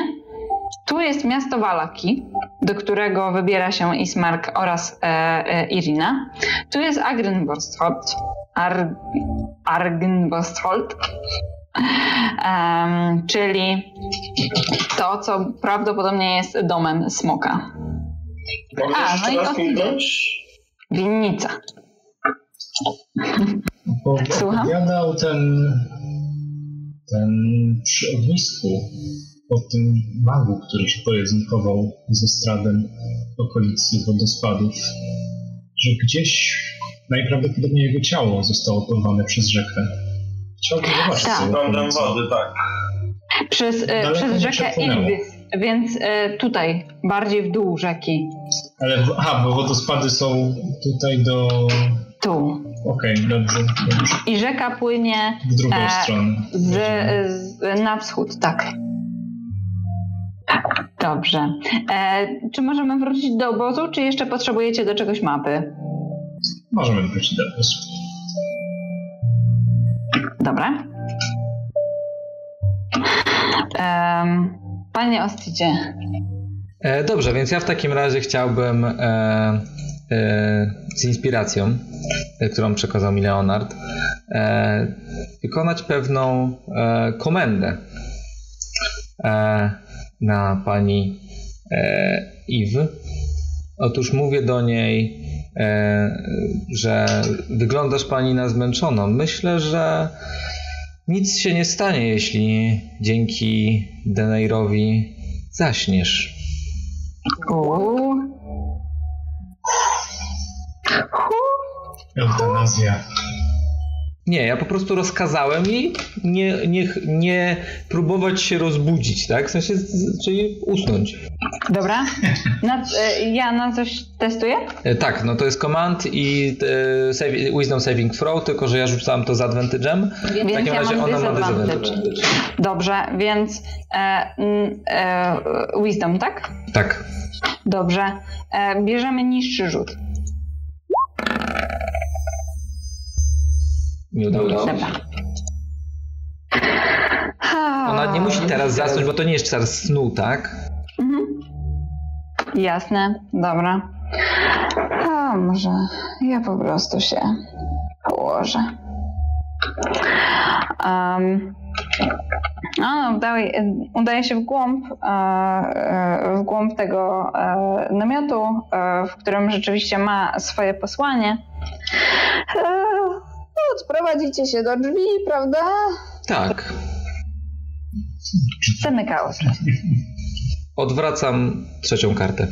Tu jest miasto Walaki, do którego wybiera się Ismark oraz e, e, Irina. Tu jest Agrenborstholt, Ar Argenbostholt, um, czyli to, co prawdopodobnie jest domem smoka. A, no i to winnica. Bo Słucham? opowiadał ten, ten przy ognisku o tym magu, który się pojedynkował ze stradem w okolicy wodospadów, że gdzieś najprawdopodobniej jego ciało zostało porwane przez rzekę. Chciałbym zobaczyć tak. Prądem wody, tak. Przez, e, przez rzekę Indys, więc e, tutaj, bardziej w dół rzeki. Ale, aha, bo wodospady są tutaj do... Tu. Okej, okay, dobrze, dobrze. I rzeka płynie... W drugą e, stronę. Z, z, na wschód, tak. Dobrze. E, czy możemy wrócić do obozu, czy jeszcze potrzebujecie do czegoś mapy? Możemy wrócić do. Dobra. Um, panie Ostidzie. E, dobrze, więc ja w takim razie chciałbym e, e, z inspiracją, e, którą przekazał mi Leonard, e, wykonać pewną e, komendę na pani Eve. Otóż mówię do niej, że wyglądasz pani na zmęczoną. Myślę, że nic się nie stanie, jeśli dzięki Deneirowi zaśniesz. Eutanazja. Nie, ja po prostu rozkazałem jej nie, nie, nie próbować się rozbudzić, tak? W sensie, czyli usnąć. Dobra. E, ja na coś testuję? E, tak, no to jest command i e, save, wisdom saving throw, tylko że ja rzucałam to z advantage'em. W takim ja razie ona ma disadvantage. Dobrze, więc e, e, wisdom, tak? Tak. Dobrze. E, bierzemy niższy rzut. Nie udało się. Dobra. Ona nie musi teraz zasnąć, bo to nie jest czas snu, tak? Mhm. Jasne, dobra. A może ja po prostu się położę. Um, no, udaje, udaje się w głąb, e, e, w głąb tego e, namiotu, w którym rzeczywiście ma swoje posłanie. Odprowadzicie się do drzwi, prawda? Tak. Zamykało się. Odwracam trzecią kartę.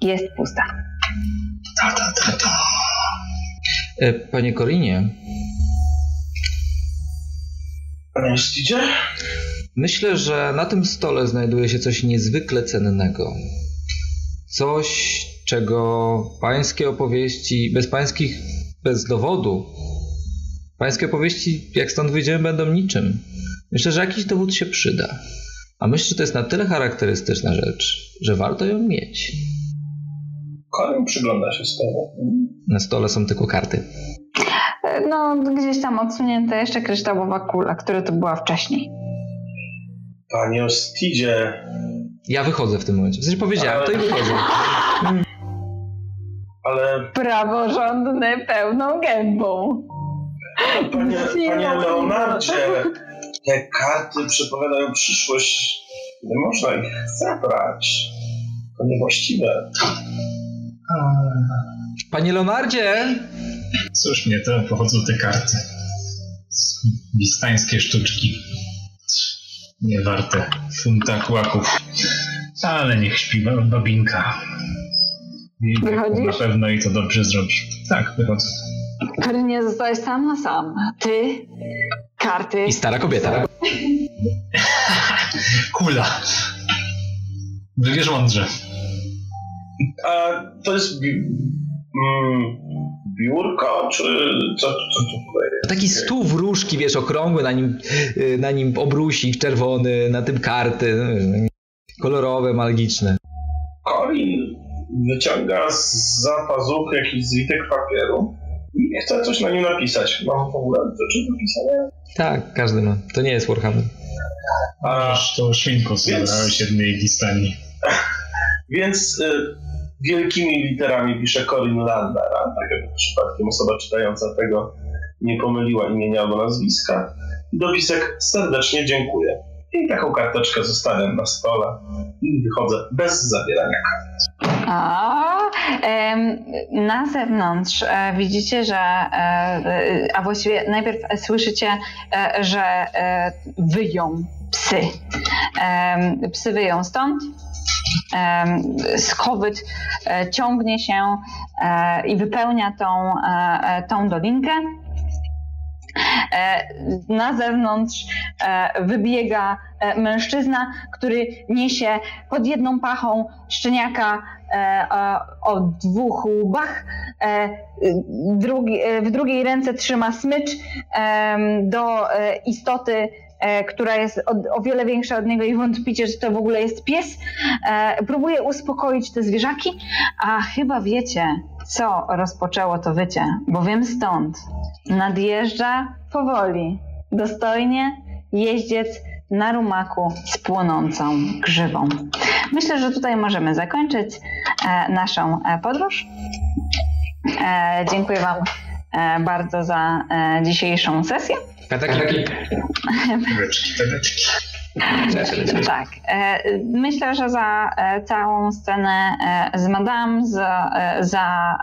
Jest pusta. Ta, ta, ta, ta. E, panie Korinie. Panie Stidzie? Myślę, że na tym stole znajduje się coś niezwykle cennego. Coś, czego pańskie opowieści, bez pańskich bez dowodu. Pańskie opowieści, jak stąd wyjdziemy, będą niczym. Myślę, że jakiś dowód się przyda. A myślę, że to jest na tyle charakterystyczna rzecz, że warto ją mieć. Korin przygląda się stole. Na stole są tylko karty. No, gdzieś tam odsunięta jeszcze kryształowa kula, która to była wcześniej. Panie Ostidzie, Ja wychodzę w tym momencie. W sensie powiedziałem, to i wychodzę. Ale Praworządny pełną gębą. panie, panie Leonardzie, te karty przepowiadają przyszłość. Nie można ich zabrać. To niewłaściwe. Panie Leonardzie! Cóż mnie to pochodzą te karty. Wistańskie sztuczki. Nie warte funta kłaków. Ale niech śpi ba- babinka. I tak Wychodzisz? na pewno i to dobrze zrobi. Tak, wychodzę. Karynie, zostałeś sam na sam. Ty, karty. I stara kobieta. Kula. Wybierz mądrze. A to jest bi- mm, biurko, czy co, co tu tutaj jest? Taki stół wróżki, wiesz, okrągły, na nim, y, na nim obrusik czerwony, na tym karty. y, Kolorowe, magiczne. Colin wyciąga z za pazuchy jakiś zwitek papieru i chce coś na nim napisać. Mam w ogóle rzeczy do pisania? Tak, każdy ma. To nie jest Warhammer. A, Masz tą świnką, co Więc- zabrałeś jednej listami. więc y, wielkimi literami pisze Corin Landara, tak jakby przypadkiem osoba czytająca tego nie pomyliła imienia albo nazwiska. I dopisek serdecznie dziękuję. I taką karteczkę zostawiam na stole i wychodzę bez zabierania A, em, na zewnątrz e, widzicie, że, e, e, a właściwie najpierw słyszycie, że wyją psy. Psy wyją stąd. Skowyt ciągnie się i wypełnia tą, tą dolinkę. Na zewnątrz wybiega mężczyzna, który niesie pod jedną pachą szczeniaka o, o dwóch łbach. E, e, w drugiej ręce trzyma smycz do e, istoty, e, która jest o, wiele większa od niego i wątpicie, że to w ogóle jest pies. E, próbuje uspokoić te zwierzaki, a chyba wiecie, co rozpoczęło to wycie, bowiem stąd nadjeżdża powoli, dostojnie jeździec na rumaku z płonącą grzywą. Myślę, że tutaj możemy zakończyć e, naszą e, podróż. E, dziękuję Wam bardzo za dzisiejszą sesję. Tadeczki, tadeczki. Tak. E, Myślę, że za e, całą scenę e, z Madame, za, za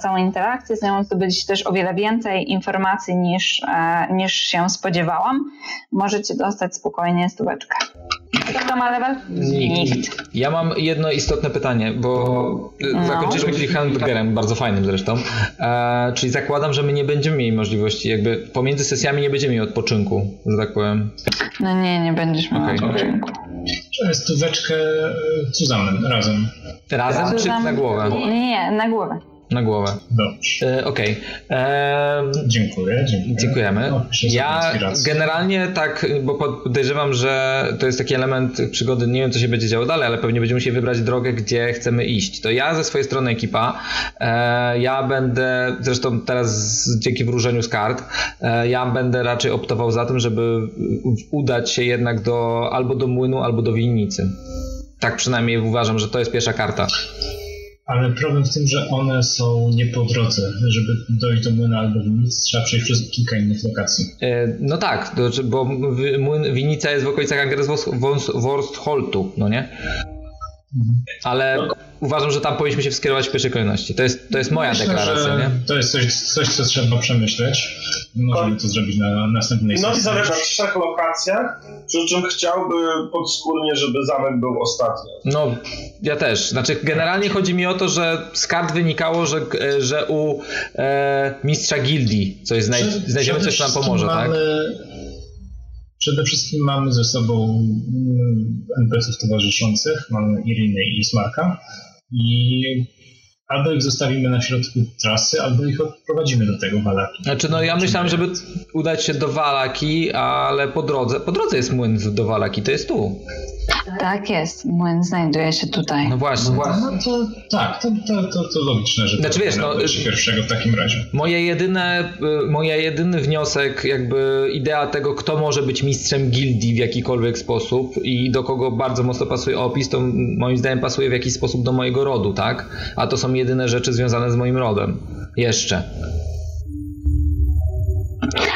całą interakcję z nią zdobyliście też o wiele więcej informacji niż, niż się spodziewałam. Możecie dostać spokojnie stóweczkę. Kto ma level? Nikt. Ja mam jedno istotne pytanie, bo No. no. zakończyliśmy cliffhangerem, bardzo fajnym zresztą. E, czyli zakładam, że my nie będziemy mieli możliwości, jakby pomiędzy sesjami nie będziemy mieli odpoczynku, że tak powiem. No nie, nie będziesz miał Okej. odpoczynku. Czy stóweczkę e, Zuzanem, razem. Razem czy na głowę? Nie, nie, na głowę. Na głowę. Dobrze. E, Okej. Em, Dziękuję, dziękuję. Dziękujemy. No, Ja generalnie tak, bo podejrzewam, że to jest taki element przygody, nie wiem co się będzie działo dalej, ale pewnie będziemy musieli wybrać drogę, gdzie chcemy iść. To ja ze swojej strony ekipa, e, ja będę, zresztą teraz dzięki wróżeniu z kart, e, ja będę raczej optował za tym, żeby udać się jednak do, albo do młynu, albo do winnicy. Tak przynajmniej uważam, że to jest pierwsza karta. Ale problem w tym, że one są nie po drodze. Żeby dojść do młyna albo winnicy, trzeba przejść przez kilka innych lokacji. E, No tak, znaczy, bo młyn- winnica jest w okolicach Angresworstholtu, no nie? Ale uważam, że tam powinniśmy się skierować w pierwszej kolejności. To jest, to jest moja Myślę, deklaracja, nie? To jest coś, coś, co trzeba przemyśleć. Możemy to zrobić na następnej I noc sesji. zależy na trzech lokacjach, przy czym chciałby podskórnie, żeby zamek był ostatni. No, ja też. Znaczy, generalnie chodzi mi o to, że z kart wynikało, że, e, że u e, mistrza gildii coś znaj- znajdziemy, coś nam pomoże, tak? mamy, Przede wszystkim mamy ze sobą mm, NPC-ów towarzyszących, mamy Irinę i Smarka. I albo ich zostawimy na środku trasy, albo ich odprowadzimy do tego Walaki. Znaczy, no ja myślałem, żeby udać się do Walaki, ale po drodze, po drodze jest młyn do Walaki, to jest tu. Tak jest, młyn znajduje się tutaj. No właśnie. No to tak, to, to, to, to logiczne, że Znaczy, to wiesz, no, no, pierwszego w takim razie. Moje jedyne, y, moja jedyny wniosek, jakby idea tego, kto może być mistrzem gildii w jakikolwiek sposób i do kogo bardzo mocno pasuje opis, to moim zdaniem pasuje w jakiś sposób do mojego rodu, tak? A to są jedyne rzeczy związane z moim rodem. Jeszcze.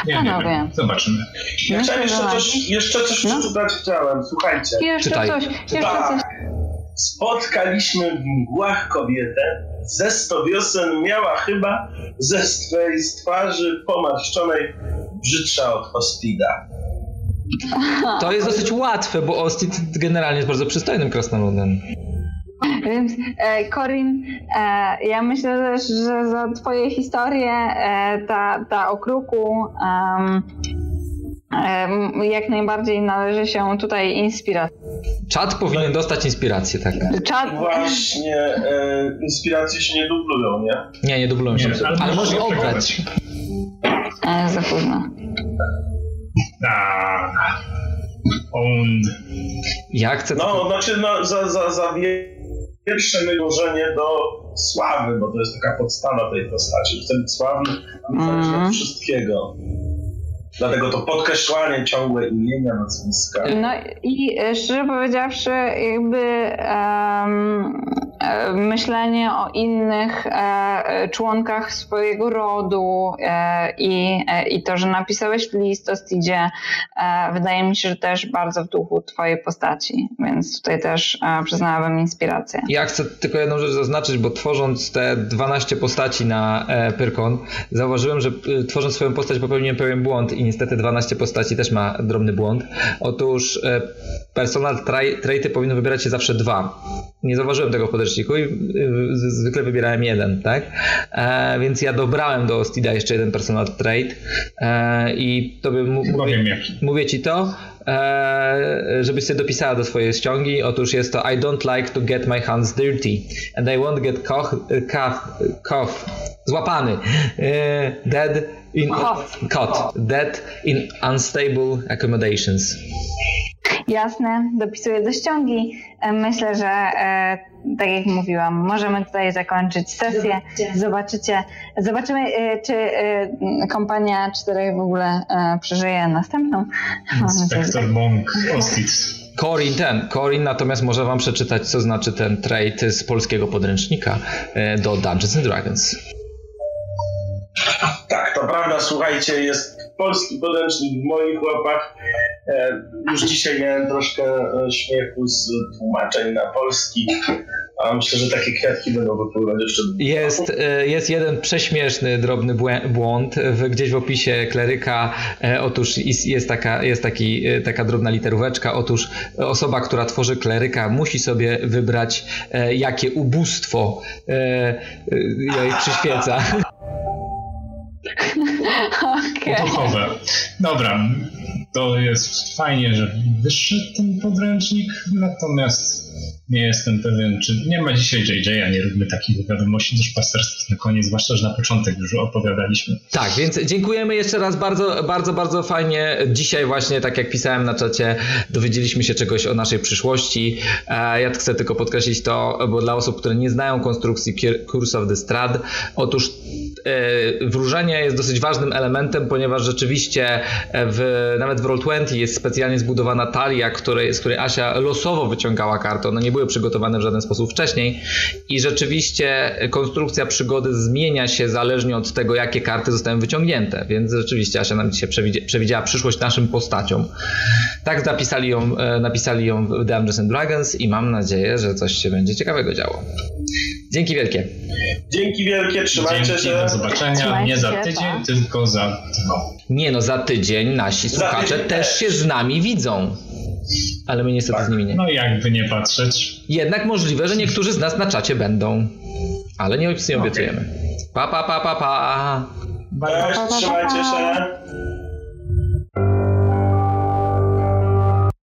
Nie, Panowie. wiem. Zobaczymy. Ja chciałem jeszcze coś, jeszcze coś No. przeczytać chciałem, słuchajcie. Jeszcze Czytaj. coś, jeszcze Tak. coś. Spotkaliśmy w mgłach kobietę, ze sto wiosen miała chyba ze swej twarzy pomarszczonej brzydsza od Ostida. To jest dosyć łatwe, bo Ostit generalnie jest bardzo przystojnym krasnoludem. Więc e, Corin, e, ja myślę też, że za twoje historie e, ta, ta o kruku em, em, jak najbardziej należy się tutaj inspiracja. Czad powinien dostać inspirację, tak. Czad, Właśnie e, inspiracje się nie dublują, nie? Nie, nie dublują się. Nie, ale, ale może może obrać. e, za późno. A, owned. Ja chcę No, znaczy no, za, za, za pierwsze dążenie do sławy, bo to jest taka podstawa tej postaci. Chcę być sławny, Mhm. od wszystkiego. Dlatego to podkreślanie ciągłe imienia, nazwiska. No i szczerze powiedziawszy, jakby e, myślenie o innych e, członkach swojego rodu e, i, e, i to, że napisałeś list o Stidzie, e, wydaje mi się, że też bardzo w duchu twojej postaci, więc tutaj też e, przyznałabym inspirację. Ja chcę tylko jedną rzecz zaznaczyć, bo tworząc te 12 postaci na e, Pyrkon, zauważyłem, że e, tworząc swoją postać popełniłem pewien błąd i niestety 12 postaci też ma drobny błąd. Otóż e, personal trai- traity powinno wybierać się zawsze dwa. Nie zauważyłem tego w i e, z- zwykle wybierałem jeden, tak? E, więc ja dobrałem do Stida jeszcze jeden personal trait e, i tobie mówię. Mówię ci to, e, żebyś sobie dopisała do swojej ściągi. Otóż jest to I don't like to get my hands dirty and I won't get cough, cough, cough złapany, e, dead in Caught. caught, dead in unstable accommodations. Jasne, dopisuję do ściągi. E, Myślę, że e, tak jak mówiłam, możemy tutaj zakończyć sesję. Zobaczycie, zobaczymy, e, czy e, kompania czterech w ogóle e, przeżyje następną. Inspektor Monk Ostit. Corin ten, Corin natomiast może wam przeczytać, co znaczy ten trait z polskiego podręcznika e, do Dungeons and Dragons. Tak, to prawda, słuchajcie, jest polski podręcznik w moich łapach. E, już dzisiaj miałem troszkę e, śmiechu z tłumaczeń na polski, a myślę, że takie kwiatki będą wypływać jeszcze. Jest, e, jest jeden prześmieszny, drobny błąd w, gdzieś w opisie kleryka. Otóż jest, taka, jest taki, taka drobna literóweczka. Otóż osoba, która tworzy kleryka, musi sobie wybrać, jakie ubóstwo jej przyświeca. Okej. Duchowe. Dobra, to jest fajnie, że wyszedł ten podręcznik, natomiast nie jestem pewien, czy nie ma dzisiaj JJ, a nie róbmy takich wiadomości duszpasterskich na koniec, zwłaszcza, że na początek już opowiadaliśmy. Tak, więc dziękujemy jeszcze raz bardzo, bardzo, bardzo fajnie. Dzisiaj właśnie, tak jak pisałem na czacie, dowiedzieliśmy się czegoś o naszej przyszłości. E, Ja chcę tylko podkreślić to, bo dla osób, które nie znają konstrukcji Curse of the Strad, otóż e, wróżenie jest dosyć ważnym elementem, ponieważ rzeczywiście w, nawet Roll20 jest specjalnie zbudowana talia, której, z której Asia losowo wyciągała kartę. One nie były przygotowane w żaden sposób wcześniej i rzeczywiście konstrukcja przygody zmienia się zależnie od tego, jakie karty zostają wyciągnięte, więc rzeczywiście Asia nam dzisiaj przewidziała przyszłość naszym postaciom. Tak napisali ją, e, napisali ją w Dungeons and Dragons i mam nadzieję, że coś się będzie ciekawego działo. Dzięki wielkie. Dzięki wielkie, trzymajcie Dzięki, się. do zobaczenia. Trzymajcie Nie za tydzień, tak. tylko za dwa. Nie no, za tydzień nasi Za słuchacze tydzień też się z nami widzą. Ale my niestety z nimi nie. No jakby nie patrzeć. Jednak możliwe, że niektórzy z nas na czacie będą. Ale nie, nie obiecujemy. Pa, pa, pa, pa, pa. Cześć, trzymajcie się.